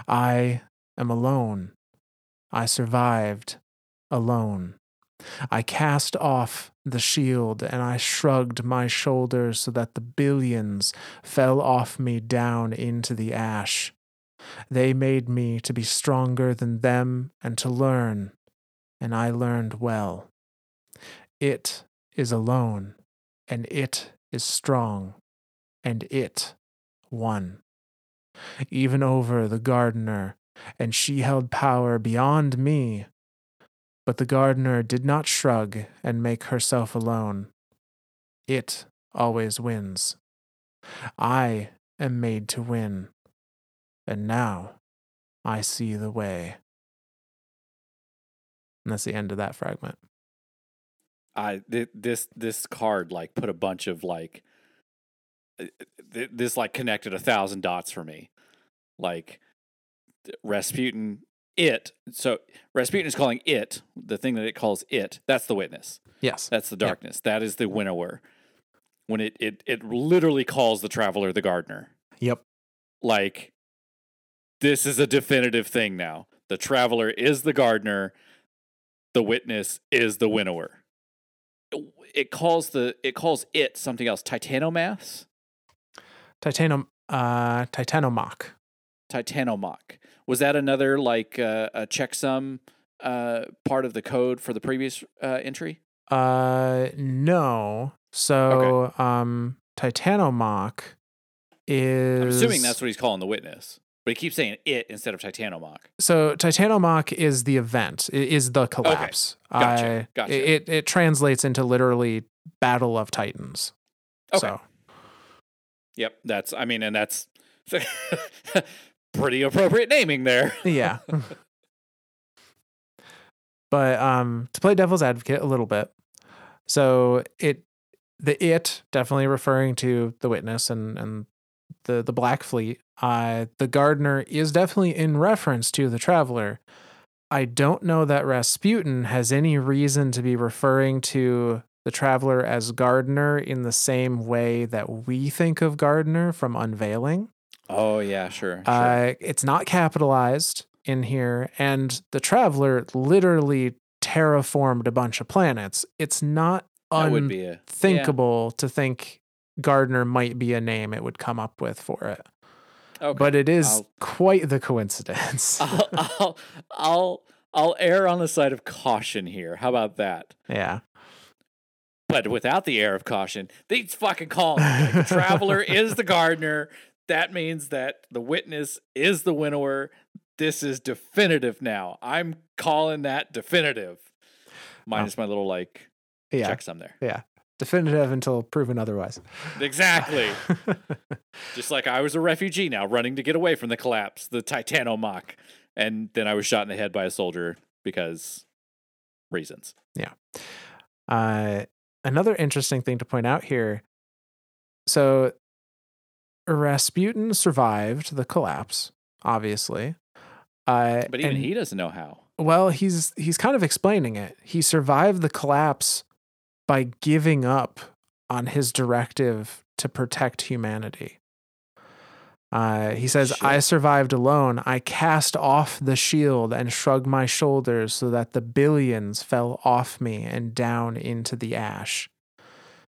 I am alone. I survived alone. I cast off the shield and I shrugged my shoulders so that the billions fell off me down into the ash. They made me to be stronger than them and to learn, and I learned well. It is alone, and it is strong, and it won. Even over the gardener, and she held power beyond me. But the gardener did not shrug and make herself alone. It always wins. I am made to win, and now I see the way. And that's the end of that fragment. I th- this this card like put a bunch of like Uh, this like connected a thousand dots for me. Like Rasputin it so Rasputin is calling it the thing that it calls it that's the witness. Yes. that's the darkness. That is the winnower. When it it it literally calls the traveler the gardener. Yep. like this is a definitive thing now. The traveler is the gardener. The witness is the winnower. It calls the it calls it something else. Titanomass Titanum uh Titanomach. titanomach was that another like uh, a checksum uh part of the code for the previous uh entry Uh no. So um Titanomach is i'm assuming that's what he's calling the witness but he keeps saying it instead of titanomach So Titanomach is the event, is the collapse. Gotcha, I- gotcha. It it translates into literally Battle of Titans. Okay. So Yep, that's I mean, and that's pretty appropriate naming there. yeah. but um to play devil's advocate a little bit. So it the it definitely referring to the witness and and the the black fleet. Uh the gardener is definitely in reference to the traveler. I don't know that Rasputin has any reason to be referring to the traveler as gardener in the same way that we think of gardener from unveiling. Oh yeah, sure. sure. Uh, it's not capitalized in here, and the traveler literally terraformed a bunch of planets. It's not that be a unthinkable to think Gardner might be a name it would come up with for it. Okay. But it is I'll- quite the coincidence. I'll, I'll I'll I'll err on the side of caution here. How about that? yeah. But without the air of caution, these fucking call it. the traveler is the gardener. That means that the witness is the winnower. This is definitive now. I'm calling that definitive. Minus my little like Yeah. checksum there. Yeah. Definitive until proven otherwise. Exactly. Just like I was a refugee now, running to get away from the collapse, the Titanomach, and then I was shot in the head by a soldier because reasons. Yeah. Uh, another interesting thing to point out here. So, Rasputin survived the collapse, obviously. Uh, But even and- he doesn't know how. well, he's he's kind of explaining it. He survived the collapse by giving up on his directive to protect humanity. Uh, he says, I survived alone. I cast off the shield and shrugged my shoulders so that the billions fell off me and down into the ash.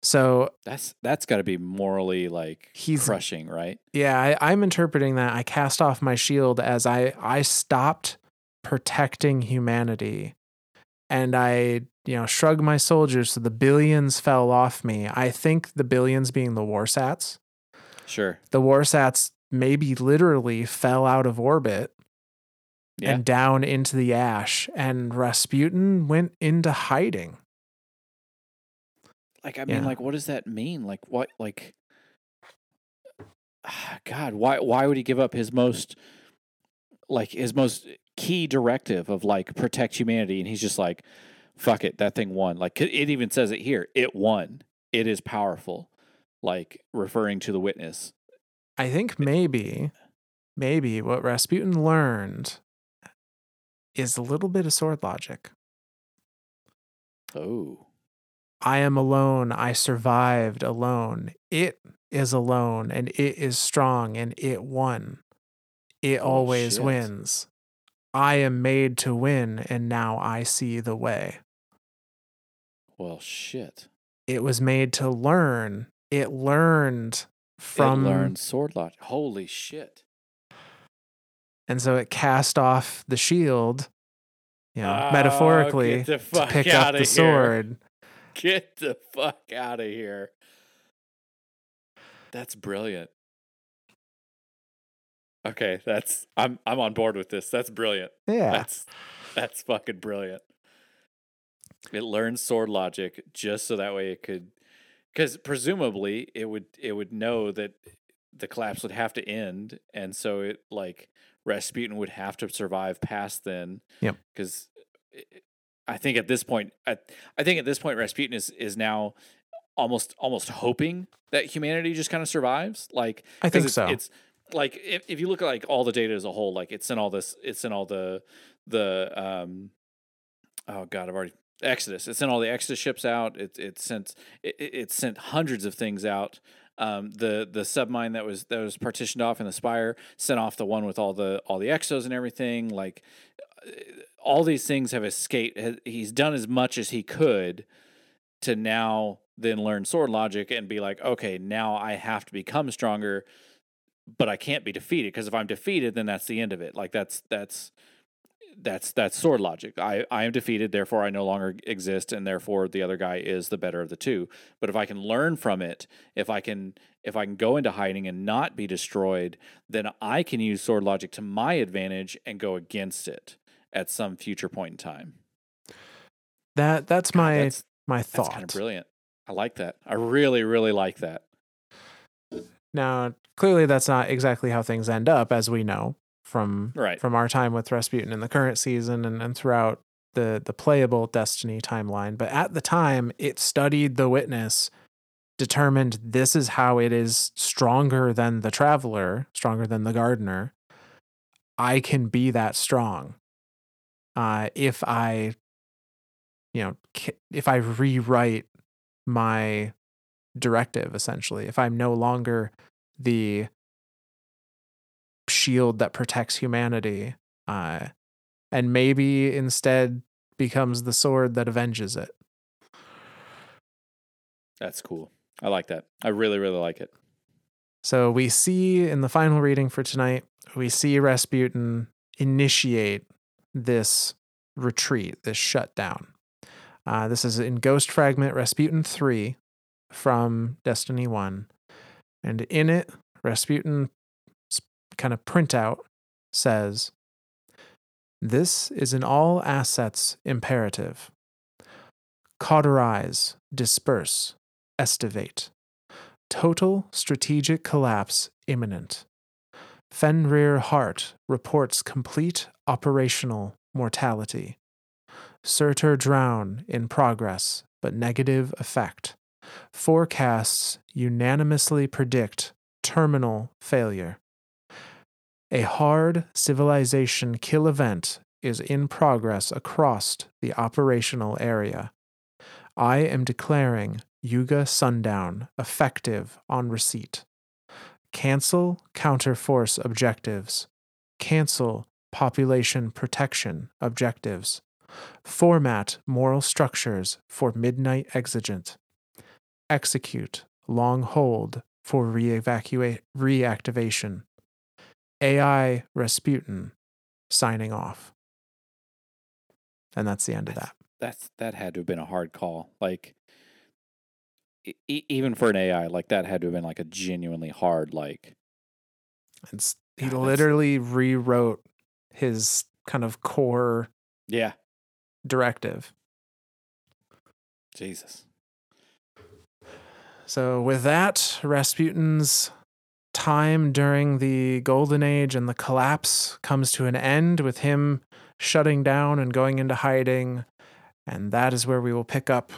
So, That's that's got to be morally like He's- crushing, right? yeah, I, I'm interpreting that I cast off my shield as I, I stopped protecting humanity and I, you know, shrugged my soldiers so the billions fell off me. I think the billions being the war sats. Sure. The war sats maybe literally fell out of orbit Yeah. and down into the ash, and Rasputin went into hiding. like I mean, yeah. like what does that mean? Like what? Like God, why? Why would he give up his most like his most key directive of like protect humanity? And he's just like, fuck it, that thing won. Like it even says it here. It won. It is powerful. Like referring to the witness. I think maybe, maybe what Rasputin learned is a little bit of sword logic. Oh, I am alone. I survived alone. It is alone and it is strong and it won. It Oh, always shit. wins. I am made to win and now I see the way. well, shit. It was made to learn. It learned from it learned sword logic. Holy shit. and so it cast off the shield, you know, Oh, metaphorically to pick up the here. sword. Get the fuck out of here. That's brilliant. Okay, that's I'm I'm on board with this. That's brilliant. Yeah. That's that's fucking brilliant. It learns sword logic just so that way it could cuz presumably it would it would know that the collapse would have to end and so it like Rasputin would have to survive past then. Yeah, Cuz I think at this point I, I think at this point Rasputin is is now almost almost hoping that humanity just kind of survives like I think it's, so. It's like if, if you look at like all the data as a whole, like it's in all this, it's in all the the um oh god, I've already Exodus. It sent all the Exodus ships out. It it sent it, it sent hundreds of things out. Um, the the submind that was that was partitioned off in the spire sent off the one with all the all the exos and everything. Like uh, all these things have escaped. He's done as much as he could to now then learn sword logic and be like, okay, now I have to become stronger but I can't be defeated because if I'm defeated, then that's the end of it. Like that's that's that's that's sword logic. I I am defeated, therefore I no longer exist, and therefore the other guy is the better of the two. But if I can learn from it, if I can if I can go into hiding and not be destroyed, then I can use sword logic to my advantage and go against it at some future point in time. that that's God, my that's my that's thought. kind of brilliant. I like that. I really really like that. Now, clearly that's not exactly how things end up as we know. From Right. from our time with Rasputin in the current season and, and throughout the the playable Destiny timeline. But at the time, it studied the witness, determined this is how it is stronger than the traveler, stronger than the gardener. I can be that strong. Uh, if I, you know, if I rewrite my directive, essentially, if I'm no longer the shield that protects humanity, uh, and maybe instead becomes the sword that avenges it. That's cool. I like that. I really, really like it. So we see in the final reading for tonight, we see Rasputin initiate this retreat, this shutdown. Uh, this is in Ghost Fragment Rasputin 3 from Destiny 1. And in it, Rasputin kind of printout says, This is an all assets imperative. Cauterize, disperse, estivate. Total strategic collapse imminent. Fenrir Heart reports complete operational mortality. Surtur drown in progress, but negative effect. Forecasts unanimously predict terminal failure. A hard civilization kill event is in progress across the operational area. I am declaring Yuga Sundown effective on receipt. Cancel counterforce objectives. Cancel population protection objectives. Format moral structures for midnight exigent. Execute long hold for re-evacuate reactivation. AI Rasputin signing off. And that's the end of that. That's that had to have been a hard call. Like e- even for an AI, like that had to have been like a genuinely hard like It's he God, that's- literally rewrote his kind of core yeah, directive. Jesus. So with that, Rasputin's time during the Golden Age and the collapse comes to an end with him shutting down and going into hiding. And that is where we will pick up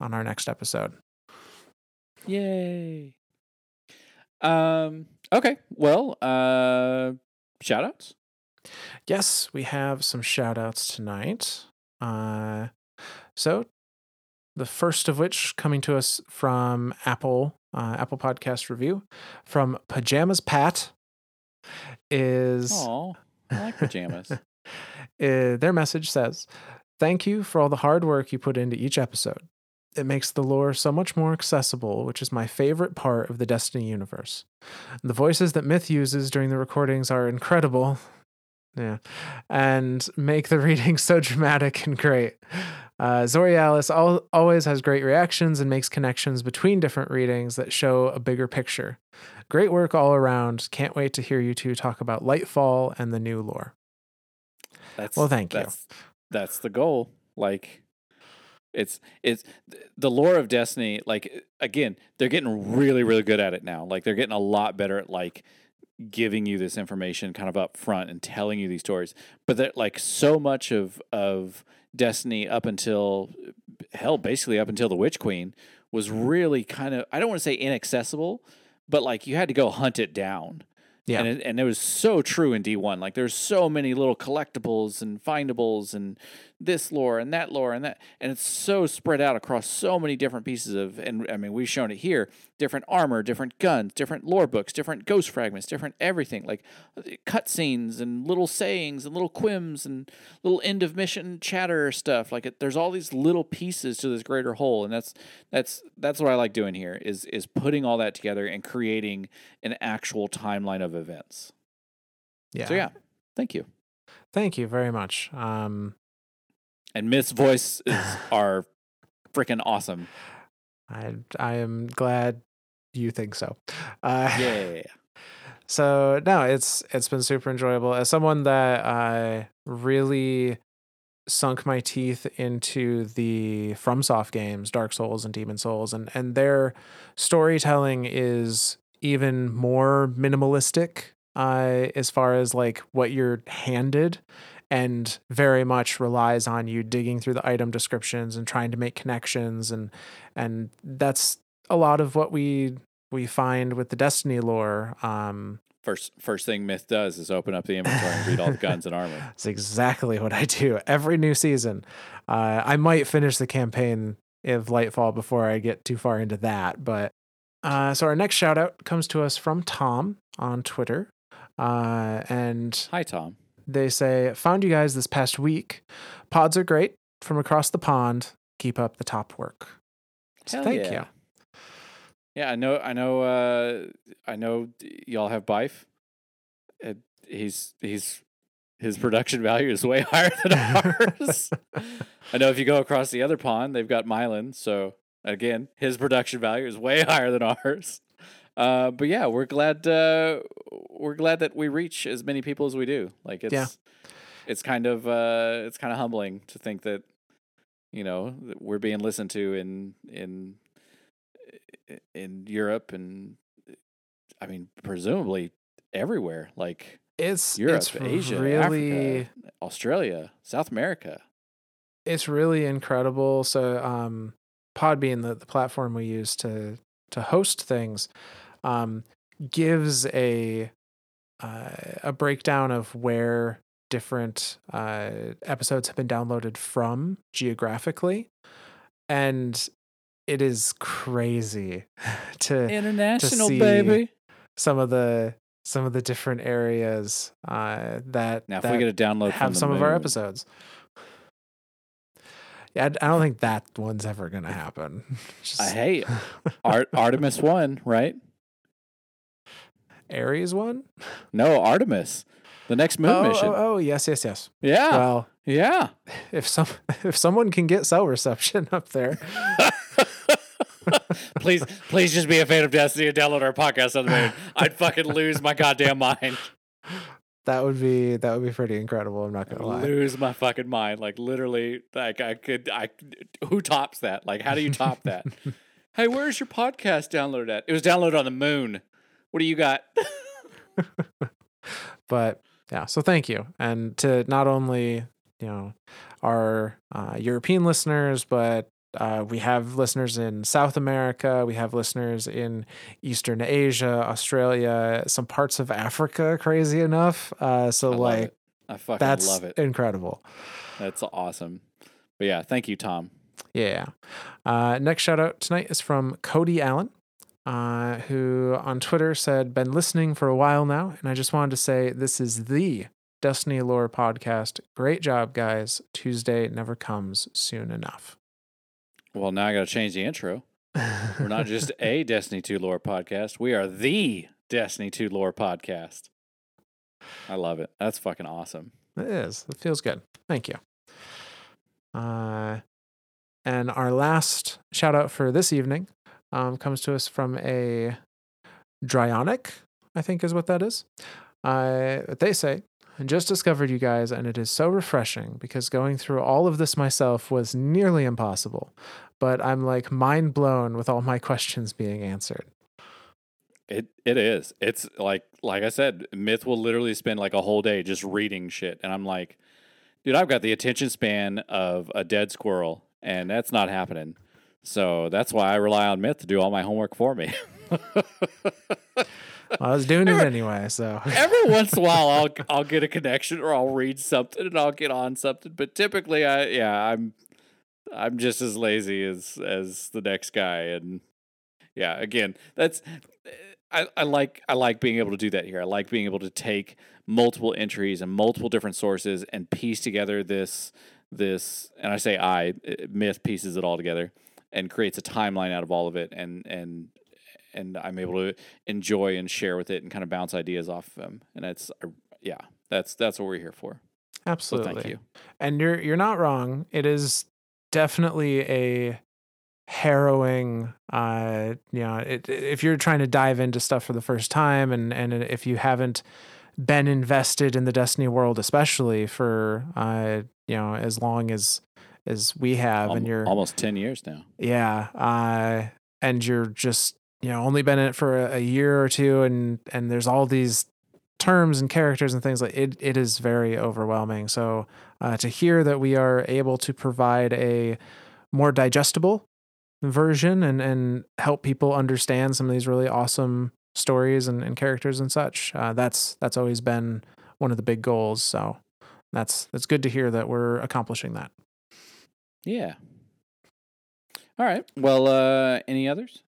on our next episode. Yay. Um okay. Well, uh shout outs. Yes, we have some shout outs tonight. Uh, so, the first of which coming to us from Apple, uh, Apple Podcast Review, from Pajamas Pat, is Oh, I like pajamas. uh, their message says, Thank you for all the hard work you put into each episode. It makes the lore so much more accessible, which is my favorite part of the Destiny universe. The voices that Myth uses during the recordings are incredible. Yeah. And make the reading so dramatic and great. Uh, Zorialis al- always has great reactions and makes connections between different readings that show a bigger picture. Great work all around. Can't wait to hear you two talk about Lightfall and the new lore. That's Well, thank you. That's, that's the goal. Like it's it's the lore of Destiny. Like again, they're getting really really good at it now. Like they're getting a lot better at like giving you this information kind of up front and telling you these stories. But that like so much of of Destiny up until hell, basically up until the Witch Queen was mm-hmm. really kind of I don't want to say inaccessible, but like you had to go hunt it down. Yeah. And it, and it was so true in D1. Like there's so many little collectibles and findables and this lore and that lore and that and it's so spread out across so many different pieces of and I mean we've shown it here, different armor, different guns, different lore books, different ghost fragments, different everything, like cutscenes and little sayings and little quims and little end of mission chatter stuff. Like it, there's all these little pieces to this greater whole and that's that's that's what I like doing here is is putting all that together and creating an actual timeline of events. Yeah. So yeah, thank you. Thank you very much. Um, And Myth's voices are freaking awesome. I I am glad you think so. Uh, Yeah. So no, it's it's been super enjoyable. As someone that I really sunk my teeth into the FromSoft games, Dark Souls and Demon Souls, and and their storytelling is even more minimalistic uh, as far as like what you're handed and very much relies on you digging through the item descriptions and trying to make connections and and that's a lot of what we we find with the destiny lore um First first thing Myth does is open up the inventory and read all the guns and armor. That's exactly what I do every new season. Uh, I might finish the campaign of Lightfall before I get too far into that. But uh, so our next shout out comes to us from Tom on Twitter. Uh, and Hi Tom. They say, Found you guys this past week. Pods are great from across the pond. Keep up the top work. So Hell thank yeah. you. Yeah, I know. I know. Uh, I know. Y'all have Byf. He's he's his production value is way higher than ours. I know if you go across the other pond, they've got Myelin. So again, his production value is way higher than ours. Uh, but yeah, we're glad. Uh, we're glad that we reach as many people as we do. Like it's, Yeah. it's kind of, uh, it's kind of humbling to think that, you know, that we're being listened to in in in Europe and I mean presumably everywhere like It's Europe, it's Asia, really Africa, Australia, South America. it's really incredible. So um Podbean, the, the platform we use to to host things, um, gives a uh, a breakdown of where different uh, episodes have been downloaded from geographically, and it is crazy to International see baby. some of the some of the different areas uh, that Now if that we get a download have from the some of our episodes. Yeah, I I don't think that one's ever gonna happen. Just I hate Art Artemis 1, right? Ares one. No, Artemis. The next moon oh, oh mission. oh, oh, yes, yes, yes. Yeah. Well, yeah. if some if someone can get cell reception up there, please, please just be a fan of Destiny and download our podcast on the moon. I'd fucking lose my goddamn mind. that would be that would be pretty incredible. I'm not gonna lie. Lose my fucking mind. Like literally, like I could, I who tops that? Like, how do you top that? hey, where's your podcast downloaded at? It was downloaded on the moon. What do you got? but yeah so thank you and to not only you know our uh, european listeners but uh, we have listeners in south america we have listeners in eastern asia australia some parts of africa crazy enough uh, so I like it. I fucking that's love it. incredible That's awesome. But yeah, thank you, Tom. Yeah. Uh, next shout out tonight is from Cody Allen, uh, who on Twitter said, Been listening for a while now, and I just wanted to say this is the Destiny Lore podcast. Great job, guys. Tuesday never comes soon enough. Well, now I got to change the intro. We're not just a Destiny 2 lore podcast. We are the Destiny 2 lore podcast. I love it. That's fucking awesome. It is. It feels good. Thank you. Uh, and our last shout out for this evening um, comes to us from a Dryonic, I think is what that is. Uh, they say, and just discovered you guys, and it is so refreshing because going through all of this myself was nearly impossible. But I'm like mind blown with all my questions being answered. It it is. It's like like I said, Myth will literally spend like a whole day just reading shit, and I'm like, dude, I've got the attention span of a dead squirrel, and that's not happening. So that's why I rely on Myth to do all my homework for me. I was doing it anyway, so Every once in a while, I'll I'll get a connection or I'll read something and I'll get on something. But typically, I yeah, I'm I'm just as lazy as as the next guy, and yeah, again, that's I, I like I like being able to do that here. I like being able to take multiple entries and multiple different sources and piece together this this and I say I uh, myth pieces it all together and creates a timeline out of all of it and and and I'm able to enjoy and share with it and kind of bounce ideas off of them. And it's uh, yeah, that's that's what we're here for. So absolutely. thank you. and you're you're not wrong. It is definitely a harrowing uh you know it, if you're trying to dive into stuff for the first time and and if you haven't been invested in the destiny world especially for uh you know as long as as we have Al- and you're almost ten years now. yeah uh and you're just you know only been in it for a, a year or two and and there's all these terms and characters and things like it, it is very overwhelming. So uh, to hear that we are able to provide a more digestible version and, and help people understand some of these really awesome stories and, and characters and such, uh, that's that's always been one of the big goals. So that's that's good to hear that we're accomplishing that. Yeah. All right. Well, uh, any others?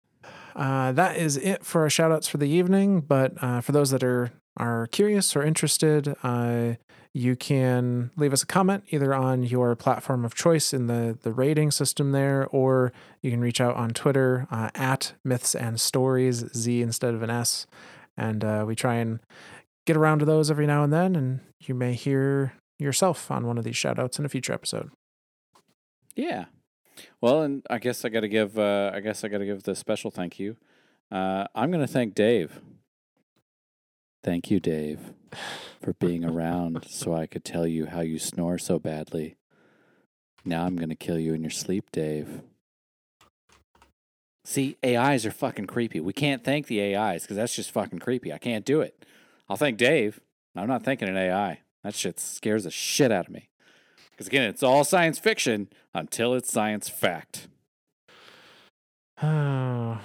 Uh, that is it for our shout outs for the evening. But uh, for those that are are curious or interested, uh, you can leave us a comment either on your platform of choice in the the rating system there, or you can reach out on Twitter uh, at Myths and Stories Z instead of an S, and uh, we try and get around to those every now and then, and you may hear yourself on one of these shout outs in a future episode. Yeah. Well, and I guess I got to give. Uh, I guess I got to give the special thank you. Uh, I'm going to thank Dave. Thank you, Dave, for being around so I could tell you how you snore so badly. Now I'm going to kill you in your sleep, Dave. See, AIs are fucking creepy. We can't thank the AIs because that's just fucking creepy. I can't do it. I'll thank Dave. I'm not thanking an AI. That shit scares the shit out of me. Because again, it's all science fiction until it's science fact. Oh.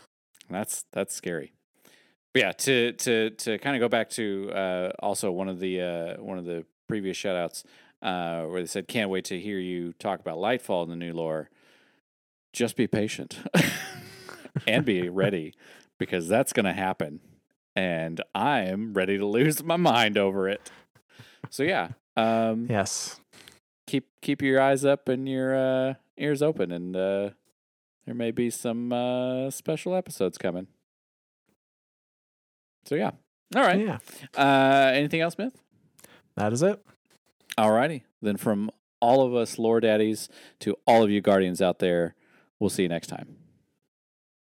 That's that's scary. But yeah, to to to kind of go back to uh, also one of the uh, one of the previous shoutouts uh, where they said, "Can't wait to hear you talk about Lightfall in the new lore." Just be patient and be ready because that's going to happen, and I am ready to lose my mind over it. So yeah, um, yes. Keep keep your eyes up and your uh, ears open, and uh, there may be some uh, special episodes coming. So yeah. All right. Yeah. Uh, anything else, Myth? That is it. All righty. Then from all of us lore daddies to all of you guardians out there, we'll see you next time.